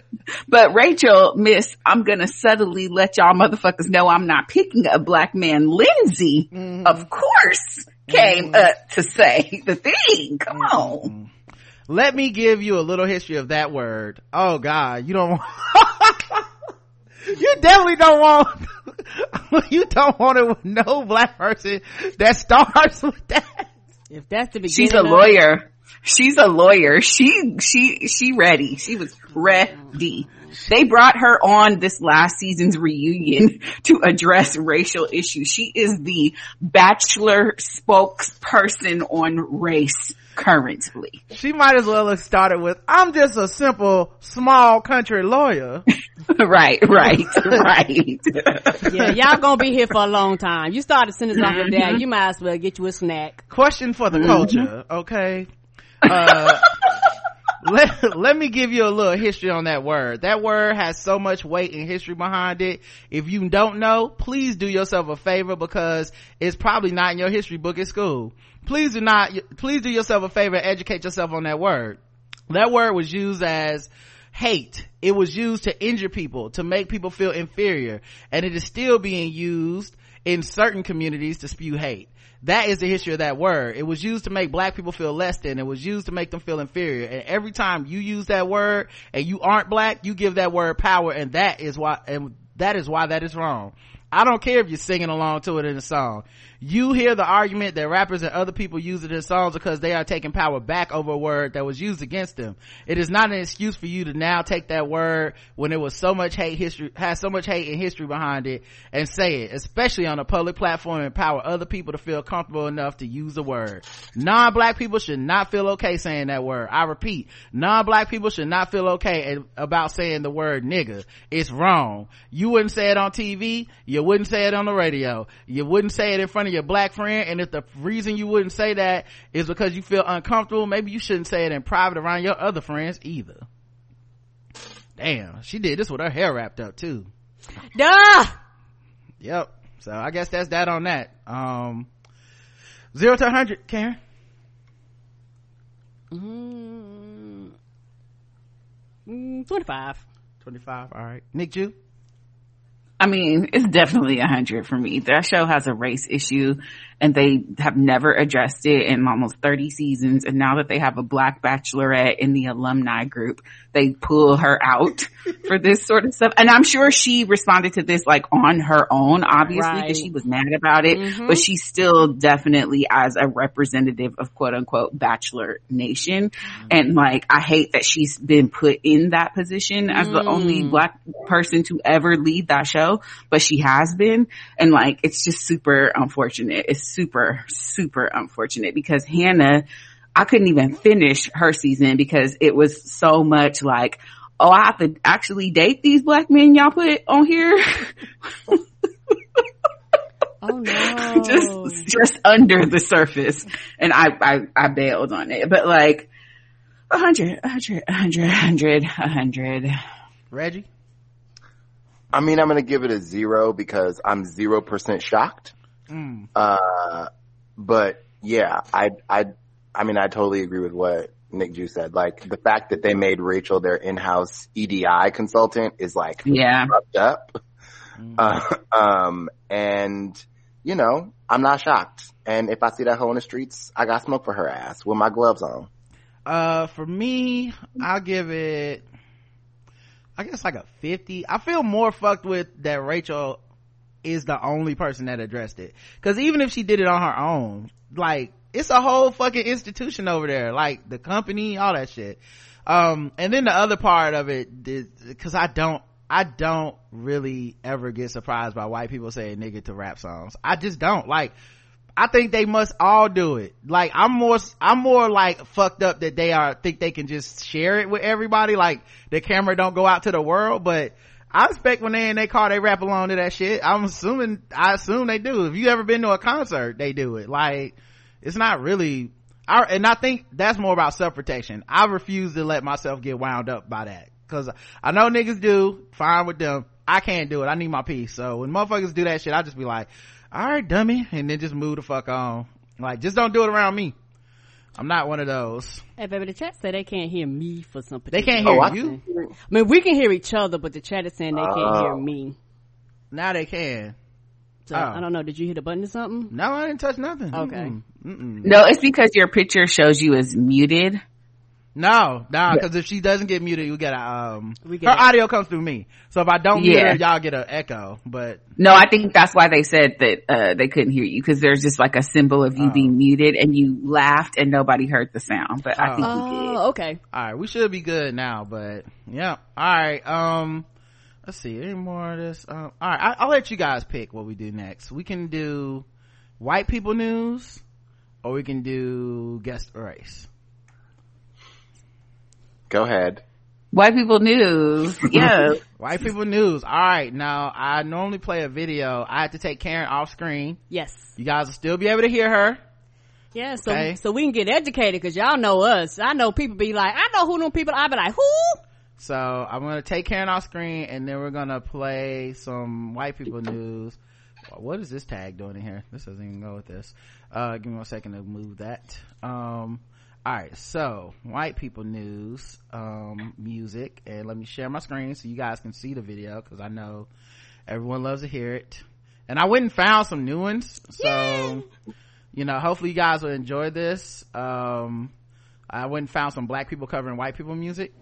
But Rachel, miss, I'm gonna subtly let y'all motherfuckers know I'm not picking a black man. Lindsay, mm-hmm. of course, came mm-hmm. up to say the thing. Come mm-hmm. on. let me give you a little history of that word oh god you don't want you definitely don't want you don't want it with no black person that starts with that If that's the beginning. She's a of it, lawyer. She's a lawyer. She, she, she ready. She was ready. They brought her on this last season's reunion to address racial issues. She is the bachelor spokesperson on race currently. she might as well have started with i'm just a simple small country lawyer right, right, right. Yeah, y'all gonna be here for a long time. You started sentence off of that, you might as well get you a snack. question for the culture okay uh let, let me give you a little history on that word. That word has so much weight and history behind it. If you don't know, please do yourself a favor because it's probably not in your history book at school. Please do not, please do yourself a favor and educate yourself on that word. That word was used as hate. It was used to injure people, to make people feel inferior, and it is still being used in certain communities to spew hate. That is the history of that word. It was used to make black people feel less than. It was used to make them feel inferior. And every time you use that word and you aren't black, you give that word power and that is why, and that is why that is wrong. I don't care if you're singing along to it in a song. You hear the argument that rappers and other people use it in songs because they are taking power back over a word that was used against them. It is not an excuse for you to now take that word when it was so much hate history, has so much hate and history behind it and say it, especially on a public platform and empower other people to feel comfortable enough to use the word. Non-black people should not feel okay saying that word. I repeat, non-black people should not feel okay about saying the word nigga. It's wrong. You wouldn't say it on TV. You wouldn't say it on the radio you wouldn't say it in front of your black friend and if the reason you wouldn't say that is because you feel uncomfortable maybe you shouldn't say it in private around your other friends either. Damn she did this with her hair wrapped up too. Duh! yep so i guess that's that on that. Um zero to 100 karen? Mm, mm, 25. 25 all right. Nic Ju I mean, it's definitely a hundred for me. That show has a race issue and they have never addressed it in almost 30 seasons. And now that they have a black bachelorette in the alumni group, they pull her out for this sort of stuff. And I'm sure she responded to this like on her own, obviously, because Right. she was mad about it, Mhm. but she's still definitely as a representative of quote unquote bachelor nation. And like, I hate that she's been put in that position as the only Mm. black person to ever lead that show, but she has been. And like, it's just super unfortunate. It's super, super unfortunate because Hannah, I couldn't even finish her season because it was so much like, oh, I have to actually date these black men y'all put on here. Oh no. just, just under the surface. And I, I, I bailed on it, but like, a hundred, a hundred, a hundred, a hundred, a hundred. reggie I mean, I'm gonna give it a zero because I'm zero percent shocked. Mm. Uh, but yeah, I, I, I mean, I totally agree with what Nic Ju said. Like the fact that they made Rachel their in-house EDI consultant is like Yeah. fucked up. Uh, um, and you know, I'm not shocked. And if I see that hoe in the streets, I got smoke for her ass with my gloves on. Uh, for me, I'll give it, I guess like a 50. I feel more fucked with that Rachel is the only person that addressed it. Cause even if she did it on her own, like, it's a whole fucking institution over there, like the company, all that shit. Um, and then the other part of it is, cause I don't, I don't really ever get surprised by white people saying nigga to rap songs. I just don't. Like, I think they must all do it. Like I'm more, I'm more like fucked up that they are think they can just share it with everybody. Like the camera don't go out to the world, but I expect when they in their car they rap along to that shit. I'm assuming, I assume they do. If you ever been to a concert, they do it. Like it's not really. I, and I think that's more about self protection. I refuse to let myself get wound up by that because I know niggas do. Fine with them. I can't do it. I need my peace. So when motherfuckers do that shit, I just be like, all right, dummy, and then just move the fuck on. Like, just don't do it around me. I'm not one of those. Hey, baby, the chat said they can't hear me for some They can't hear Oh, I you. I mean, we can hear each other, but the chat is saying they can't Oh. hear me. Now they can. So Oh. I don't know. Did you hit a button or something? No, I didn't touch nothing. Okay. Mm-mm. Mm-mm. No, it's because your picture shows you as muted. No, no, because if she doesn't get muted, we get a um. We get her a- audio comes through me, so if I don't mute Yeah. her, y'all get an echo. But No, I think that's why they said that uh, they couldn't hear you because there's just like a symbol of you Oh. being muted and you laughed and nobody heard the sound. But I think you did. Oh, okay. all right, we should be good now. But yeah, all right. Um, let's see any more of this. Um, all right, I, I'll let you guys pick what we do next. We can do white people news, or we can do guest race. Go ahead. White people news. Yeah. White people news. All right, now I normally play a video. I have to take Karen off screen. Yes. You guys will still be able to hear her. Yeah, so Okay. so we can get educated because y'all know us. I know people be like, I know who them people. I be like, who? So I'm gonna take Karen off screen and then we're gonna play some white people news. What is this tag doing in here? This doesn't even go with this. Uh, give me one second to move that. Um, alright, so white people news, um, music, and let me share my screen so you guys can see the video because I know everyone loves to hear it. And I went and found some new ones, so you know, hopefully you guys will enjoy this. Um, I went and found some black people covering white people music.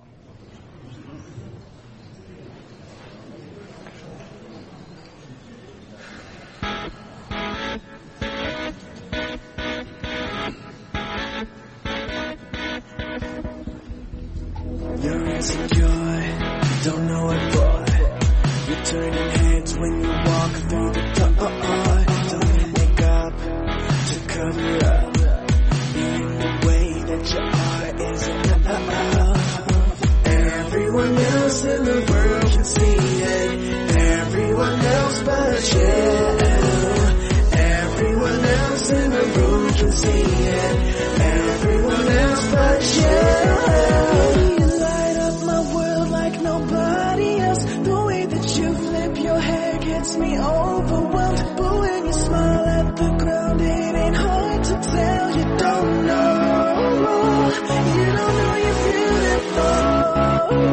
insecure. Don't know what boy. You're turning heads when you walk through the door. Don't make up to cover up. Being the way that you are is enough. Everyone else in the world can see it. Everyone else but you. Everyone else in the room can see it. Everyone else but you.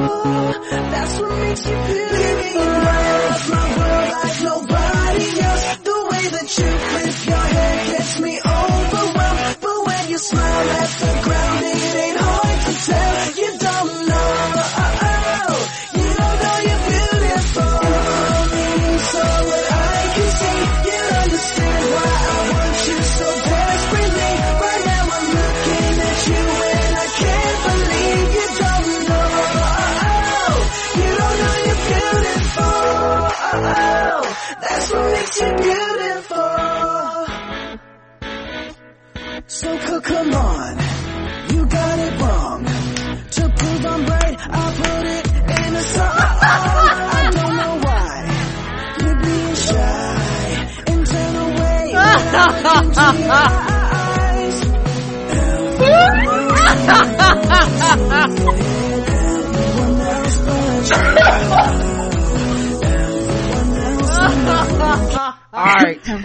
That's what makes you beautiful. Up my world like nobody else. The way that you flip your hair gets me overwhelmed. But when you smile at the ground, Makes beautiful. So come on, you got it wrong. To prove I'm right, I'll put it in a song. I don't know why you're being shy and turn away into your eyes. Everyone else All right. um,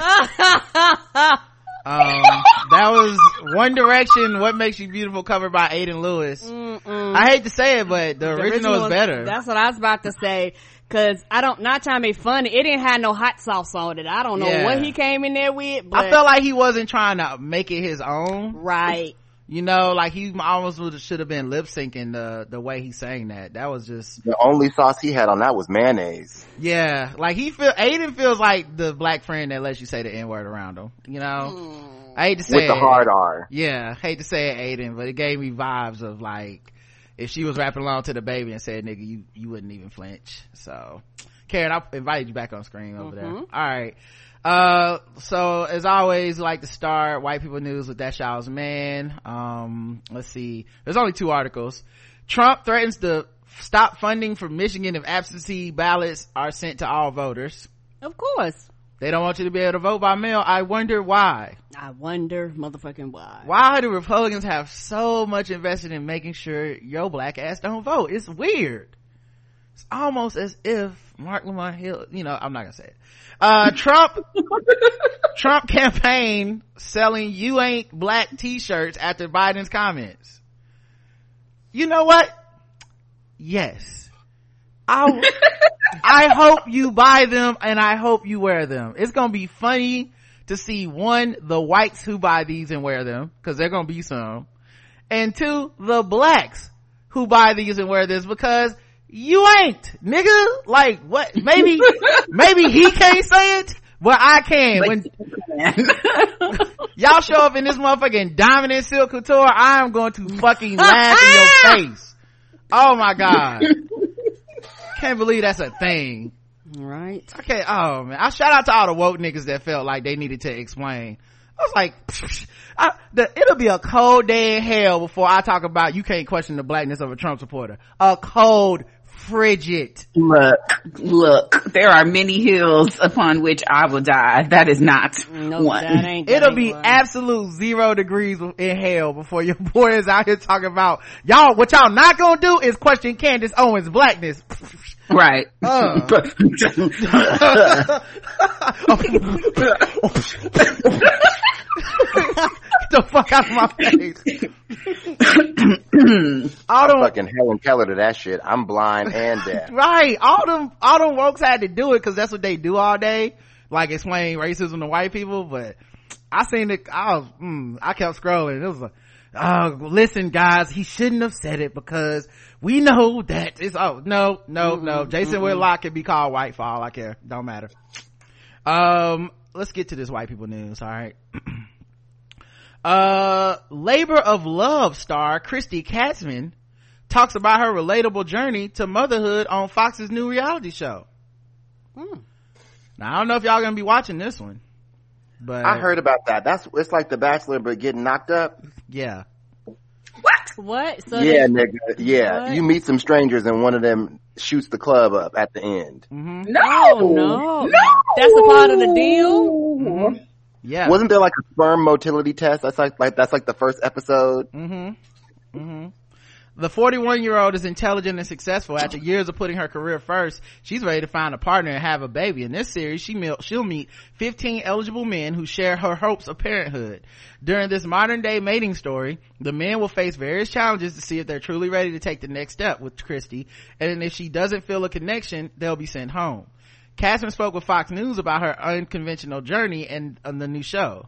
that was One Direction. What makes you beautiful? Covered by Aiden Lewis. I hate to say it, but the, original, is was- better. That's what I was about to say. Cause I don't, not trying to be funny, it didn't have no hot sauce on it. I don't know Yeah. what he came in there with, but I felt like he wasn't trying to make it his own. right. You know, like he almost should have been lip syncing the the way he sang that. That was just The only sauce he had on that was mayonnaise. yeah. Like he feel Aiden feels like the black friend that lets you say the n word around him. You know, Hmm. I hate to say it. With the it. hard R. Yeah, hate to say it, Aiden, but it gave me vibes of like if she was rapping along to DaBaby and said, "Nigga, you you wouldn't even flinch." So, Karen, I invited you back on screen over there. All right. Uh, so as always, like to start white people news with That's Ya'll Man. Um, let's see. There's only two articles. Trump threatens to stop funding for Michigan if absentee ballots are sent to all voters. Of course. They don't want you to be able to vote by mail. I wonder why. I wonder motherfucking why. Why do Republicans have so much invested in making sure your black ass don't vote? It's weird. It's almost as if Marc Lamont Hill, you know, I'm not gonna say it. Uh, Trump, Trump campaign selling you ain't black t-shirts after Biden's comments. You know what? Yes. I, I hope you buy them and I hope you wear them. It's gonna be funny to see one, the whites who buy these and wear them, cause they're gonna be some. And two, the blacks who buy these and wear this because you ain't, nigga. Like what? Maybe, maybe he can't say it, but I can. when y'all show up in this motherfucking dominant silk couture, I am going to fucking laugh in your face. Oh my god. Can't believe that's a thing. Right. Okay, oh man. I shout out to all the woke niggas that felt like they needed to explain. I was like, I, the, it'll be a cold day in hell before I talk about you can't question the blackness of a Trump supporter. A cold, frigid. Look, look, there are many hills upon which I will die. That is not No, one. that ain't. that It'll ain't be one. absolute zero degrees in hell before your boy is out here talking about y'all. What y'all not gonna do is question Candace Owens' blackness. Right. Uh. Get the fuck out of my face. all them, Fucking Helen Keller to that shit. I'm blind and deaf. right. All them, all them wokes had to do it because that's what they do all day. Like explain racism to white people, but I seen it, I was, mm, I kept scrolling. It was like, oh, listen guys, he shouldn't have said it because we know that it's, oh, no, no, no. Jason Whitlock can be called white for all I care. Don't matter. Um, let's get to this white people news, alright? uh, Labor of Love star Kristy Katzmann talks about her relatable journey to motherhood on Fox's new reality show. Hmm. Now, I don't know if y'all gonna be watching this one, but I heard about that. That's it's like The Bachelor, but getting knocked up. yeah. What? What? So yeah, they- nigga. Yeah, What? you meet some strangers and one of them shoots the club up at the end. Mm-hmm. No, Oh no. That's a part of the deal. Yeah. Wasn't there like a sperm motility test? That's like, like that's like the first episode. Mm-hmm. Mm-hmm. The 41 year old is intelligent and successful. After years of putting her career first, she's ready to find a partner and have a baby. In this series, she she'll meet 15 eligible men who share her hopes of parenthood. During this modern day mating story, the men will face various challenges to see if they're truly ready to take the next step with Kristy. And if she doesn't feel a connection, they'll be sent home. Katzmann spoke with Fox News about her unconventional journey and on the new show.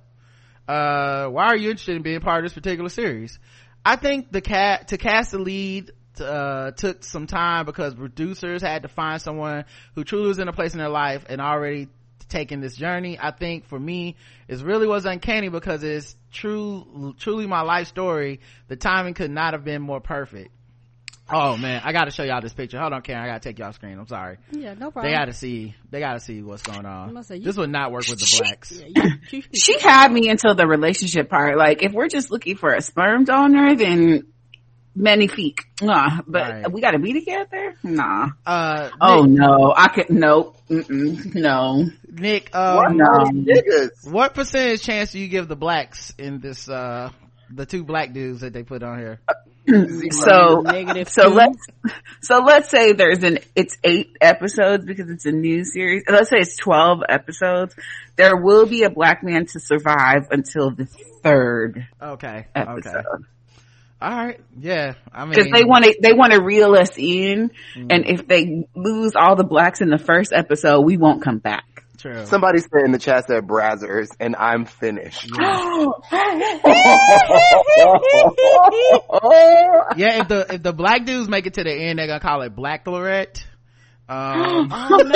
Uh, why are you interested in being part of this particular series? I think the cat to cast the lead uh, took some time because producers had to find someone who truly was in a place in their life and already taken this journey. I think for me, it really was uncanny because it's true, truly my life story. The timing could not have been more perfect. Oh man, I gotta show y'all this picture. Hold on, Karen. I gotta take y'all screen. I'm sorry. Yeah, no problem. They gotta see. They gotta see what's going on. must say, you- this would not work with the She- blacks. Yeah, you- you- She had me until the relationship part. Like, if we're just looking for a sperm donor, then magnifique. Nah, but Right. we gotta be together? Nah. Uh, Oh Nic, no, I could, nope. No. Nic, What um, no. are these niggas? what percentage chance do you give the blacks in this, uh, the two black dudes that they put on here? So, Negative so let's, so let's say there's an, it's eight episodes because it's a new series. Let's say it's 12 episodes. There will be a black man to survive until the third Okay. episode. Okay. All right. Yeah. I mean, Cause they want to, they want to reel us in. And mm. if they lose all the blacks in the first episode, we won't come back. True. Somebody said in the chat said Brazzers, and I'm finished. yeah. If the, if the black dudes make it to the end, they're gonna call it Black Lorette. Um, Oh no!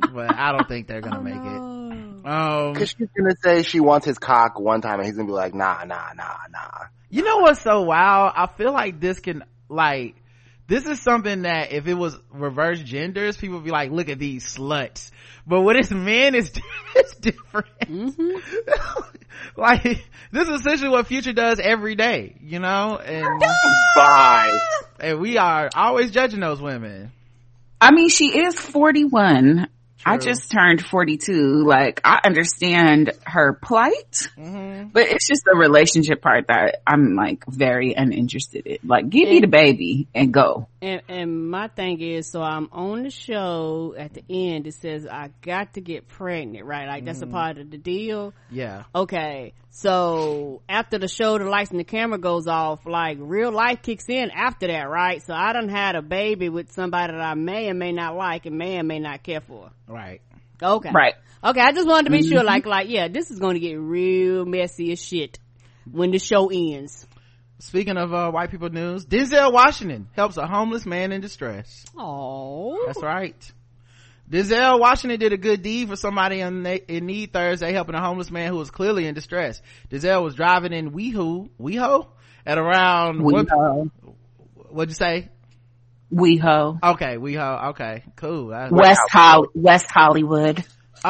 but I don't think they're gonna make it. Um, Cause she's gonna say she wants his cock one time and he's gonna be like, nah, nah, nah, nah. You know what's so wild? I feel like this can like this is something that if it was reverse genders, people would be like, look at these sluts. But when it's men, it's, it's different. Mm-hmm. like this is essentially what Future does every day, you know, and ah! Bye. and we are always judging those women. I mean, she is 41. I just turned 42. Like, I understand her plight, Mm-hmm. but it's just the relationship part that I'm like very uninterested in. Like, give me the baby and go. And, and my thing is, so I'm on the show at the end. It says I got to get pregnant, right? Like that's a part of the deal. Yeah. Okay, so after the show, the lights and the camera goes off. Like real life kicks in after that, right? So I done had a baby with somebody that I may or may not like and may or may not care for. Right. Okay, Right. Okay, I just wanted to be sure. Like, like yeah, this is going to get real messy as shit when the show ends. Speaking of uh, white people news, Denzel Washington helps a homeless man in distress. Oh, That's right. Denzel Washington did a good deed for somebody in, ne- in need Thursday, helping a homeless man who was clearly in distress. Denzel was driving in WeHo, WeHo, at around what? WeHo. What'd you say? WeHo. Okay, WeHo. Okay, cool. West Hol- West Hollywood. Oh,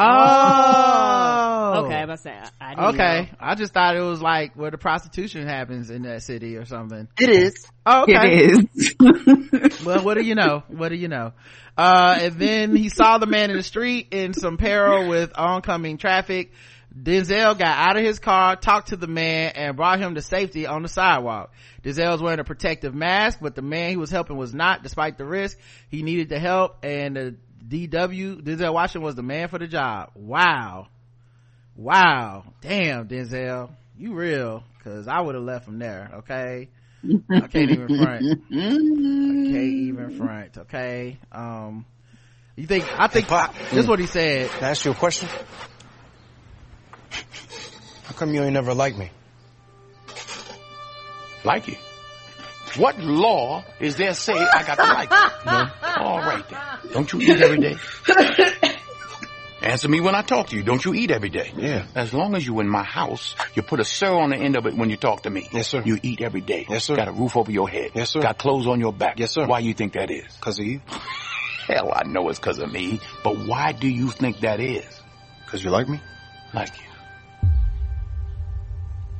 okay. I'm about to say, I, I didn't Okay, know. I just thought it was like where the prostitution happens in that city or something. It is. Oh, okay. It is. well, what do you know? What do you know? Uh, and then he saw the man in the street in some peril with oncoming traffic. Denzel got out of his car, talked to the man, and brought him to safety on the sidewalk. Denzel was wearing a protective mask, but the man he was helping was not, despite the risk. He needed the help, and the DW, Denzel Washington was the man for the job. Wow. Wow. Damn, Denzel. You real. Cause I would have left him there, okay? I can't even front. I can't even front, okay? Um, you think, I think, Pop. this is what he said. Can I ask you a question? How come you ain't never liked me? Like you. What law is there say I got to like you? All right then. Don't you eat every day? Answer me when I talk to you. Don't you eat every day? Yeah. As long as you're in my house, you put a sir on the end of it when you talk to me. Yes, sir. You eat every day. Yes, sir. Got a roof over your head. Yes, sir. Got clothes on your back. Yes, sir. Why you think that is? Cause of you? Hell, I know it's because of me. But why do you think that is? Cause you like me? Like you.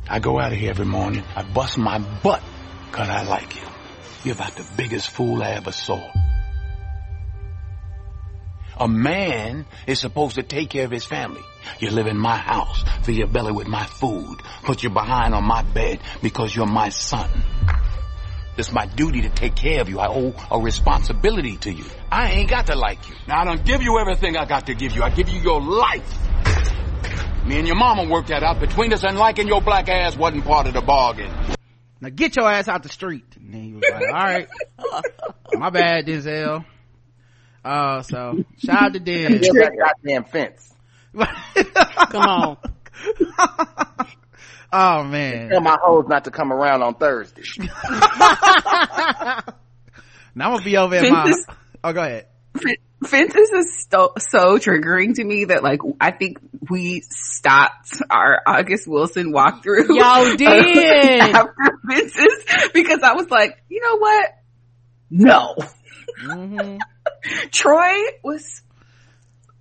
I go out of here every morning. I bust my butt because I like you. You're about the biggest fool I ever saw. A man is supposed to take care of his family. You live in my house, fill your belly with my food, put your behind on my bed because you're my son. It's my duty to take care of you. I owe a responsibility to you. I ain't got to like you. Now I don't give you everything I got to give you. I give you your life. Me and your mama worked that out between us and liking your black ass wasn't part of the bargain. Now get your ass out the street. And he was like, all right. My bad, Denzel. Uh, so shout out to Den. Build that goddamn fence. Come on. oh man. Tell my hoes not to come around on Thursday. Now I'm gonna be over at my, Fences- oh go ahead. Fences is so, so triggering to me that like I think we stopped our August Wilson walkthrough. Y'all did. after Fences because I was like, you know what? No. Mm-hmm. Troy was.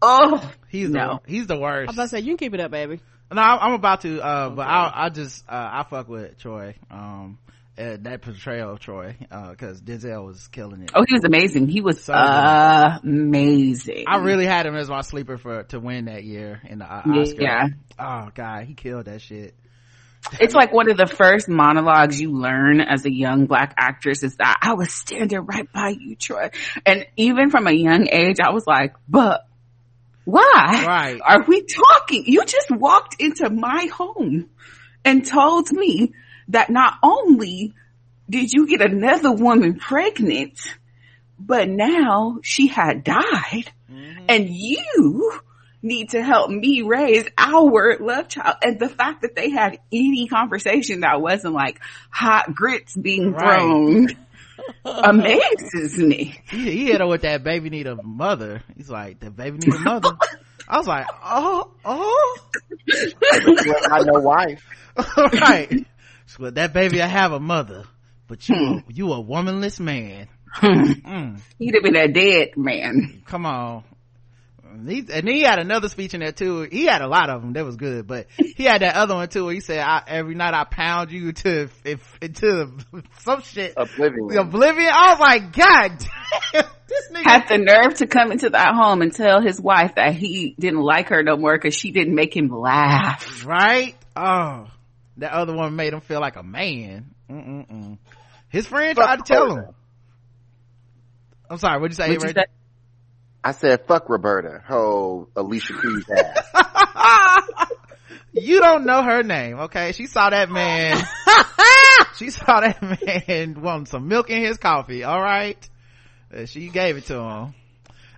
Oh He's no. the, he's the I worst. was about to say, you can keep it up, baby. No, I'm I'm about to, uh, but I'll, I'll just, uh, I fuck with Troy. Um, uh, that portrayal of Troy, uh, cause Denzel was killing it. Oh, he was amazing. He was So good. amazing. I really had him as my sleeper for, to win that year in the uh, Oscar. Yeah. Oh god, he killed that shit. It's like one of the first monologues you learn as a young black actress is that I was standing right by you, Troy. And even from a young age, I was like, but why Right. are we talking? You just walked into my home and told me that not only did you get another woman pregnant, but now she had died mm-hmm. and you need to help me raise our love child. And the fact that they had any conversation that wasn't like hot grits being Right. thrown amazes me. He, he hit her with that baby need a mother. He's like, the baby need a mother. I was like, oh, oh, I know wife. right. So, well, that baby I have a mother, but you, you a womanless man. Mm, He'd have been a dead man. come on. And he, and then he had another speech in there too. He had a lot of them. That was good, but he had that other one too. Where he said, I, "Every night I pound you to if into some shit Oblivion. oblivion." I was like, "God, damn, this nigga." Had the nerve to come into that home and tell his wife that he didn't like her no more because she didn't make him laugh. right? Oh, that other one made him feel like a man. Mm-mm-mm. His friend tried to tell him. I'm sorry. What'd you say? What'd you Ray? say? I said, fuck Alberta. Oh, Alicia Keys ass. you don't know her name, okay? She saw that man. she saw that man wanting some milk in his coffee, alright? She gave it to him.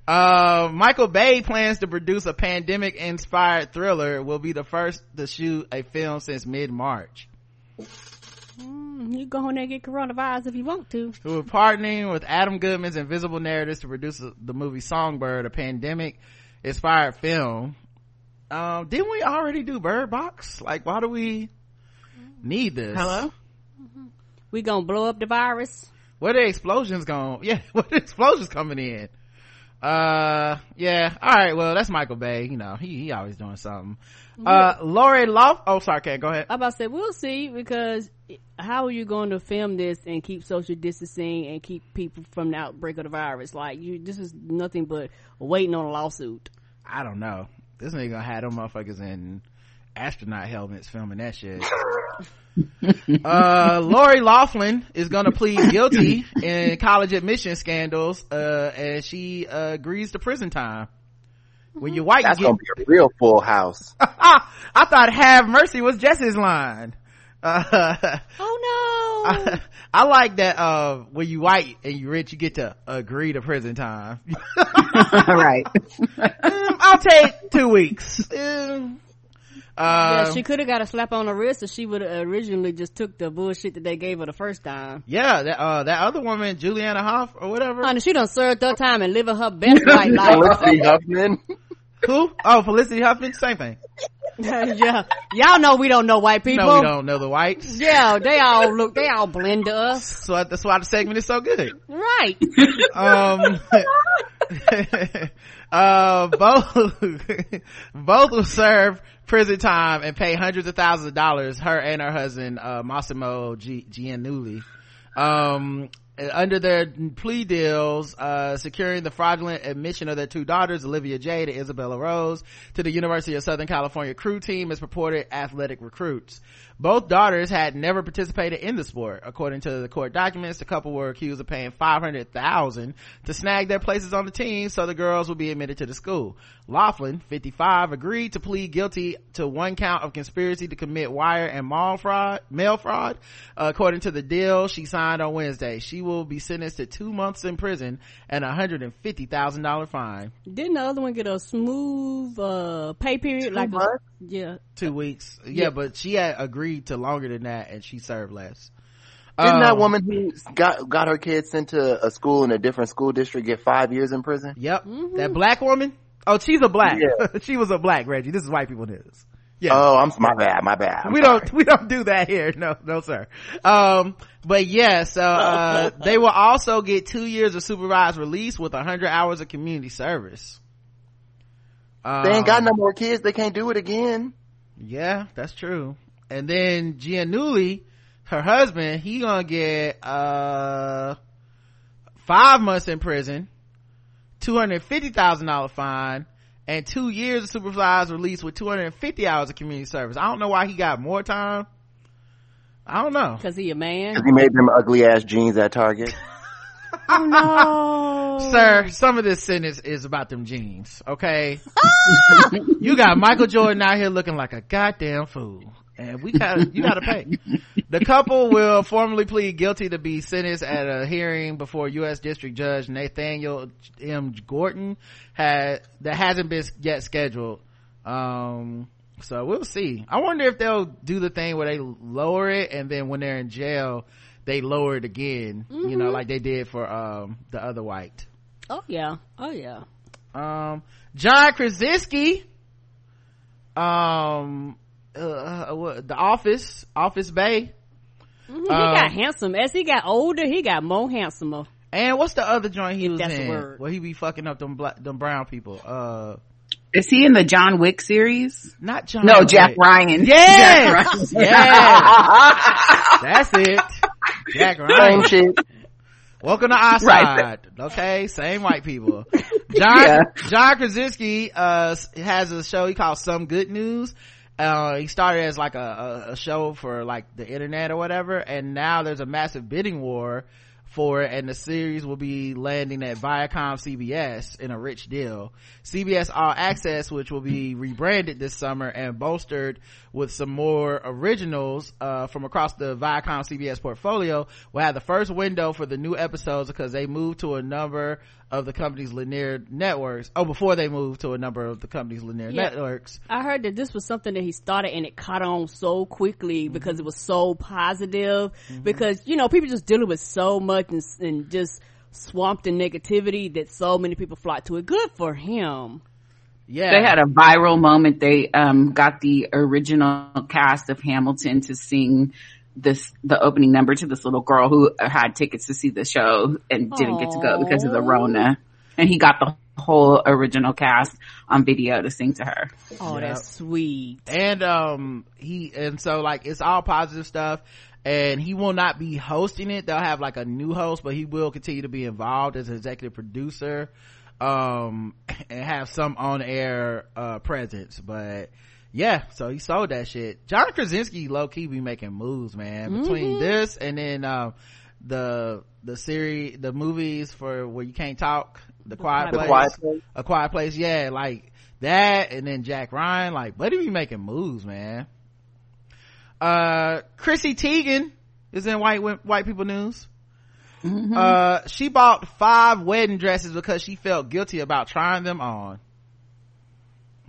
Uh, Michael Bay plans to produce a pandemic inspired thriller will be the first to shoot a film since mid-March. Mm, you go in there and get coronavirus if you want to. who are partnering with Adam Goodman's Invisible Narratives to produce the movie Songbird, a pandemic inspired film. Um, didn't we already do Bird Box? Like, why do we need this? Hello? We gonna blow up the virus. Where the explosions going? Yeah, where the explosions coming in? Uh, yeah. All right. Well, that's Michael Bay. You know, he he always doing something. Uh, Lori Loft. Oh, sorry, Kat, Go ahead. I about to say we'll see because how are you going to film this and keep social distancing and keep people from the outbreak of the virus? Like you, this is nothing but waiting on a lawsuit. I don't know. This nigga gonna have them motherfuckers in astronaut helmets filming that shit. uh, Lori Loughlin is gonna plead guilty in college admission scandals, uh, and she uh, agrees to prison time. When you're white, That's you gonna be a real full house. I thought have mercy was Jesse's line. Uh, Oh no! I, I like that, uh, when you white and you rich, you get to agree to prison time. right. Mm, I'll take two weeks. Mm. Uh, yeah, she could have got a slap on the wrist if she would have originally just took the bullshit that they gave her the first time. Yeah, that uh that other woman, Juliana Hoff or whatever. Honey, she done served her time and living her best life. Like, Felicity Huffman. Who? Oh, Felicity Huffman, same thing. yeah, y'all know we don't know white people. No, we don't know the whites. Yeah, they all look, they all blend to us. So that's why the segment is so good. Right. Um, uh, both, both will serve prison time and pay hundreds of thousands of dollars, her and her husband, uh, Mossimo G- Giannulli. Um, under their plea deals, uh, securing the fraudulent admission of their two daughters, Olivia Jade and Isabella Rose, to the University of Southern California crew team as purported athletic recruits. Both daughters had never participated in the sport. According to the court documents, the couple were accused of paying 500000 to snag their places on the team so the girls would be admitted to the school. Loughlin, 55, agreed to plead guilty to one count of conspiracy to commit wire and mail fraud, mail fraud. Uh, according to the deal she signed on Wednesday, she will be sentenced to two months in prison and a $150,000 fine. Didn't the other one get a smooth uh pay period? like a, yeah, Two weeks. Yeah, Yeah. but she had agreed to longer than that and she served less. Didn't that Um, woman who got got her kids sent to a school in a different school district get five years in prison? Yep. That black woman? Oh, she's a black. Yeah. she was a black, Reggie. This is white people news. Yeah. Oh, I'm my bad, my bad. I'm we sorry. don't we don't do that here no no sir um but yeah so uh they will also get two years of supervised release with 100 hours of community service um, They ain't got no more kids. They can't do it again. yeah that's true and then Giannulli her husband he gonna get uh five months in prison $250,000 fine and two years of supervised release with 250 hours of community service I don't know why he got more time I don't know. Cause he a man. Cause he made them ugly ass jeans at Target. Oh no. Sir, some of this sentence is about them jeans, okay? you got Michael Jordan out here looking like a goddamn fool. And we gotta, you gotta pay. The couple will formally plead guilty to be sentenced at a hearing before U.S. District Judge Nathaniel M. Gorton had, that hasn't been yet scheduled. Um, so we'll see. I wonder if they'll do the thing where they lower it and then when they're in jail, they lower it again, you know, Mhm. like they did for, um, the other white. Oh yeah. Oh yeah. Um, John Krasinski, um, uh, what, the office, office bay. Mhm, he Um, got handsome. As he got older, he got more handsomer. And what's the other joint he was that's in? word. Where he be fucking up them black, them brown people. Uh, Is he in the John Wick series? not John. No, Jack Wick. Ryan. Yes! Jack Ryan. Yes! That's it. Jack Ryan. Same shit. Welcome to our Right. side. Okay, same white people. John Yeah. John Krasinski uh has a show he calls Some Good News. Uh, he started as like a, a, show for like the internet or whatever, and now there's a massive bidding war for it, and the series will be landing at Viacom CBS in a rich deal. CBS All Access, which will be rebranded this summer and bolstered with some more originals uh, from across the Viacom CBS portfolio, will have the first window for the new episodes because they moved to a number of the company's linear networks. Oh, before they moved to a number of the company's linear Yeah. networks. I heard that this was something that he started and it caught on so quickly because it was so positive. Because you know people just dealing with so much and, and just swamped in negativity that so many people flocked to it. Good for him. Yeah, They had a viral moment. They um, got the original cast of Hamilton to sing this the opening number to this little girl who had tickets to see the show and didn't get to go because of the Rona. And he got the whole original cast on video to sing to her. Oh, Yep. that's sweet. and um he and so like it's all positive stuff and he will not be hosting it they'll have like a new host but he will continue to be involved as an executive producer um and have some on air uh presence but yeah so he sold that shit. John krasinski low-key be making moves man between Mhm. this and then um the the series the movies for where you can't talk the quiet The place Quiet Place? a quiet place yeah like that and then jack ryan like buddy be making moves man. Uh chrissy teigen is in white white people news. Uh she bought five wedding dresses because she felt guilty about trying them on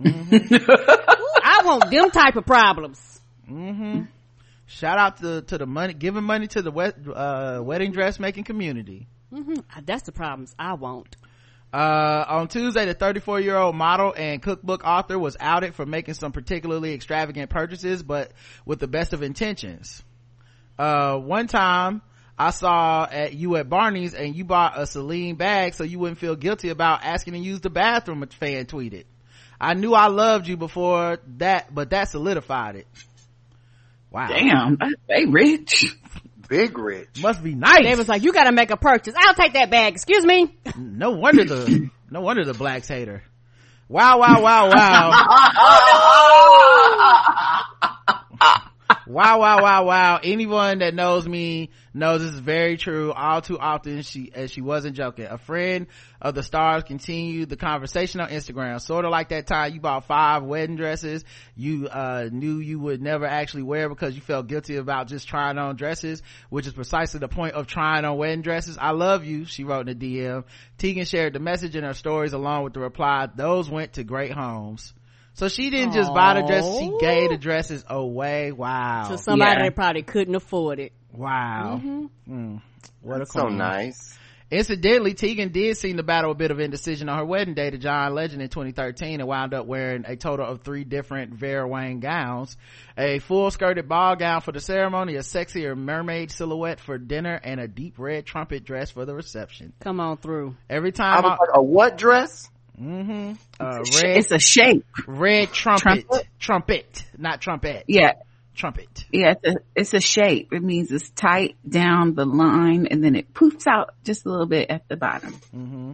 I want them type of problems. hmm shout out to to the money giving money to the wed, uh wedding dressmaking community hmm That's the problems I want. Uh, on Tuesday, the 34 year old model and cookbook author was outed for making some particularly extravagant purchases, but with the best of intentions. Uh, one time I saw at you at Barney's and you bought a Celine bag so you wouldn't feel guilty about asking to use the bathroom, a fan tweeted. I knew I loved you before that, but that solidified it. Wow. Damn, they rich. big rich. Must be nice. They was like, you gotta make a purchase. I'll take that bag. Excuse me. no wonder the no wonder the blacks hate her. Wow, wow, wow, wow. wow, wow, wow, wow. Anyone that knows me knows this is very true. All too often she, as she wasn't joking. A friend of the stars continued the conversation on Instagram. Sort of like that time you bought five wedding dresses you, uh, knew you would never actually wear because you felt guilty about just trying on dresses, which is precisely the point of trying on wedding dresses. I love you, she wrote in the DM. Teigen shared the message in her stories along with the reply. Those went to great homes. So she didn't just buy the dress; she gave the dresses away. Wow. To somebody Yeah. that probably couldn't afford it. Wow. Mm. What That's a so nice. Incidentally, Teigen did seem to battle a bit of indecision on her wedding day to John Legend in 2013 and wound up wearing a total of three different Vera Wang gowns. A full skirted ball gown for the ceremony, a sexier mermaid silhouette for dinner, and a deep red trumpet dress for the reception. Come on through. Every I time was I, like, a what dress? Mm-hmm, uh, It's red, a shape. red trumpet, Trumpet? trumpet, not trumpet, Yeah. trumpet. Yeah, it's a, it's a shape. It means it's tight down the line and then it poofs out just a little bit at the bottom. hmm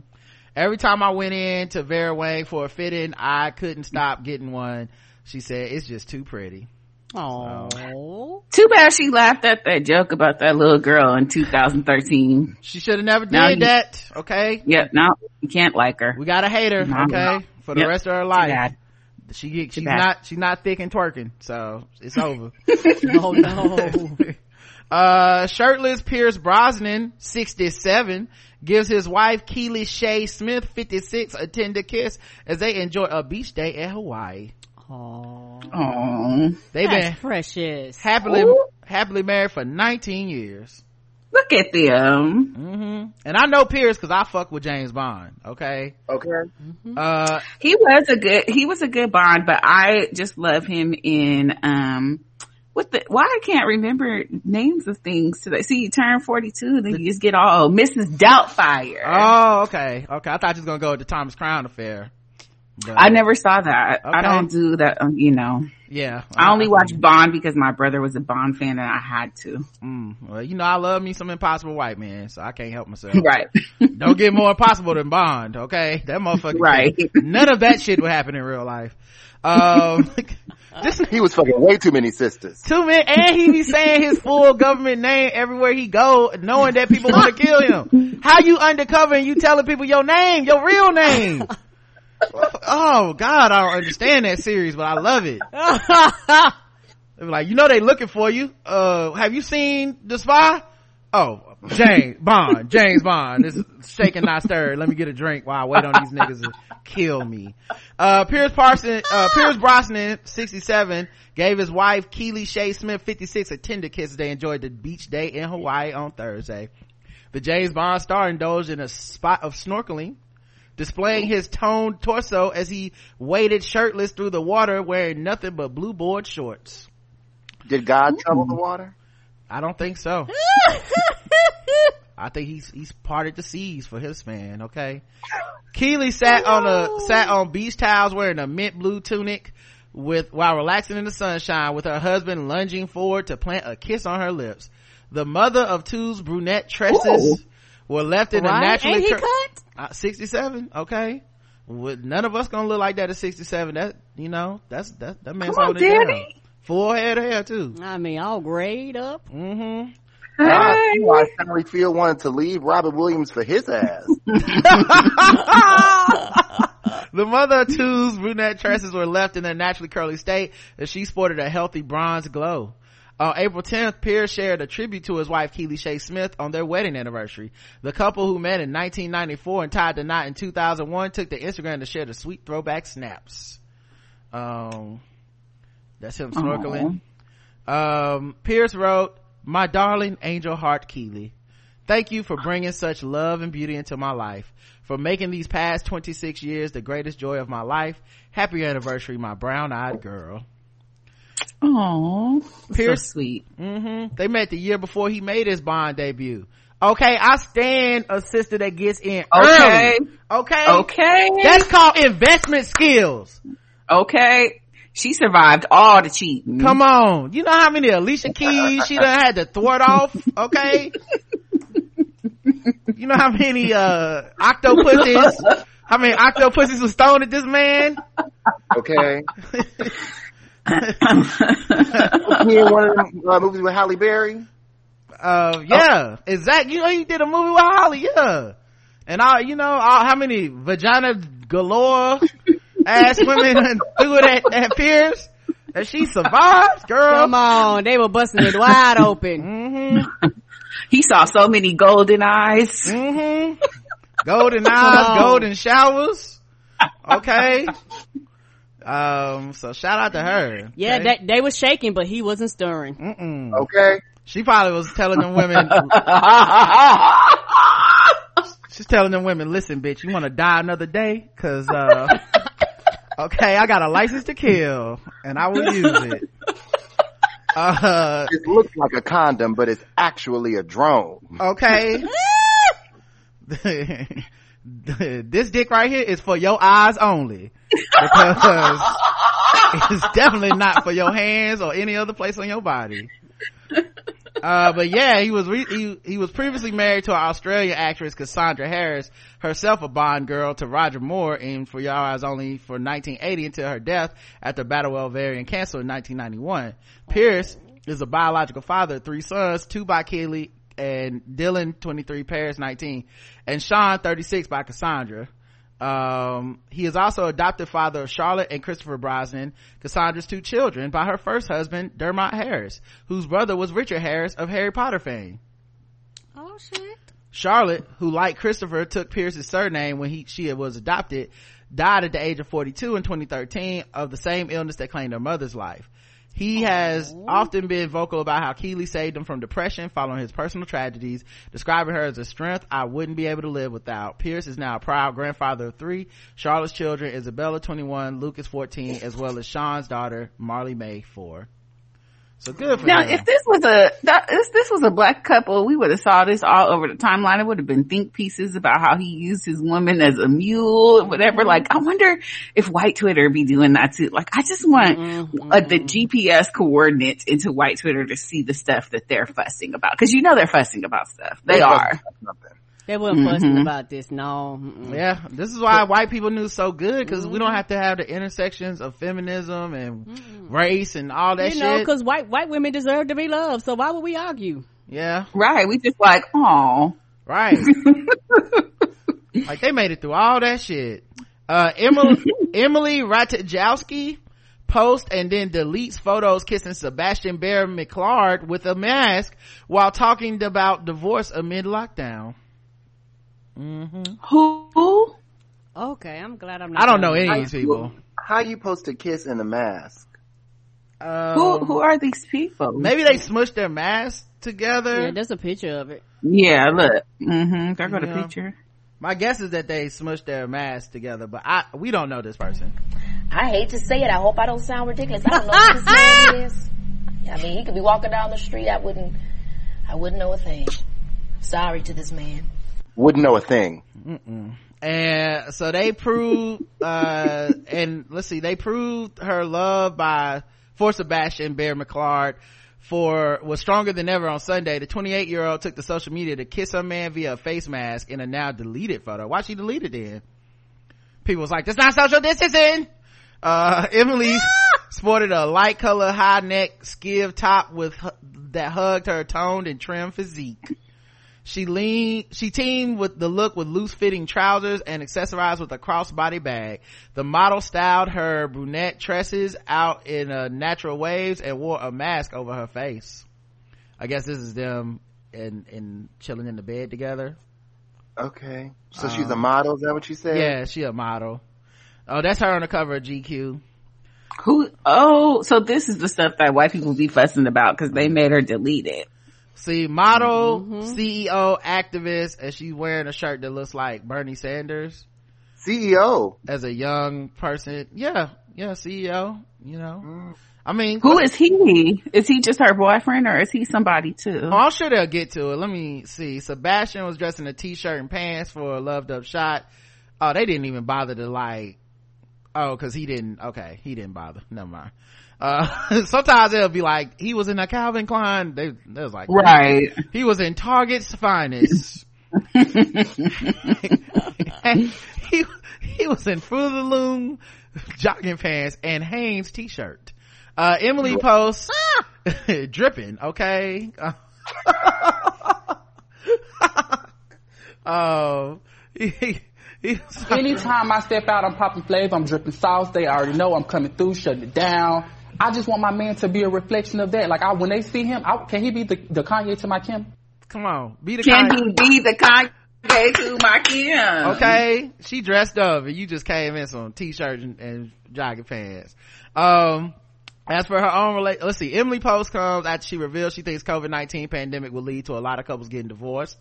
Every time I went in to Vera Wang for a fitting, I couldn't stop getting one. She said, it's just too pretty. Oh. Too bad she laughed at that joke about that little girl in 2013. She should have never Now did you- that. Okay. Yep, no, you can't like her. We gotta hate her. No, Okay. no. For the Yep. rest of her life. She get, she's bad. not, she's not thick and twerking. So it's over. Oh no. uh, shirtless Pierce Brosnan, 67, gives his wife Keely Shaye Smith, 56, a tender kiss as they enjoy a beach day at Hawaii. Oh. They've been precious. happily, Ooh. happily married for 19 years. look at them. hmm And I know Pierce cause I fuck with James Bond. Okay. Okay. Uh, He was a good, he was a good Bond, but I just love him in, um, what the, why I can't remember names of things today. See, you turn 42, then you just get all Mrs. Doubtfire. oh, okay. Okay. I thought you was gonna go to the Thomas Crown affair. But, I never saw that. I don't do that, um, you know. yeah. I only watch Bond because my brother was a Bond fan and I had to. Mm, well, you know, I love me some impossible white man, so I can't help myself. Right. Don't get more impossible than Bond, okay? That motherfucker. Right. None of that shit would happen in real life. Um, this He was fucking way too many sisters. Too men, and he be saying his full government name everywhere he go, knowing that people want to kill him. How you undercover and you telling people your name, your real name? Oh God, I don't understand that series, but I love it. They like, you know they looking for you. Uh, have you seen The Spy? Oh, James Bond, James Bond. This is shaking not stirred. Let me get a drink while I wait on these niggas to kill me. Uh, Pierce Parson, uh, Pierce Brosnan, 67, gave his wife Keely Shaye Smith, 56, a tender kiss as they enjoyed the beach day in Hawaii on Thursday. The James Bond star indulged in a spot of snorkeling, displaying his toned torso as he waded shirtless through the water wearing nothing but blue board shorts. Did God trouble the water? I don't think so. I think he's he's parted the seas for his man. Okay. Keely sat on a sat on beach towels wearing a mint blue tunic with while relaxing in the sunshine with her husband lunging forward to plant a kiss on her lips. The mother of two's brunette tresses were left in a naturally Ain't he cur- cut? uh, 67 okay with none of us gonna look like that at 67 that you know that's that that man's Come on, holding it down. Daddy. full head of hair too I mean, all grayed up. mm-hmm I see why Sally Field wanted to leave Robert Williams for his ass. the mother of two's brunette tresses were left in their naturally curly state as she sported a healthy bronze glow. On April 10th, Pierce shared a tribute to his wife Keely Shaye Smith on their wedding anniversary. The couple who met in 1994 and tied the knot in 2001 took to Instagram to share the sweet throwback snaps. Um, that's him snorkeling. Um, Pierce wrote, my darling angel heart Keely, thank you for bringing such love and beauty into my life, for making these past 26 years the greatest joy of my life. Happy anniversary, my brown-eyed girl. Oh, Pierce- so sweet. hmm They met the year before he made his Bond debut. Okay, I stand a sister that gets in Okay. early. Okay. Okay. That's called investment skills. okay. She survived all the cheating. Come on. You know how many Alicia Keys she done had to thwart off? Okay. you know how many, uh, octopuses, how many octopuses was thrown at this man? Okay. he in one of them uh, movies with Halle Berry. Uh, yeah, exactly. You know, he did a movie with Holly, yeah. And all, you know, all, how many vagina galore ass women threw it at, at Pierce? And she survived, girl. Come on, they were busting it wide open. Mm-hmm. he saw so many golden eyes. Mm-hmm. Golden eyes, golden showers. Okay. Um, so shout out to her. Yeah, okay? they, they was shaking, but he wasn't stirring. Mm-mm. Okay. She probably was telling them women. she's telling them women, listen, bitch, you want to die another day? Cause, uh, okay, I got a license to kill and I will use it. Uh, it looks like a condom, but it's actually a drone. Okay. this dick right here is for your eyes only because it's definitely not for your hands or any other place on your body. Uh, but yeah, he was, re- he, he was previously married to an Australian actress, Cassandra Harris, herself a Bond girl to Roger Moore and for Your Eyes Only for 1980 until her death after battle with ovarian cancer in 1991. Pierce is a biological father of three sons, two by Kelly and Dylan, 23, Paris, 19, and Sean, 36 by Cassandra. Um, he is also adopted father of Charlotte and Christopher Brosnan, Cassandra's two children, by her first husband, Dermot Harris, whose brother was Richard Harris of Harry Potter fame. Oh shit. Charlotte, who like Christopher took Pierce's surname when he, she was adopted, died at the age of 42 in 2013 of the same illness that claimed her mother's life. He oh. has often been vocal about how Keely saved him from depression following his personal tragedies, describing her as a strength I wouldn't be able to live without. Pierce is now a proud grandfather of three. Charlotte's children, Isabella 21, Lucas 14, as well as Sean's daughter, Marley May 4. So good for now, him. if this was a that, if this was a black couple, we would have saw this all over the timeline. It would have been think pieces about how he used his woman as a mule, or whatever. Like, I wonder if white Twitter be doing that too. Like, I just want Mm-hmm. uh, the GPS coordinates into white Twitter to see the stuff that they're fussing about, because you know they're fussing about stuff. They are. They weren't fussing Mhm. about this. No. Mm-mm. Yeah, this is why white people knew so good because we don't have to have the intersections of feminism and race and all that you know, shit. because white white women deserve to be loved. So why would we argue? Yeah, Right. We just like, oh, right. like they made it through all that shit. Uh, Emily, Emily Ratajkowski posts and then deletes photos kissing Sebastian Bear McClard with a mask while talking about divorce amid lockdown. Hmm who? Okay, I'm glad I'm not. I don't know any of these people. How you supposed to kiss in a mask? Um, Who, who are these people? maybe they smushed their masks together. Yeah, there's a picture of it. Yeah, look. Mm-hmm. There go the Yeah. picture. My guess is that they smushed their masks together, but I we don't know this person. I hate to say it. I hope I don't sound ridiculous. I don't know who this man is. I mean, he could be walking down the street. I wouldn't, I wouldn't know a thing. Sorry to this man. Wouldn't know a thing. Mm-mm. And so they proved, uh, and let's see, they proved her love by for Sebastian Bear McClard for was stronger than ever on Sunday. The 28 year old took to social media to kiss her man via a face mask in a now deleted photo. Why she deleted it? People was like, that's not social distancing. Uh, Emily sported a light color high neck skiv top with that hugged her toned and trim physique. She leaned, she teamed with the look with loose fitting trousers and accessorized with a crossbody bag. The model styled her brunette tresses out in uh, natural waves and wore a mask over her face. I guess this is them and, and chilling in the bed together. Okay. So she's Um, a model, is that what you said? Yeah, she a model. Oh, that's her on the cover of GQ. Who? Oh, so this is the stuff that white people be fussing about because they made her delete it. See, model, mm-hmm. CEO, activist, and she's wearing a shirt that looks like Bernie Sanders. CEO. As a young person. Yeah, yeah, CEO, you know. Mm. I mean, Who is he? Is he just her boyfriend or is he somebody too? Oh, I'm sure they'll get to it. Let me see. Sebastian was dressed in a t-shirt and pants for a loved up shot. Oh, they didn't even bother to like, Oh, cause he didn't, okay, he didn't bother. Never mind. Uh, sometimes it'll be like, he was in a Calvin Klein. They, they was like, Right. He was in Target's finest. he, he was in Fruit of the Loom jogging pants and Hanes t-shirt. Uh, Emily posts, dripping, okay? Oh, he, Anytime I step out, I'm popping flavor. I'm dripping sauce. They already know I'm coming through, shutting it down. I just want my man to be a reflection of that. Like, I, when they see him, I, can he be the, the Kanye to my Kim? Come on, be the Kanye. Can kind. he be the Kanye to my Kim? okay she dressed up and you just came in some t-shirts and, and jogging pants um as for her own relate let's see emily post comes after she reveals she thinks covid-19 pandemic will lead to a lot of couples getting divorced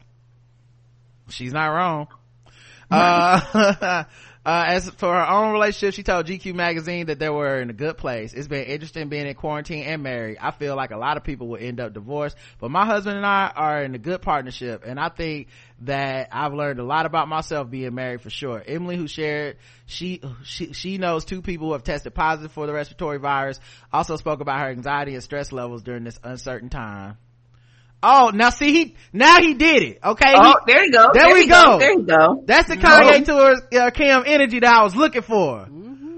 she's not wrong uh, uh, as for her own relationship, she told GQ magazine that they were in a good place. It's been interesting being in quarantine and married. I feel like a lot of people will end up divorced, but my husband and I are in a good partnership. And I think that I've learned a lot about myself being married for sure. Emily, who shared, she, she, she knows two people who have tested positive for the respiratory virus, also spoke about her anxiety and stress levels during this uncertain time. Oh, now see, he, now he did it. Okay. Oh, He- there you go. There, There we we go. go. There you go. That's the Kanye tour, uh, Cam energy that I was looking for.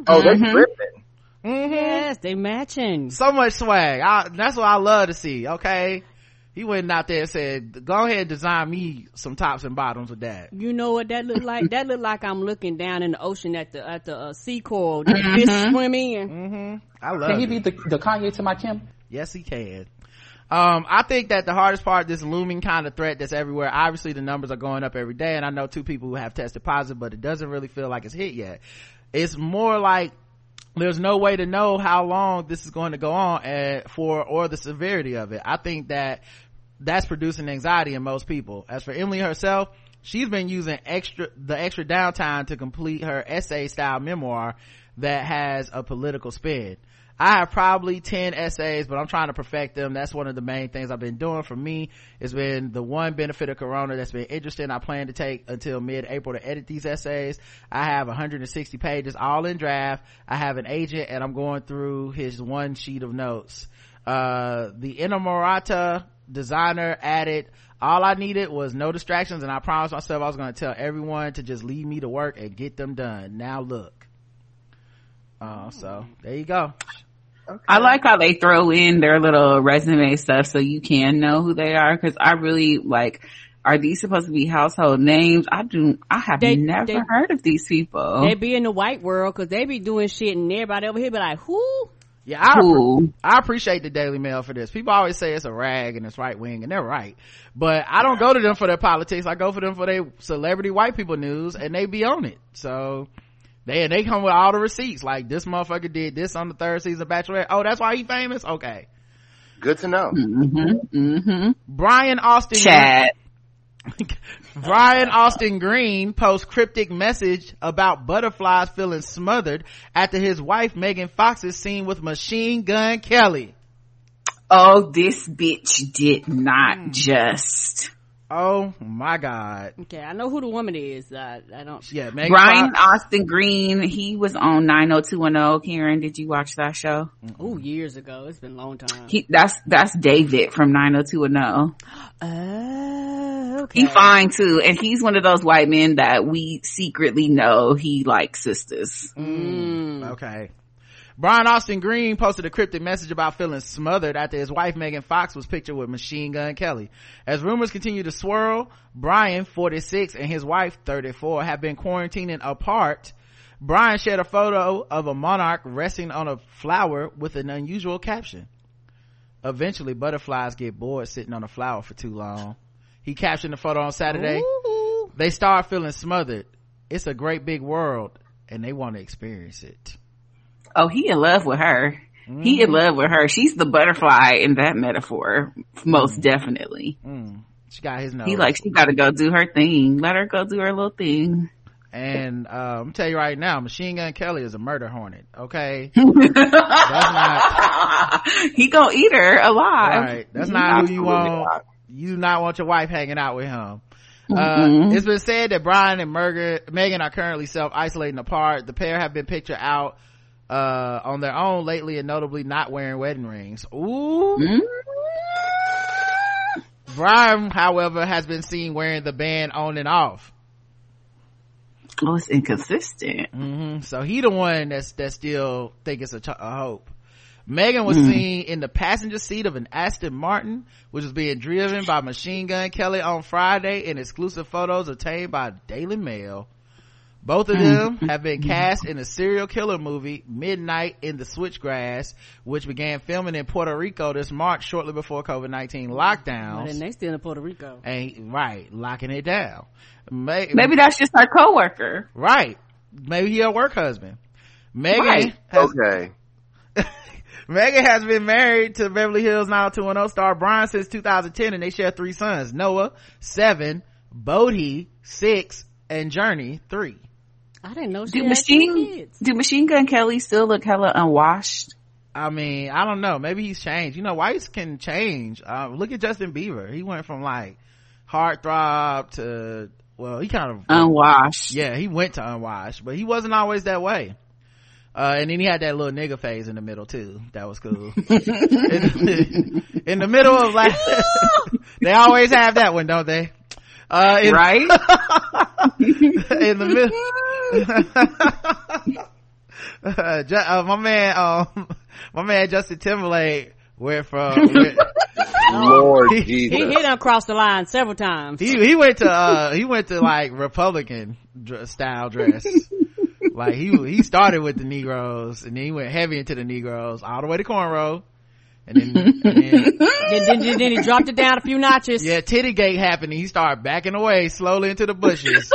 Oh, they're Mhm. dripping. Mm-hmm. Yes, they matching. So much swag. I, that's what I love to see. Okay. He went out there and said, go ahead and design me some tops and bottoms with that. You know what that looked like? that looked like I'm looking down in the ocean at the at the uh, sea coral. The fish swim in. Mm-hmm. I love Can he it. be the, the Kanye to my Kim? Yes, he can. Um, I think that the hardest part, this looming kind of threat that's everywhere, obviously the numbers are going up every day, and I know two people who have tested positive, but it doesn't really feel like it's hit yet. It's more like there's no way to know how long this is going to go on and for, or the severity of it. I think that that's producing anxiety in most people. As for Emily herself, she's been using extra, the extra downtime to complete her essay style memoir that has a political spin. I have probably 10 essays, but I'm trying to perfect them. That's one of the main things I've been doing for me. It's been the one benefit of Corona that's been interesting. I plan to take until mid-April to edit these essays. I have 160 pages all in draft. I have an agent and I'm going through his one sheet of notes. Uh, the Inamorata designer added, all I needed was no distractions and I promised myself I was going to tell everyone to just leave me to work and get them done. Now look. Uh, so there you go. I like how they throw in their little resume stuff so you can know who they are. Cause I really like, are these supposed to be household names? I do, I have They- never they- heard of these people. They be in the white world because they be doing shit and everybody over here be like, who? Yeah, I, Cool. I appreciate the Daily Mail for this. People always say it's a rag and it's right wing, and they're right. But I don't go to them for their politics. I go for them for their celebrity white people news, and they be on it. So they and they come with all the receipts. Like this motherfucker did this on the third season of Bachelorette. Oh, that's why he famous. Okay. Good to know. Mm-hmm. Mm-hmm. Brian Austin. Chad. Brian Austin Green posts cryptic message about butterflies feeling smothered after his wife Megan Fox is seen with Machine Gun Kelly. Oh, this bitch did not Hmm. just. Oh my god. Okay, I know who the woman is. Uh, I don't. Yeah, Megan Brian Fox. Austin Green, he was on 90210. Karen, did you watch that show? Oh, years ago. It's been a long time. He, that's, that's David from 90210. Oh, okay. He fine too. And he's one of those white men that we secretly know he likes sisters. Mm. Okay. Brian Austin Green posted a cryptic message about feeling smothered after his wife Megan Fox was pictured with Machine Gun Kelly. As rumors continue to swirl, Brian, 46, and his wife, 34, have been quarantining apart. Brian shared a photo of a monarch resting on a flower with an unusual caption. Eventually, butterflies get bored sitting on a flower for too long. He captioned the photo on Saturday. Ooh. They start feeling smothered. It's a great big world, and they want to experience it. Oh, he in love with her. He in love with her. She's the butterfly in that metaphor, most definitely. Mm. She got his nose. He like, she gotta go do her thing. Let her go do her little thing. and uh, I'm tell you right now, Machine Gun Kelly is a murder hornet. Okay, he gonna eat her alive. right? That's not who you want. You do not want your wife hanging out with him. Uh, it's been said that Brian and Merger, Megan are currently self-isolating apart. The pair have been pictured out, uh, on their own lately and notably not wearing wedding rings. Ooh. Mm. Brian, however, has been seen wearing the band on and off. Oh, it's inconsistent. hmm So he the one that's that still think it's a, ch- a hope. Megan was Mhm. seen in the passenger seat of an Aston Martin, which was being driven by Machine Gun Kelly on Friday in exclusive photos obtained by Daily Mail. Both of them have been cast in a serial killer movie, Midnight in the Switchgrass, which began filming in Puerto Rico this March shortly before COVID-19 lockdowns. Well, then they still in Puerto Rico. And, right, locking it down. May- Maybe that's just our coworker. Right. Maybe he a work husband. Megan Right. has, Okay. Megan has been married to Beverly Hills 90210 star Brian since 2010 and they share three sons, Noah, seven, Bodhi, six, and Journey, three. I didn't know she Do had Machine kids. Do Machine Gun Kelly still look hella unwashed? I mean, I don't know. Maybe he's changed. You know, whites can change. Uh, look at Justin Bieber. He went from like heartthrob to, well, he kind of Unwashed. Yeah, he went to unwashed, but he wasn't always that way. Uh, and then he had that little nigga phase in the middle too. That was cool. in, in the middle of like, they always have that one, don't they? Uh, in, Right? in the middle. uh, my man, um, my man Justin Timberlake went from, went- Lord He- He, Jesus. he done crossed the line several times. he he went to uh he went to like republican dr- style dress like he he started with the negroes and then he went heavy into the negroes all the way to cornrow and then, and then then, then, then, then he dropped it down a few notches. yeah titty gate happened and he started backing away slowly into the bushes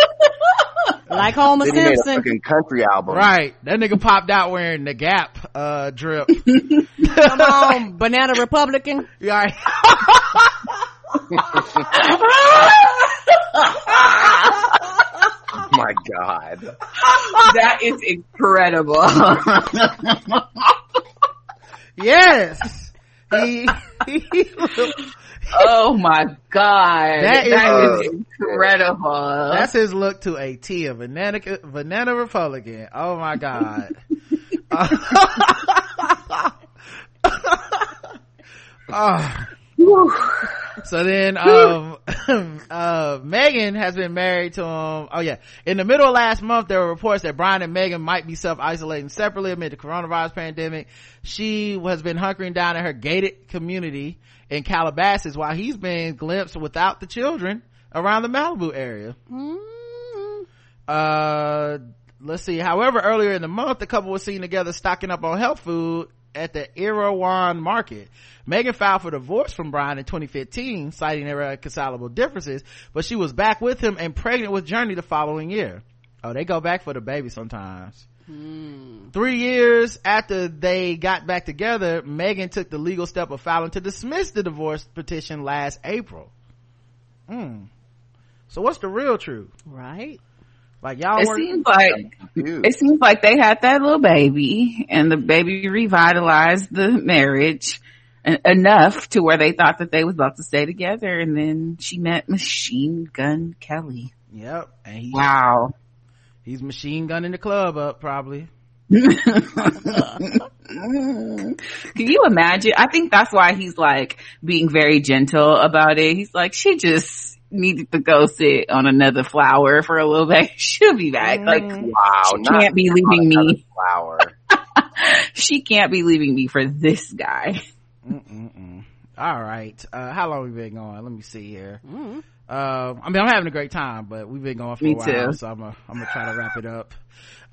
Like Homer Then he made a Simpson. fucking country album. right that nigga popped out wearing the gap uh drip Come on, Banana Republican. right Oh my god. that is incredible. yes he, he oh my god. That is- that is incredible. That's his look to a T, a banana, banana Republican. Oh my God. Oh. So then, um, uh, Megan has been married to him. Oh yeah. In the middle of last month, there were reports that Brian and Megan might be self-isolating separately amid the coronavirus pandemic. She has been hunkering down in her gated community in Calabasas while he's been glimpsed without the children around the Malibu area. Uh, let's see. However, earlier in the month, the couple was seen together stocking up on health food at the Erewhon market. Megan filed for divorce from Brian in 2015, citing irreconcilable differences, but she was back with him and pregnant with Journey the following year. Oh, they go back for the baby sometimes. Three years after they got back together, Megan took the legal step of filing to dismiss the divorce petition last April. Hmm. So what's the real truth? Right. Like y'all it seems like it seems like they had that little baby and the baby revitalized the marriage enough to where they thought that they was about to stay together and then she met machine gun kelly Yep. And he's, wow he's machine gunning the club up probably. Can you imagine? I think that's why he's like being very gentle about it. He's like, she just needed to go sit on another flower for a little bit. She'll be back. Like, Wow. she can't be leaving me. Flower. She can't be leaving me for this guy. Mm-mm-mm. All right. Uh, how long we been going? Let me see here. Uh, I mean, I'm having a great time, but we've been going for Me a while, too. so I'm gonna, I'm gonna try to wrap it up.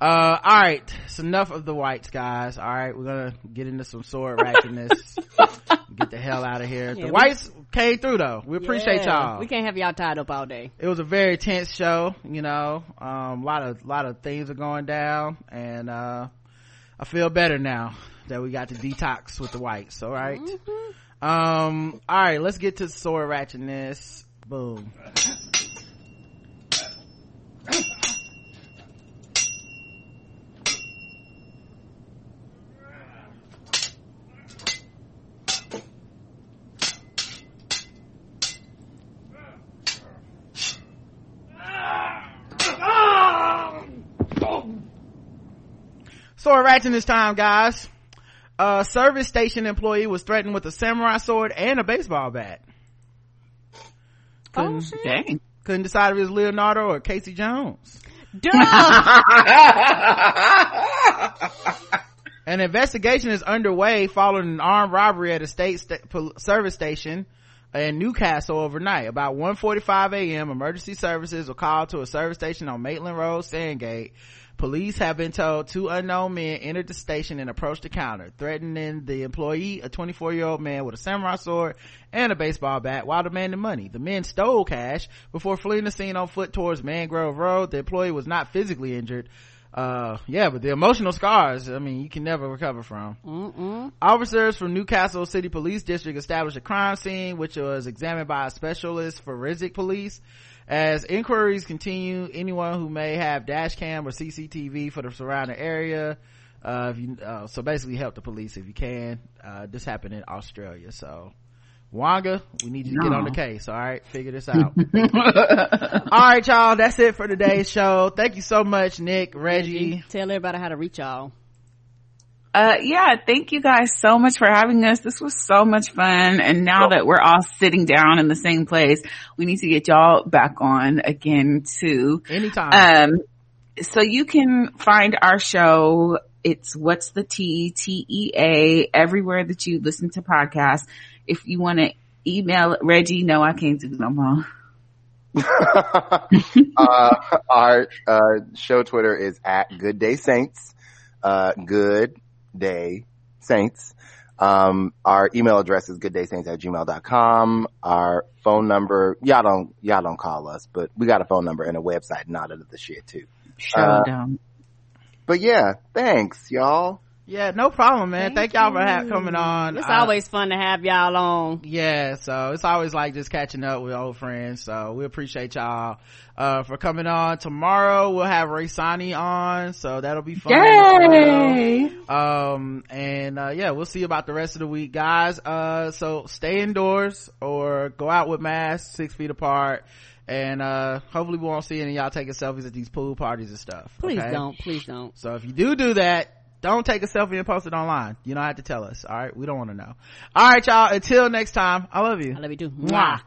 Uh, all right. It's enough of the whites, guys. All right. We're gonna get into some sword ratchetness. get the hell out of here. Yeah, the we- whites came through though. We appreciate Yeah. y'all. We can't have y'all tied up all day. it was a very tense show you know um a lot of lot of things are going down and uh i feel better now that we got to detox with the whites all right? um all right let's get to sword ratchetness boom Sword ratchet this time, guys. A service station employee was threatened with a samurai sword and a baseball bat. Oh, couldn't, oh, shit. couldn't decide if it was Leonardo or Casey Jones. An investigation is underway following an armed robbery at a state st- service station in Newcastle overnight. About 1.45 a.m., emergency services were called to a service station on Maitland Road, Sandgate. Police have been told two unknown men entered the station and approached the counter, threatening the employee, a 24 year old man with a samurai sword and a baseball bat while demanding money. The men stole cash before fleeing the scene on foot towards Mangrove Road. The employee was not physically injured. Uh, yeah, but the emotional scars, I mean, you can never recover from. Mm-mm. Officers from Newcastle City Police District established a crime scene, which was examined by a specialist forensic police. As inquiries continue, anyone who may have dash cam or CCTV for the surrounding area, uh, you, uh, so basically help the police if you can. Uh, this happened in Australia, so. Wanga, we need you to no. get on the case. All right. Figure this out. all right, y'all. That's it for today's show. Thank you so much, Nic, Reggie. Tell everybody how to reach y'all. Uh, yeah, thank you guys so much for having us. This was so much fun. And now that we're all sitting down in the same place, we need to get y'all back on again too. Anytime. Um, so you can find our show. It's what's the T T E A everywhere that you listen to podcasts. If you want to email Reggie, no, I can't do no more. uh, our uh, show Twitter is at Good Day Saints. Uh, good day saints. Um, our email address is goodday.saints at gmail.com. Our phone number, y'all don't, y'all don't call us, but we got a phone number and a website and all of the shit too. Sure uh, But yeah, thanks y'all. Yeah, no problem, man. Thank, Thank y'all for ha- coming on. It's uh, always fun to have y'all on. Yeah, so it's always like just catching up with old friends. So we appreciate y'all uh, for coming on. Tomorrow we'll have Raysani on, so that'll be fun. Yay! Um, and uh, yeah, we'll see about the rest of the week, guys. Uh, so stay indoors or go out with masks, six feet apart and uh hopefully we won't see any of y'all taking selfies at these pool parties and stuff please okay? don't please don't so if you do do that don't take a selfie and post it online. You don't have to tell us. All right. We don't want to know. All right, y'all. Until next time. I love you. I love you too. Mwah.